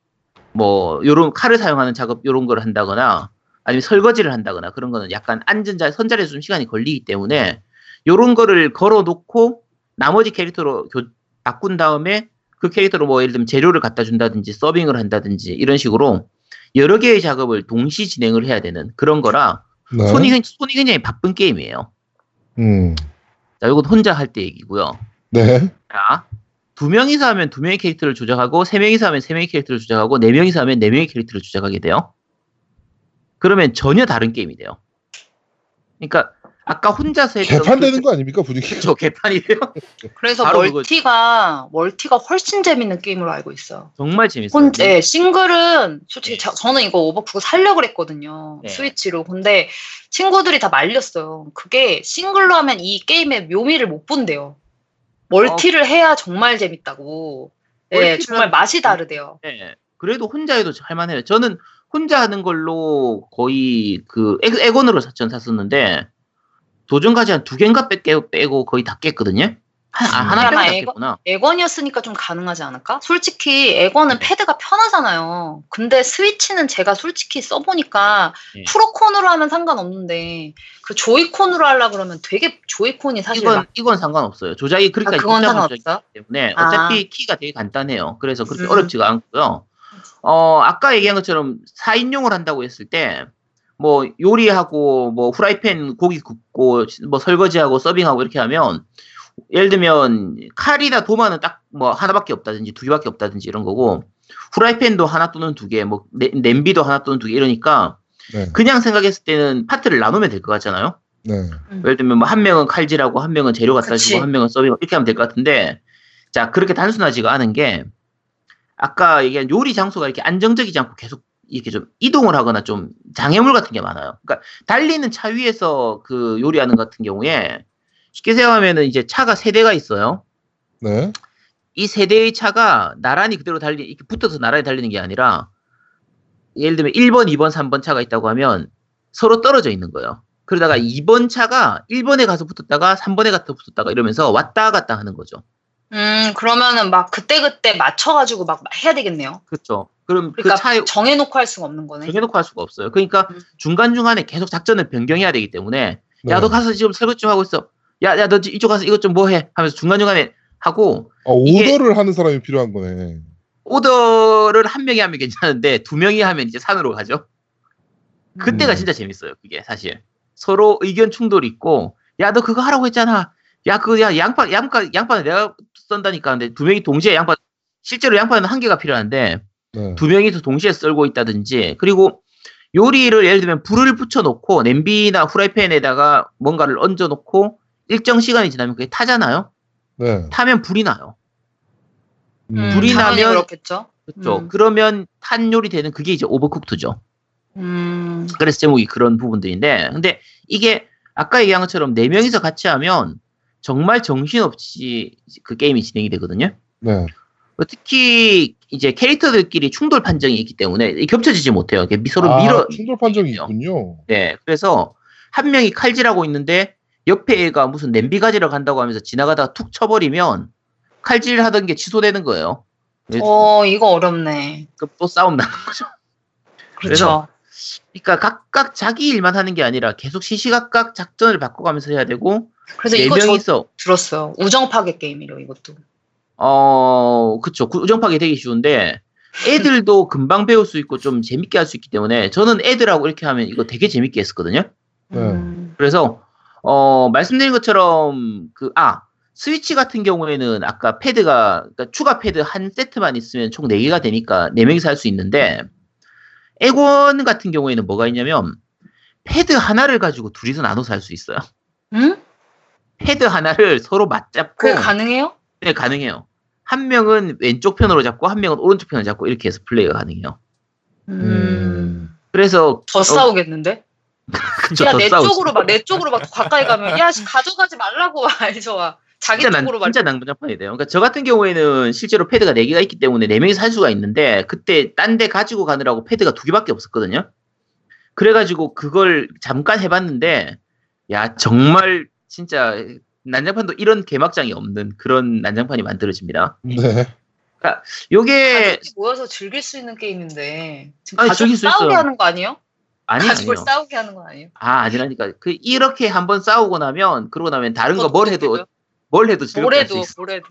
뭐 요런 칼을 사용하는 작업 요런 걸 한다거나 아니면 설거지를 한다거나 그런 거는 약간 앉은 자 선자리에서 좀 시간이 걸리기 때문에 요런 거를 걸어 놓고 나머지 캐릭터로 교- 바꾼 다음에 그 캐릭터로 뭐 예를 들면 재료를 갖다 준다든지 서빙을 한다든지 이런 식으로 여러 개의 작업을 동시 진행을 해야 되는 그런 거라 네. 손이, 굉- 손이 굉장히 바쁜 게임이에요. 음. 자, 이건 혼자 할 때 얘기고요. 네. 자, 두 명이서 하면 두 명의 캐릭터를 조작하고 세 명이서 하면 세 명의 캐릭터를 조작하고 네 명이서 하면 네 명의 캐릭터를 조작하게 돼요. 그러면 전혀 다른 게임이 돼요. 그러니까 아까 혼자서 했던 개판되는 그- 거 아닙니까 분위기? 저 개판이에요. 그래서 바로 멀티가 멀티가 훨씬 재밌는 게임으로 알고 있어요. 정말 재밌어요. 혼, 네, 싱글은 솔직히 네. 저, 저는 이거 오버쿠고 살려고 그랬거든요. 네. 스위치로. 근데 친구들이 다 말렸어요. 그게 싱글로 하면 이 게임의 묘미를 못 본대요. 멀티를 해야 정말 재밌다고. 네, 어. 정말 맛이 다르대요. 네, 그래도 혼자 해도 할만해요. 저는 혼자 하는 걸로 거의 그 에- 에곤으로 전 샀었는데 도전까지 한 두 개인가 빼고, 거의 다 깼거든요. 하, 아, 음. 하나 빼고 아마 닫겠구나. 에건이었으니까 좀 가능하지 않을까? 솔직히 에건은 패드가 편하잖아요. 근데 스위치는 제가 솔직히 써보니까 예. 프로콘으로 하면 상관없는데 그 조이콘으로 하려 그러면 되게 조이콘이 사실 이건 막 이건 상관없어요. 조작이 그러니까 아, 그건 상관없어? 때문에 아. 어차피 키가 되게 간단해요. 그래서 그렇게 음. 어렵지가 않고요. 어 아까 얘기한 것처럼 4인용을 한다고 했을 때 뭐 요리하고 뭐 후라이팬 고기 굽고 뭐 설거지하고 서빙하고 이렇게 하면 예를 들면 칼이나 도마는 딱 뭐 하나밖에 없다든지 두 개밖에 없다든지 이런 거고 후라이팬도 하나 또는 두 개, 뭐 냄- 냄비도 하나 또는 두 개 이러니까 네. 그냥 생각했을 때는 파트를 나누면 될 것 같잖아요. 네. 예를 들면 뭐 한 명은 칼질하고 한 명은 재료 갖다. 주고 한 명은 서빙 이렇게 하면 될 것 같은데 자 그렇게 단순하지가 않은 게 아까 얘기한 요리 장소가 이렇게 안정적이지 않고 계속 이렇게 좀 이동을 하거나 좀 장애물 같은 게 많아요. 그러니까 달리는 차 위에서 그 요리하는 같은 경우에 쉽게 생각하면은 이제 차가 세 대가 있어요. 네. 이 세 대의 차가 나란히 그대로 달리 이렇게 붙어서 나란히 달리는 게 아니라 예를 들면 1번, 2번, 3번 차가 있다고 하면 서로 떨어져 있는 거예요. 그러다가 2번 차가 1번에 가서 붙었다가 3번에 가서 붙었다가 이러면서 왔다 갔다 하는 거죠. 음 그러면은 막 그때 그때 맞춰가지고 막 해야 되겠네요. 그렇죠. 그럼 그러니까 그 차에 정해놓고 할 수가 없는 거네. 정해놓고 할 수가 없어요. 그러니까 음. 중간 중간에 계속 작전을 변경해야 되기 때문에 네. 야, 너 가서 지금 설거지 좀 하고 있어. 야, 야, 너 이쪽 가서 이것 좀 뭐 해? 하면서 중간 중간에 하고 아, 오더를 하는 사람이 필요한 거네. 오더를 한 명이 하면 괜찮은데 두 명이 하면 이제 산으로 가죠. 그때가 음. 진짜 재밌어요. 그게 사실 서로 의견 충돌 있고 야 너 그거 하라고 했잖아. 야그야 양파 양파 양파는 내가 썬다니까. 근데 두 명이 동시에 양파 실제로 양파는 한 개가 필요한데 네. 두 명이서 동시에 썰고 있다든지 그리고 요리를 예를 들면 불을 붙여놓고 냄비나 후라이팬에다가 뭔가를 얹어놓고 일정 시간이 지나면 그게 타잖아요. 네. 타면 불이 나요. 음, 불이 당연히 나면- 그렇겠죠. 그렇죠. 음. 그러면 탄 요리 되는 그게 이제 오버쿡트죠. 음, 그래서 제목이 그런 부분들인데, 근데 이게 아까 얘기한 것처럼 네 명이서 같이 하면 정말 정신없이 그 게임이 진행이 되거든요. 네. 특히 이제 캐릭터들끼리 충돌 판정이 있기 때문에 겹쳐지지 못해요. 이게 서로 아, 밀어. 충돌 판정이. 있군요. 네, 그래서 한 명이 칼질하고 있는데 옆에 애가 무슨 냄비 가지러 간다고 하면서 지나가다가 툭 쳐버리면 칼질하던 게 취소되는 거예요. 그래서 어 이거 어렵네. 또 싸움 나는 거죠. 그렇죠. 그러니까 각각 자기 일만 하는 게 아니라 계속 시시각각 작전을 바꿔가면서 해야 되고 그래서 네 이거 저 명이서 들었어요. 우정 파괴 게임이래요 이것도. 어 그쵸 우정파기 되기 쉬운데 애들도 금방 배울 수 있고 좀 재밌게 할 수 있기 때문에 저는 애들하고 이렇게 하면 이거 되게 재밌게 했었거든요. 네. 음, 그래서 어 말씀드린 것처럼 그 아 스위치 같은 경우에는 아까 패드가 그러니까 추가 패드 한 세트만 있으면 총 4개가 되니까 4명이서 할 수 있는데 에곤 같은 경우에는 뭐가 있냐면 패드 하나를 가지고 둘이서 나눠서 할 수 있어요. 음? 패드 하나를 서로 맞잡고 그게 가능해요? 네, 가능해요. 한 명은 왼쪽 편으로 잡고 한 명은 오른쪽 편으로 잡고 이렇게 해서 플레이가 가능해요. 음. 그래서 더 어, 싸우겠는데? 그쵸, 야더내 싸우죠. 쪽으로 막 내 쪽으로 막 가까이 가면 야 씨, 가져가지 말라고 알죠? 와. 자기 진짜 난 쪽으로 막 진짜 낭만장판이 돼요. 그러니까 저 같은 경우에는 실제로 패드가 4개가 있기 때문에 4명이서 할 수가 있는데 그때 딴 데 가지고 가느라고 패드가 2개밖에 없었거든요. 그래가지고 그걸 잠깐 해봤는데 야 정말 진짜 난장판도 이런 개막장이 없는 그런 난장판이 만들어집니다. 네. 요게 가족이 모여서 즐길 수 있는 게임인데 지금 아니, 가족 즐길 수 싸우게 있어요. 하는 거 아니에요? 아니 가족을 아니요. 싸우게 하는 거 아니에요? 아 아니라니까 그 이렇게 한번 싸우고 나면 그러고 나면 다른 거 뭘 해도. 뭘 해도 즐겁게 할수 있어. 모래도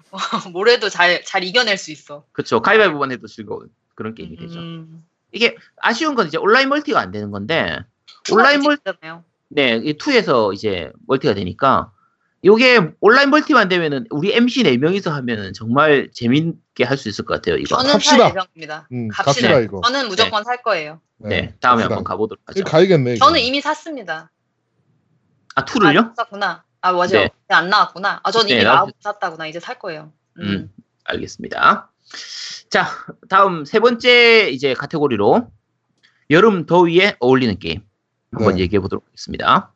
모래도 잘 잘 이겨낼 수 있어. 그렇죠. 가위바위보만 해도 즐거운 그런 게임이 되죠. 음. 이게 아쉬운 건 이제 온라인 멀티가 안 되는 건데 온라인 멀 잖아요 네, 이 2에서 이제 멀티가 되니까 요게 온라인 멀티만 되면은 우리 MC 4명이서 하면은 정말 재밌게 할 수 있을 것 같아요, 이거. 저는 갑시다. 살 예정입니다. 음, 갑시다. 갑시다 이거. 저는 무조건 살 거예요. 네, 다음에 갑시다. 한번 가보도록 하죠. 이거 가야겠네. 이거. 저는 이미 샀습니다. 아, 2를요? 아, 샀구나. 아 맞아요. 네. 안 나왔구나. 아, 전 네, 이미 나왔- 나왔 샀다구나. 이제 살 거예요. 음. 음, 알겠습니다. 자, 다음 세 번째 이제 카테고리로 여름 더위에 어울리는 게임 한번 네. 얘기해 보도록 하겠습니다.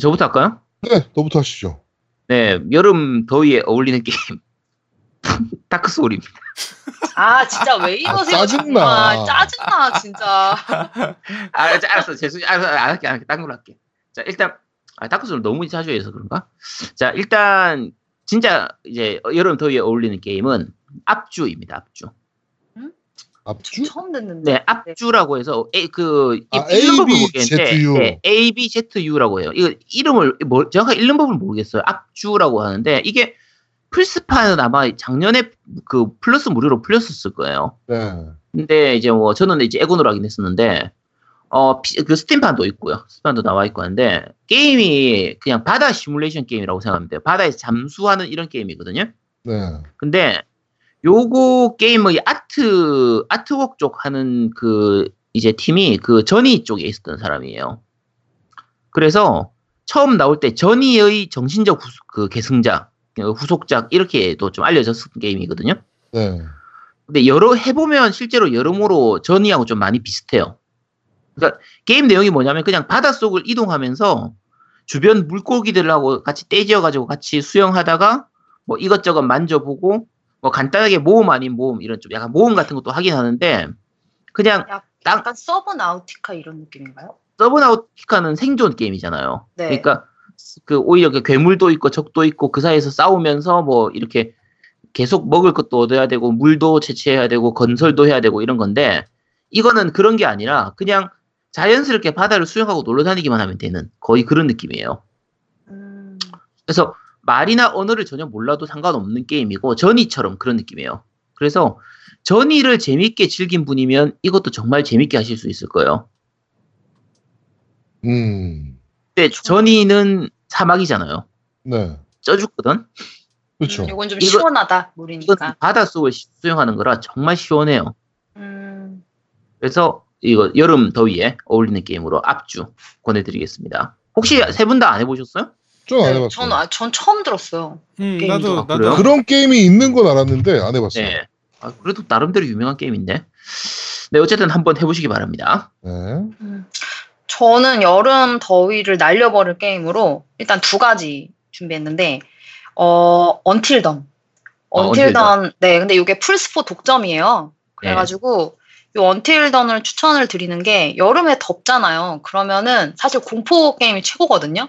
저부터 할까요? 네, 너부터 하시죠. 네, 여름 더위에 어울리는 게임. 다크 소울입니다. 아 진짜 왜 이러세요? 아, 짜증나. 짜증나 진짜. 아, 자, 알았어. 죄송, 알았어. 안 할게, 안 할게. 딴 걸로 할게. 자, 일단, 아, 다크 소울 너무 자주 해서 그런가? 자, 일단, 진짜 이제 여름 더위에 어울리는 게임은 압주입니다. 압주. 앞주? 처음 듣는데. 네, 압주라고 해서 A, 그 아, 읽는 법을 ABZU. 모르겠는데 네, ABZU라고 해요. 이거 이름을 뭐 정확하게 읽는 법을 모르겠어요. 압주라고 하는데 이게 플스판은 아마 작년에 그 플러스 무료로 풀렸었을 거예요. 네. 근데 이제 뭐 저는 이제 엑원으로 하긴 했었는데 어 그 스팀판도 있고요. 스팀판도 나와 있고 하는데 게임이 그냥 바다 시뮬레이션 게임이라고 생각하면 돼요. 바다에서 잠수하는 이런 게임이거든요. 네. 근데 요거 게임의 아트 아트웍 쪽 하는 그 이제 팀이 그 전이 쪽에 있었던 사람이에요. 그래서 처음 나올 때 전이의 정신적 후, 그 계승작, 그 후속작 이렇게도 좀 알려졌던 게임이거든요. 네. 근데 여러 해보면 실제로 여러모로 전이하고 좀 많이 비슷해요. 그러니까 게임 내용이 뭐냐면 그냥 바닷속을 이동하면서 주변 물고기들하고 같이 떼지어 가지고 같이 수영하다가 뭐 이것저것 만져보고 뭐 간단하게 모험 아닌 모험 이런 좀 약간 모험 같은 것도 하긴 하는데 그냥 약- 땅- 약간 서브나우티카 이런 느낌인가요? 서브나우티카는 생존 게임이잖아요. 네. 그러니까 그 오히려 그 괴물도 있고 적도 있고 그 사이에서 싸우면서 뭐 이렇게 계속 먹을 것도 얻어야 되고 물도 채취해야 되고 건설도 해야 되고 이런 건데 이거는 그런 게 아니라 그냥 자연스럽게 바다를 수영하고 놀러 다니기만 하면 되는 거의 그런 느낌이에요. 음, 그래서 말이나 언어를 전혀 몰라도 상관없는 게임이고 전이처럼 그런 느낌이에요. 그래서 전이를 재밌게 즐긴 분이면 이것도 정말 재밌게 하실 수 있을 거예요. 음. 근데 전이는 사막이잖아요. 네. 쪄죽거든. 그렇죠. 음, 이건 좀 이거- 시원하다 물이니까. 바닷속을 시- 수영하는 거라 정말 시원해요. 음, 그래서 이거 여름 더위에 어울리는 게임으로 압주 권해드리겠습니다. 혹시 네. 세분 다 안 해보셨어요? 좀안 네, 해봤어요. 전, 아, 전 처음 들었어요. 음, 게임도. 나도 아, 나도 그래요? 그런 게임이 있는 건 알았는데 안 해봤어요. 네. 아, 그래도 나름대로 유명한 게임인데. 네, 어쨌든 한번 해보시기 바랍니다. 네. 음, 저는 여름 더위를 날려버릴 게임으로 일단 두 가지 준비했는데, 어, 언틸던. 어, 언틸던, 네, 근데 이게 플스4 독점이에요. 네. 그래가지고, 이 언틸던을 추천을 드리는 게 여름에 덥잖아요. 그러면은 사실 공포 게임이 최고거든요.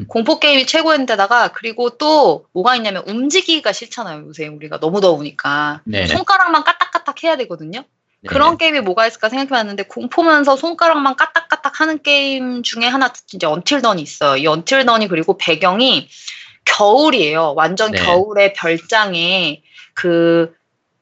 음. 공포 게임이 최고인데다가 그리고 또 뭐가 있냐면 움직이기가 싫잖아요. 요새 우리가 너무 더우니까 네. 손가락만 까딱까딱 해야 되거든요. 네. 그런 게임이 뭐가 있을까 생각해봤는데 공포면서 손가락만 까딱까딱 하는 게임 중에 하나 이제 언틸던이 있어요. 이 언틸던이 그리고 배경이 겨울이에요. 완전 네. 겨울의 별장에 그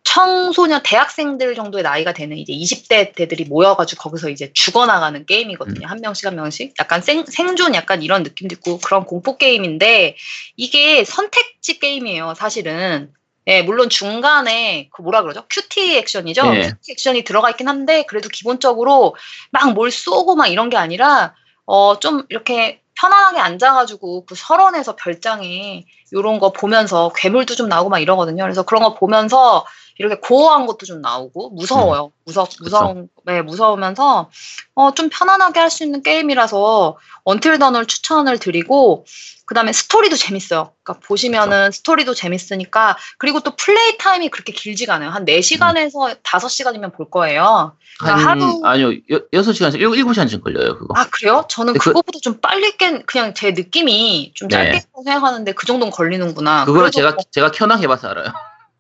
청소년 대학생들 정도의 나이가 되는 이제 20대 대들이 모여가지고 거기서 이제 죽어나가는 게임이거든요. 한 명씩 한 명씩. 약간 생, 생존 약간 이런 느낌도 있고 그런 공포 게임인데 이게 선택지 게임이에요. 사실은. 예, 물론 중간에 그 뭐라 그러죠? QTE 액션이죠. 네. QTE 액션이 들어가 있긴 한데 그래도 기본적으로 막 뭘 쏘고 막 이런 게 아니라 어 좀 이렇게 편안하게 앉아가지고 그 설원에서 별장에 이런 거 보면서 괴물도 좀 나오고 막 이러거든요. 그래서 그런 거 보면서 이렇게 고어한 것도 좀 나오고 무서워요. 무서 무서운 네 무서우면서 어 좀 편안하게 할 수 있는 게임이라서 언틸 던을 추천을 드리고 그다음에 스토리도 재밌어요. 그러니까 보시면은 스토리도 재밌으니까 그리고 또 플레이 타임이 그렇게 길지가 않아요. 한 4시간에서 5시간이면 볼 거예요. 한, 그러니까 하루- 아니요, 여, 6시간에서 7, 7시간쯤 걸려요, 그거. 아 그래요? 저는 그- 그거보다 좀 빨리 깬 그냥 제 느낌이 좀 짧게 네. 생각하는데 그 정도는 걸리는구나. 그래도 제가, 뭐- 제가 켜낭 해봐서 알아요.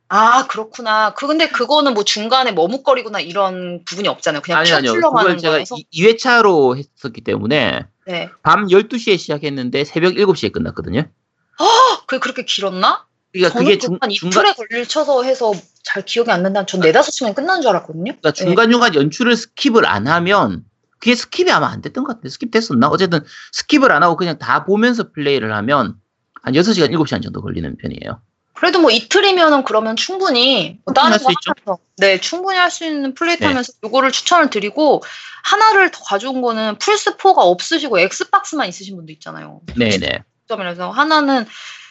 아 그렇구나. 그 근데 그거는 뭐 중간에 머뭇거리거나 이런 부분이 없잖아요. 그냥 아니, 쭉 아니요. 그걸 제가 거라서. 2, 회차로 했었기 때문에 네. 밤 12시에 시작했는데 새벽 7시에 끝났거든요. 그게 그렇게 길었나? 그러니까 그게 그게 중, 한 중간, 이틀에 걸쳐서 해서 잘 기억이 안 난다. 전 네다섯 시간 끝난 줄 알았거든요. 그러니까 네. 중간중간 연출을 skip을 안 하면 그게 skip이 아마 안 됐던 것 같아요. skip 됐었나? 어쨌든 skip을 안 하고 그냥 다 보면서 플레이를 하면 한 6시간, 7시간 정도 걸리는 편이에요. 그래도 뭐 이틀이면은 그러면 충분히 뭐 다른 거. 하면서 네 충분히 할 수 있는 플레이 네. 타임이라서 요거를 추천을 드리고 하나를 더 가져온 거는 플스 4가 없으시고 엑스박스만 있으신 분도 있잖아요. 네네. 점이라서 하나는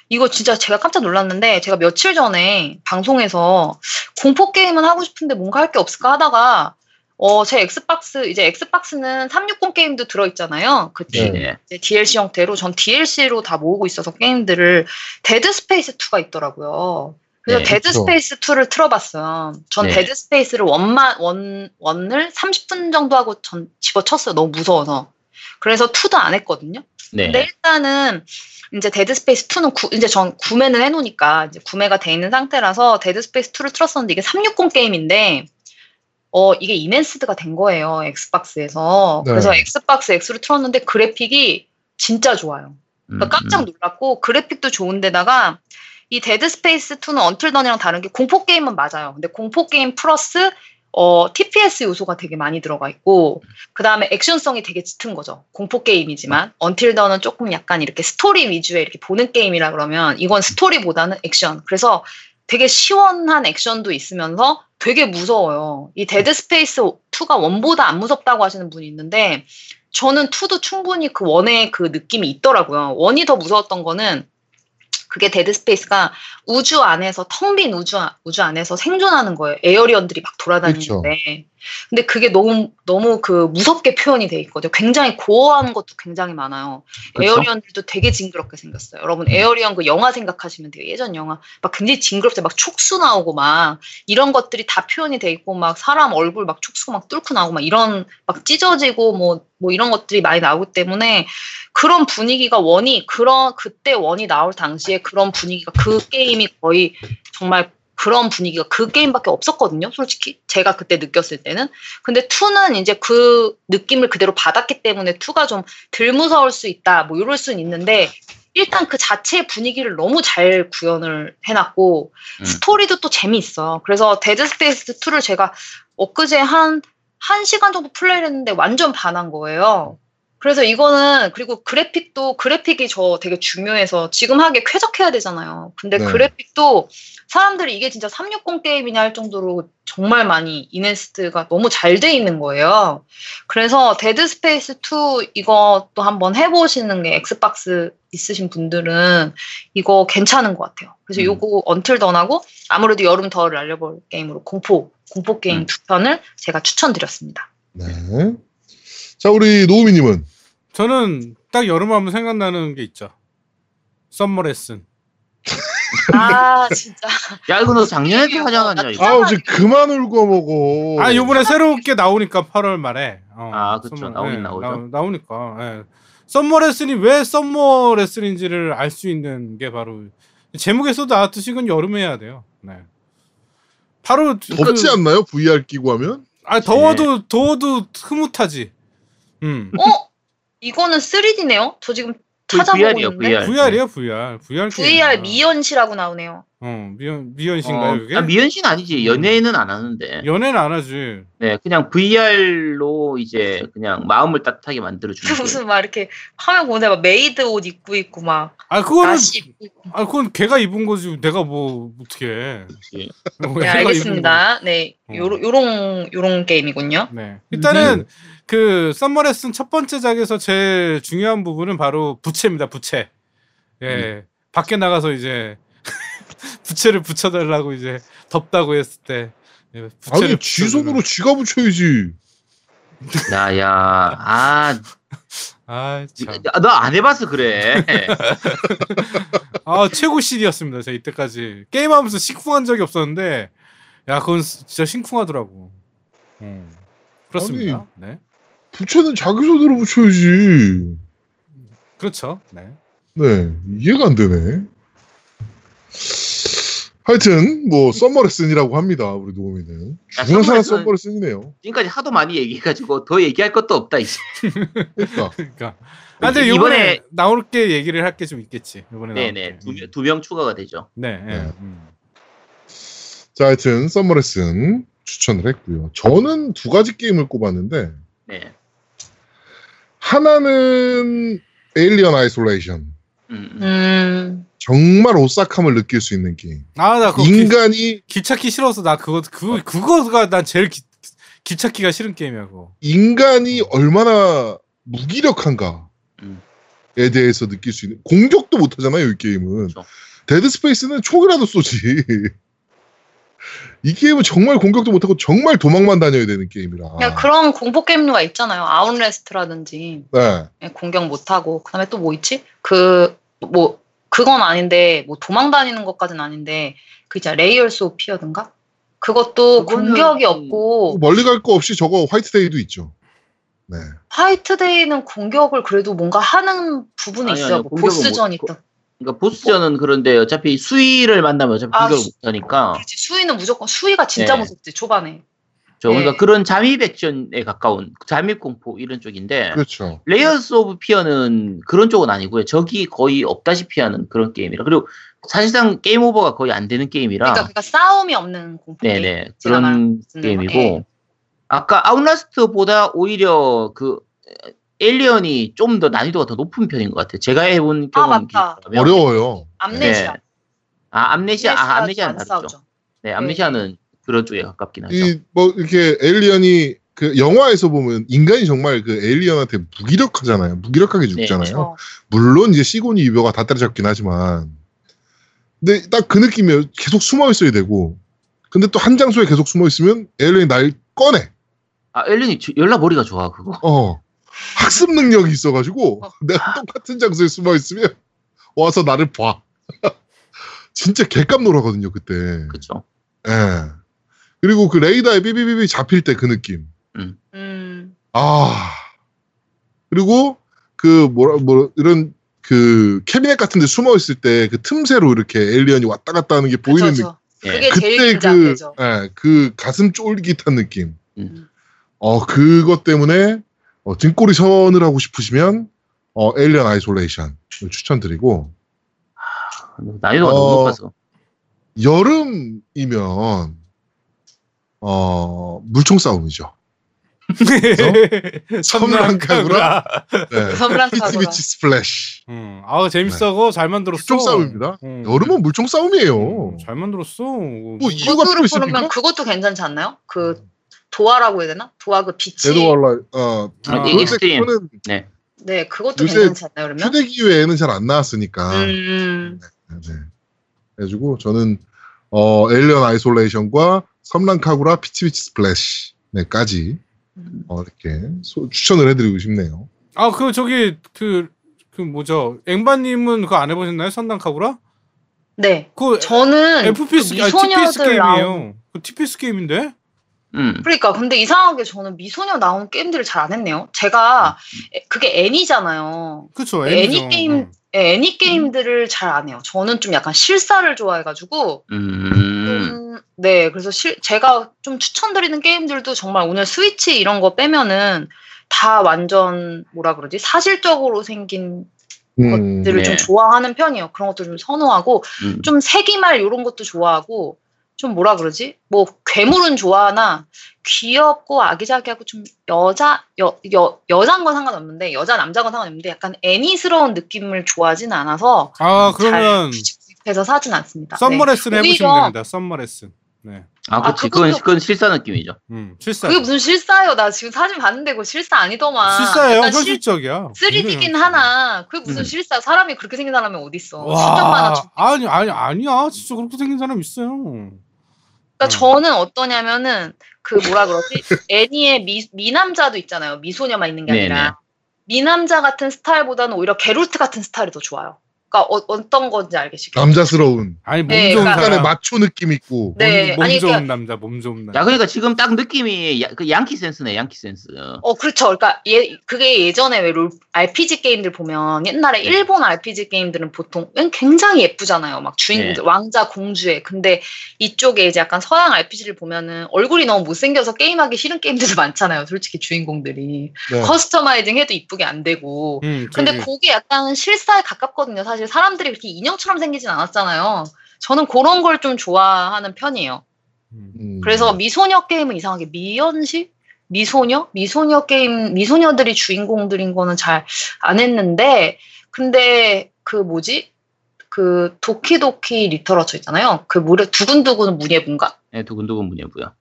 이거 진짜 제가 깜짝 놀랐는데 제가 며칠 전에 방송에서 공포 게임은 하고 싶은데 뭔가 할 게 없을까 하다가 어 제 엑스박스 이제 엑스박스는 360 게임도 들어 있잖아요. 그 네. 이제 DLC 형태로 전 DLC로 다 모으고 있어서 게임들을 데드 스페이스 2가 있더라고요. 그래서 네, 데드. 스페이스 2를 틀어봤어요. 전 네. 데드 스페이스를 one만 one one을 30분 정도 하고 전 집어쳤어요. 너무 무서워서. 그래서 2도 안 했거든요. 네. 근데 일단은 이제 데드 스페이스 2는 구, 이제 전 구매는 해놓으니까 이제 구매가 돼 있는 상태라서 데드 스페이스 2를 틀었었는데 이게 360 게임인데 어 이게 enhanced가 된 거예요 엑스박스에서 네. 그래서 엑스박스 X로 틀었는데 그래픽이 진짜 좋아요. 음, 그러니까 깜짝 놀랐고 그래픽도 좋은데다가 이 데드 스페이스 2는 언틀 던이랑 다른 게 공포 게임은 맞아요. 근데 공포 게임 플러스 어, TPS 요소가 되게 많이 들어가 있고 그 다음에 액션성이 되게 짙은 거죠. 공포 게임이지만 언틸던은 조금 약간 이렇게 스토리 위주의 이렇게 보는 게임이라 그러면 이건 스토리보다는 액션. 그래서 되게 시원한 액션도 있으면서 되게 무서워요. 이 데드 스페이스 2가 one보다 안 무섭다고 하시는 분이 있는데 저는 2도 충분히 그 one의 그 느낌이 있더라고요. one이 더 무서웠던 거는 그게 데드 스페이스가 우주 안에서 텅 빈 우주 안- 우주 안에서 생존하는 거예요. alien들이 막 돌아다니는데. 근데 그게 너무 너무 그 무섭게 표현이 돼 있거든요. 굉장히 고어하는 것도 굉장히 많아요. 그쵸? alien들도 되게 징그럽게 생겼어요. 여러분 에어리언 그 영화 생각하시면 돼요. 예전 영화 막 굉장히 징그럽게 막 촉수 나오고 막 이런 것들이 다 표현이 돼 있고 막 사람 얼굴 막 촉수가 막 뚫고 나오고 막 이런 막 찢어지고 뭐뭐 이런 것들이 많이 나오기 때문에 그런 분위기가 one이 그런 그때 one이 나올 당시에 그런 분위기가 그 게임이 거의 정말 그런 분위기가 그 게임밖에 없었거든요. 솔직히 제가 그때 느꼈을 때는. 근데 2는 이제 그 느낌을 그대로 받았기 때문에 2가 좀 덜 무서울 수 있다. 뭐 이럴 수는 있는데 일단 그 자체의 분위기를 너무 잘 구현을 해놨고 음. 스토리도 또 재미있어. 그래서 데드 스페이스 2를 제가 엊그제 한, 한 시간 정도 플레이를 했는데 완전 반한 거예요. 그래서 이거는 그리고 그래픽도 그래픽이 저 되게 중요해서 지금 하기에 쾌적해야 되잖아요. 근데 네. 그래픽도 사람들이 이게 진짜 360 게임이냐 할 정도로 정말 많이 enhanced가 너무 잘 돼 있는 거예요. 그래서 데드 스페이스 2 이것도 한번 해보시는 게 엑스박스 있으신 분들은 이거 괜찮은 것 같아요. 그래서 음. 요거 언틀 던하고 아무래도 여름 더위 날려볼 게임으로 공포 공포 게임 음. 두 편을 제가 추천드렸습니다. 네. 자, 우리 노우미님은 저는 딱 여름 하면 생각나는 게 있죠. 썸머 레슨. 아 진짜 야 이거 너 작년에도 나 이거? 아우 이제 그만 우려먹어. 아 요번에 새롭게 나오니까 8월 말에. 어, 아, 그쵸. 썸머- 나오긴 예, 나오죠. 나 오, 니까 예. 썸머 레슨이 왜 썸머 레슨인지를 알 수 있는 게 바로 제목에서 나왔듯이 이건 여름에 해야 돼요. 네. 바로 덥지 않나요? VR 끼고 하면? 아 더워도 더워도 흐뭇하지. 음. 어 이거는 3D네요. 저 지금 찾아보고 VR이요, 있는데 VR. VR이야 VR. VR. VR. 미연시라고 나오네요. 어 미연 미연신가요 어, 그게? 아, 미연 씨는 아니지. 연예인은 안 하는데. 연애는 안 하지. 네, 그냥 VR로 이제 그냥 마음을 따뜻하게 만들어 주는 게. 무슨 막 이렇게 화면 보는데 막 메이드 옷 입고 있고 막 아 그거는 나시 입고 있고. 아 그건 걔가 입은 거지. 내가 뭐 어떻게 해? 그치. 네 알겠습니다. 네 어. 요런 요런 요런 게임이군요. 네. 일단은 그 Summer Lesson 첫 번째 작에서 제일 중요한 부분은 바로 부채입니다. 부채. 예. 밖에 나가서 이제 부채를 부쳐달라고 이제 덥다고 했을 때 예, 부채를 아니 지 손으로 지가 부쳐야지. 야, 야, 아, 아, 참. 너 안 해봐서 그래. 아 최고 실이었습니다. 제가 이때까지 게임하면서 심쿵한 적이 없었는데 야 그건 진짜 심쿵하더라고. 음. 그렇습니다. 네. 부채는 자기 손으로 부쳐야지. 그렇죠. 네. 네, 이해가 안 되네. 하여튼 뭐 Summer Lesson이라고 합니다. 우리 노우미는 야, 죽은 사람 Summer Summer Lesson이네요. 지금까지 하도 많이 얘기해가지고 더 얘기할 것도 없다, 이제. 그러니까 그러니까. 아, 근데 이번에 이번에- 나올 게 얘기를 할 게 좀 있겠지. 이번에 네네. 게. 두명 추가가 되죠. 네. 네. 네. 음. 자 하여튼 Summer Lesson 추천을 했고요. 저는 두 가지 게임을 꼽았는데 네. 하나는 Alien Isolation. 음. 정말 오싹함을 느낄 수 있는 게임. 아, 나 그거 기, 인간이 기찾기 싫어서 나 그거 그 그거가 난 제일 귀, 귀찮기가 싫은 게임이야 그거. 인간이 얼마나 무기력한가에 음. 대해서 느낄 수 있는 공격도 못 하잖아요, 이 게임은. 그렇죠. Dead Space는 총이라도 쏘지. 이 게임은 정말 공격도 못하고 정말 도망만 다녀야 되는 게임이라. 그냥 그런 공포 게임류가 있잖아요. Outlast라든지 네. 예, 공격 못하고 그 다음에 또 뭐 있지? 그 뭐 그건 아닌데 뭐 도망 다니는 것까지는 아닌데 그 있잖아 Layers of Fear든가? 그것도 공격이 음, 없고 멀리 갈 거 없이 저거 화이트데이도 있죠. 네. 화이트데이는 공격을 그래도 뭔가 하는 부분이 아니, 있어요. 아니, 뭐 공격은 보스전 못- 있던. 그러니까 보스전은 그런데 어차피 수위를 만나면 어차피 아, 공격을 수- 못하니까 그렇지 수위는 무조건 수위가 진짜 네. 무섭지 초반에. 저 그러니까 네. 그런 잠입 액션에 가까운 잠입 공포 이런 쪽인데 그렇죠. Layers of Fear는 그런 쪽은 아니고요. 적이 거의 없다시피 하는 그런 게임이라 그리고 사실상 game over가 거의 안 되는 게임이라 그러니까 그러니까 싸움이 없는 공포 게임. 네네 제가 그런 말하는 게임이고 거. 예. 아까 Outlast보다 오히려 그에 Alien이 좀 더 난이도가 더 높은 편인 것 같아요. 제가 해본 아, 경험 맞다. 기준이라면. 어려워요. Amnesia. 네. 아 Amnesia 아 Amnesia는 안 다르죠. 싸우죠. 네 Amnesia는 그런 쪽에 가깝긴 하죠. 이 뭐 이렇게 alien이 그 영화에서 보면 인간이 정말 그 alien한테 무기력하잖아요. 무기력하게 죽잖아요. 그렇죠. 물론 이제 시고니 위버가 다 때려잡긴 하지만 근데 딱 그 느낌이에요. 계속 숨어 있어야 되고 근데 또 한 장소에 계속 숨어 있으면 alien이 날 꺼내. 아 alien이 주- 열나 머리가 좋아 그거. 어. 학습 능력이 있어가지고 어. 내가 똑같은 장소에 숨어 있으면 와서 나를 봐. 진짜 개깜놀했거든요 그때. 그렇죠. 예. 그리고 그 레이더에 삐삐삐삐 잡힐 때 그 느낌. 음. 아. 그리고 그 뭐라 뭐 이런 그 캐비넷 같은 데 숨어 있을 때 그 틈새로 이렇게 alien이 왔다 갔다 하는 게 보이는 느낌. 그게 제일 그때 그. 예, 그 가슴 쫄깃한 느낌. 음. 어, 그것 때문에 어, 등골이 서늘하고 싶으시면 어, Alien Isolation 추천드리고 난이도가 어, 너무 높아서. 여름이면 어, 물총 싸움이죠. 섬란카구라. 네. 섬란카구라. Peach Beach Splash. 음, 아 재밌어. 그거 잘 만들었어. 물총 싸움입니다. 음. 여름은 물총 싸움이에요. 음, 잘 만들었어. 뭐 이유가 필요 있습니까? 그러면 그것도 괜찮지 않나요? 그 DOA라고 해야 되나? DOA 그 beach. Dead or Alive 어 아, 그런데 Xtreme. 그거는 네, 그것도 요새 괜찮지 않나요? 그러면? 휴대기기에는 잘 안 나왔으니까. 음, 네. 그래가지고 저는 어 Alien Isolation과 섬란카구라 Peach Beach Splash 네까지 음. 어, 이렇게 소- 추천을 해드리고 싶네요. 아, 그 저기 그 그 뭐죠? 앵바님은 그거 안 해보셨나요? 선당카구라? 네. 그 저는 FPS 그 아니 TPS 미소녀들 나온 게임이에요. 그 TPS 게임인데? 음. 그러니까 근데 이상하게 저는 미소녀 나온 게임들을 잘 안 했네요. 제가 애- 그게 애니잖아요. 그쵸. 애니. 게임 음. 예, 애니 게임들을 잘 안 해요. 저는 좀 약간 실사를 좋아해가지고 음. 좀, 네, 그래서 실, 제가 좀 추천드리는 게임들도 정말 오늘 스위치 이런 거 빼면은 다 완전 뭐라 그러지 사실적으로 생긴 음, 것들을 네. 좀 좋아하는 편이에요. 그런 것들 좀 선호하고 음. 좀 세기말 이런 것도 좋아하고 좀 뭐라 그러지 뭐 괴물은 좋아하나 귀엽고 아기자기하고 좀 여자 여, 여 여자인 건 상관없는데 여자 남자인 건 상관없는데 약간 애니스러운 느낌을 좋아하지는 않아서 아, 잘 그러면 구입해서 사진 않습니다. 네. 썸머레슨 해보시면 오히려- 됩니다. 썸머레슨. 네. 아, 아, 그렇지. 그건 그건 실사 느낌이죠. 음, 실사. 그게 무슨 실사예요? 나 지금 사진 봤는데 그거 실사 아니더만. 실사예요. 현실적이야. 3D긴 굉장히 하나. 그게 무슨 음. 실사? 사람이 그렇게 생긴 사람이 어딨어? 와, 중- 아니 아니 아니야. 진짜 그렇게 생긴 사람 있어요. 그러니까 음. 저는 어떠냐면은 그 뭐라 그러지? 애니의 미, 미남자도 있잖아요. 미소녀만 있는 게 네네. 아니라 미남자 같은 스타일보다는 오히려 게롤트 같은 스타일이 더 좋아요. 그러니까 어, 떤 건지 알겠시죠? 남자스러운 아니 몸 네, 좋은 그러니까- 사람. 마초 느낌 있고 네, 몸, 몸 아니, 좋은 그러니까- 남자, 몸 좋은 남자. 야, 그러니까 지금 딱 느낌이 야, 그 양키 센스네, 양키 센스. 어, 그렇죠. 그러니까 예, 그게 예전에 왜 role, RPG 게임들 보면 옛날에 네. 일본 RPG 게임들은 보통 굉장히 예쁘잖아요. 막 주인공들, 네. 왕자, 공주의. 근데 이쪽에 이제 약간 서양 RPG를 보면은 얼굴이 너무 못생겨서 게임하기 싫은 게임들도 많잖아요. 솔직히 주인공들이. 네. customizing 해도 이쁘게 안 되고. 음, 근데 저기- 그게 약간 실사에 가깝거든요. 사실 사람들이 그렇게 인형처럼 생기진 않았잖아요. 저는 그런 걸 좀 좋아하는 편이에요. 음. 음. 그래서 미소녀 게임은 이상하게 미연시? 미소녀? 미소녀 게임, 미소녀들이 주인공들인 거는 잘 안 했는데, 근데 그 뭐지? 그 Doki Doki Literature 있잖아요. 그 무려 두근두근 문예분가? 네, 두근두근 문예부야.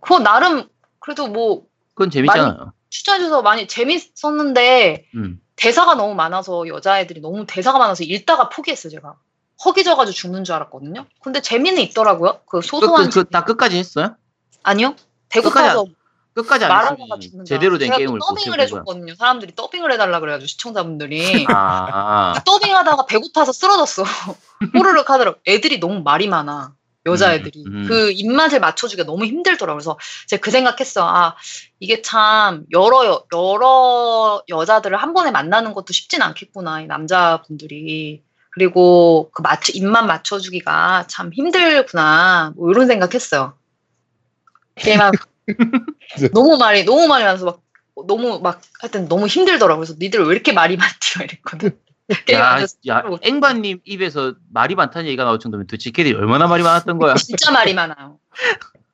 그거 나름 그래도 뭐 그건 재밌잖아요. 추천해줘서 많이 재밌었는데, 음. 대사가 너무 많아서 여자애들이 너무 대사가 많아서 읽다가 포기했어요, 제가. 허기져가지고 죽는 줄 알았거든요. 근데 재미는 있더라고요. 그 그, 소소한. 그, 그, 다 끝까지 했어요? 아니요? 배고파서 끝까지 안 말하다가 죽는 줄 제대로 된. 게임을 더빙을. 해줬거든요. 사람들이 더빙을 해달라 그래가지고 시청자분들이 아, 아. 더빙하다가 배고파서 쓰러졌어. 호르륵 하더라고. 애들이 너무 말이 많아. 여자애들이. 음, 음. 그 입맛을 맞춰주기가 너무 힘들더라고요. 그래서 제가 그 생각했어. 아, 이게 참 여러, 여- 여러 여자들을 한 번에 만나는 것도 쉽진 않겠구나, 이 남자분들이. 그리고 그 맞춰, 입맛 맞춰주기가 참 힘들구나. 뭐 이런 생각했어요. 네. 너무 말이, 너무 말이 많아서 막, 너무 막, 하여튼 너무 힘들더라고요. 그래서 니들 왜 이렇게 말이 많지? 막 이랬거든. 야, 야, 못- 앵바님 입에서 말이 많다는 얘기가 나올 정도면 도대체 걔들이 얼마나 말이 많았던 거야? 진짜 말이 많아요.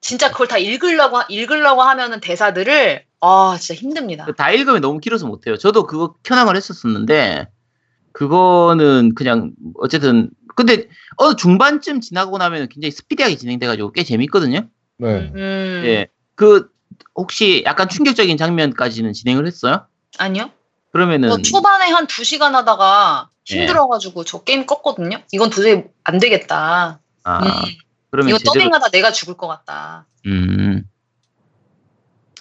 진짜 그걸 다 읽으려고 하- 읽으려고 하면은 대사들을 아 진짜 힘듭니다. 다 읽으면 너무 길어서 못해요. 저도 그거 켜낭을 했었었는데 그거는 그냥 어쨌든 근데 어느 중반쯤 지나고 나면 굉장히 스피디하게 진행돼가지고 꽤 재밌거든요. 네. 음, 예, 그 혹시 약간 충격적인 장면까지는 진행을 했어요? 아니요. 그러면은 저 초반에 한두 시간 하다가 예. 힘들어가지고 저 게임 껐거든요. 이건 도저히 안 되겠다. 아 음, 그러면 이거 제대로 더빙하다 내가 죽을 것 같다. 음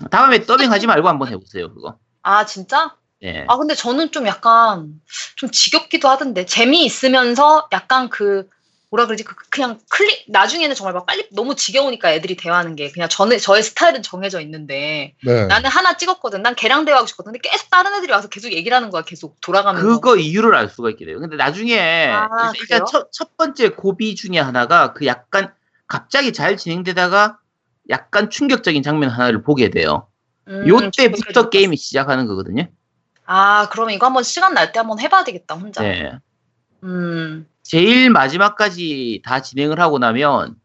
다음에 더빙하지 말고 한번 해보세요 그거. 아 진짜? 예. 아 근데 저는 좀 약간 좀 지겹기도 하던데 재미 있으면서 약간 그 뭐라 그러지 그 그냥 클릭 나중에는 정말 막 빨리 너무 지겨우니까 애들이 대화하는 게 그냥 저는 저의 스타일은 정해져 있는데 네. 나는 하나 찍었거든. 난 걔랑 대화하고 싶거든. 근데 계속 다른 애들이 와서 계속 얘기를 하는 거야. 계속 돌아가면서. 그거 이유를 알 수가 있게 돼요. 근데 나중에 아, 일단, 첫, 첫 번째 고비 중에 하나가 그 약간 갑자기 잘 진행되다가 약간 충격적인 장면 하나를 보게 돼요. 음, 요때부터 게임이 시작하는 거거든요. 아, 그러면 이거 한번 시간 날 때 한번 해봐야 되겠다, 혼자. 네. 음, 제일 마지막까지 다 진행을 하고 나면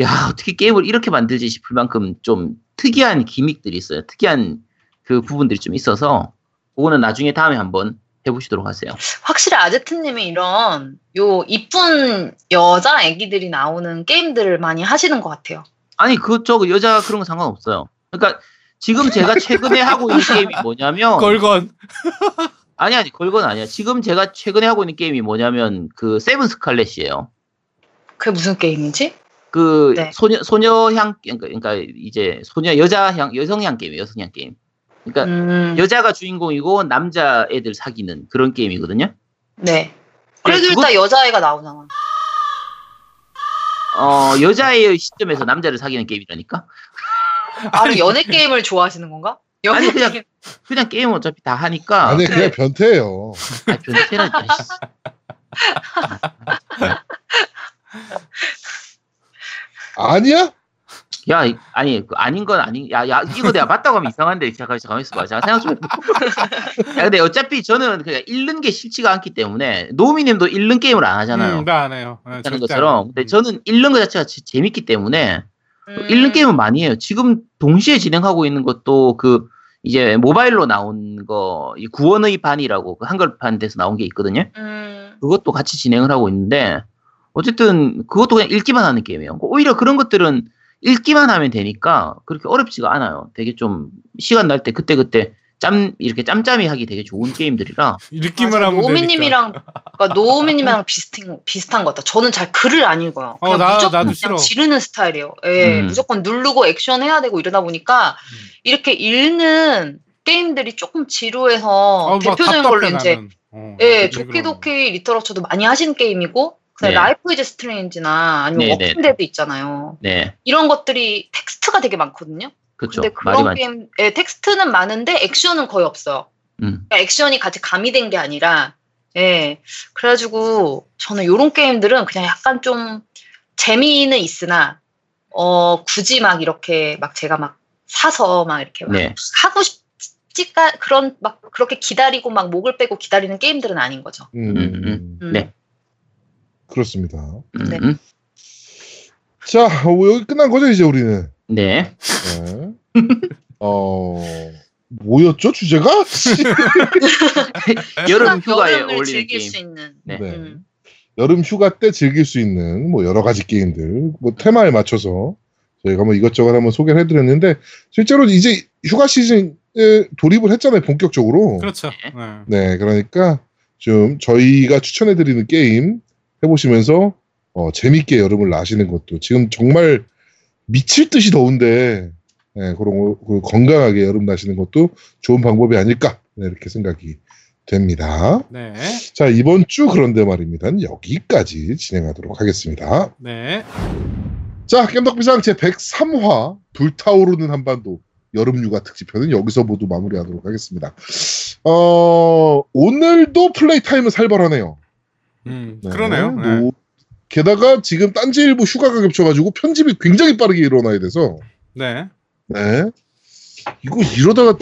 야 어떻게 게임을 이렇게 만들지 싶을 만큼 좀 특이한 기믹들이 있어요. 특이한 그 부분들이 좀 있어서 그거는 나중에 다음에 한번 해보시도록 하세요. 확실히 아제트님이 이런 요 이쁜 여자 애기들이 나오는 게임들을 많이 하시는 것 같아요. 아니 그저 여자 그런 거 상관없어요. 그러니까 지금 제가 최근에 하고 있는 게임이 뭐냐면 걸건. 아니 아니 걸건 아니야. 지금 제가 최근에 하고 있는 게임이 뭐냐면 그 세븐 스칼렛이에요. 그게 무슨 게임이지? 그 네. 소녀 소녀향 그러니까, 그러니까 이제 소녀 여자향 여성향 게임이에요. 여성향 게임. 그러니까 음, 여자가 주인공이고 남자 애들 사귀는 그런 게임이거든요. 네. 그래도 그거- 일단 여자애가 나오잖아. 어 여자의 시점에서 남자를 사귀는 게임이라니까. 아, 그럼 연애 게임을 좋아하시는 건가? 아니, 그냥- 게임. 그냥 게임 어차피 다 하니까. 아니 그냥 변태예요. 아, 변태라니. 아니야? 야, 이- 아니, 그 아닌 건 아닌, 야, 야, 이거 내가 맞다고 하면 이상한데, 잠깐, 잠깐만 있어봐. 제가 생각 좀 해볼게. 야, 근데 어차피 저는 그냥 읽는 게 싫지가 않기 때문에, 노미님도 읽는 게임을 안 하잖아요. 음, 나안 해요. 네, 하는 것처럼. 근데 저는 읽는 것 자체가 지- 재밌기 때문에, 음, 읽는 게임은 많이 해요. 지금 동시에 진행하고 있는 것도 그, 이제 모바일로 나온 거, 이 구원의 반이라고 그 한글판 돼서 나온 게 있거든요. 음, 그것도 같이 진행을 하고 있는데 어쨌든 그것도 그냥 읽기만 하는 게임이에요. 오히려 그런 것들은 읽기만 하면 되니까 그렇게 어렵지가 않아요. 되게 좀 시간 날 때 그때 그때 짬 이렇게 짬짬이 하기 되게 좋은 게임들이라 읽기만 맞아, 하면. 노미님이랑 그러니까 노미님이랑 비슷한 비슷한 것 같다. 저는 잘 글을 안 읽어요. 어, 그냥 나- 무조건 나도 그냥 싫어. 지르는 스타일이에요. 예, 음. 무조건 누르고 액션 해야 되고 이러다 보니까 음. 이렇게 읽는 게임들이 조금 지루해서 어, 막 대표적인 걸로 답답해, 이제 나는. 어, 예, 그런 도키도키 리터러처도 많이 하신 게임이고 네. 라이프 이즈 스트레인지나 아니면 네, 네. 워킹데드 있잖아요. 네 이런 것들이 텍스트가 되게 많거든요. 그렇죠 근데 그런. 게임, 예, 텍스트는 많은데 액션은 거의 없어요. 음. 그러니까 액션이 같이 가미된 게 아니라, 예. 그래가지고, 저는 요런 게임들은 그냥 약간 좀 재미는 있으나, 어, 굳이 막 이렇게 막 제가 막 사서 막 이렇게 막 네. 하고 싶지가, 그런, 막 그렇게 기다리고 막 목을 빼고 기다리는 게임들은 아닌 거죠. 음, 음, 음. 음. 네. 그렇습니다. 음, 네. 음. 자, 어, 여기 끝난 거죠 이제 우리는. 네. 네. 어 뭐였죠 주제가? 여름 휴가에 어울리는 즐길 게임. 수 있는. 네. 네. 음. 여름 휴가 때 즐길 수 있는 뭐 여러 가지 게임들, 뭐 테마에 맞춰서 저희가 뭐 이것저것 한번 소개를 해드렸는데 실제로 이제 휴가 시즌에 돌입을 했잖아요 본격적으로. 그렇죠. 네. 네. 네, 그러니까 좀 저희가 추천해드리는 게임 해보시면서 어, 재밌게 여름을 나시는 것도 지금 정말 미칠 듯이 더운데 네, 그런 거, 그 건강하게 여름 나시는 것도 좋은 방법이 아닐까 네, 이렇게 생각이 됩니다. 네. 자 이번 주 그런데 말입니다. 여기까지 진행하도록 하겠습니다. 네. 자, 깸덕비상 제 103화 불타오르는 한반도 여름휴가 특집편은 여기서 모두 마무리하도록 하겠습니다. 어, 오늘도 플레이 타임은 살벌하네요. 음, 네, 그러네요. 네. 뭐, 게다가 지금 딴지일보 휴가가 겹쳐가지고 편집이 굉장히 빠르게 일어나야 돼서 네. 네. 이거 이러다가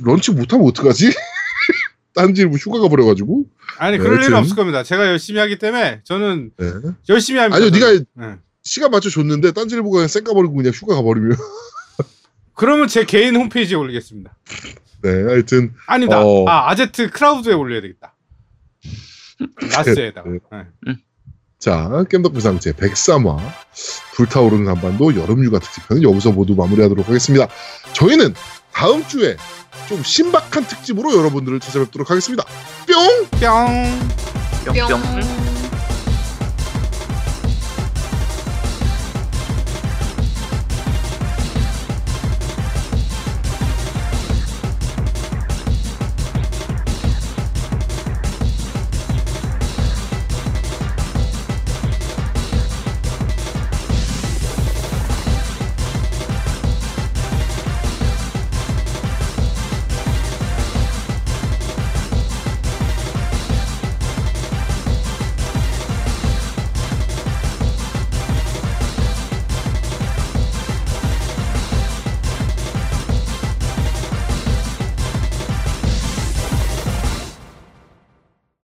런치 못하면 어떡하지? 딴지일보 휴가가 버려가지고. 아니 네, 그럴 일은 없을 겁니다. 제가 열심히 하기 때문에 저는 네. 열심히 합니다. 아니요, 저는. 네가 네. 시간 맞춰 줬는데 딴지일보가 그냥 쌩까 버리고 그냥 휴가 가버리면. 그러면 제 개인 홈페이지에 올리겠습니다. 네, 하여튼 아니다. 어. 아 아제트 크라우드에 올려야 되겠다. 나스에다가. 네. 네. 자, 깸덕비상 제 103화 불타오르는 한반도 여름휴가 특집편은 여기서 모두 마무리하도록 하겠습니다. 저희는 다음 주에 좀 신박한 특집으로 여러분들을 찾아뵙도록 하겠습니다. 뿅! 뿅. 뿅뿅. 뿅.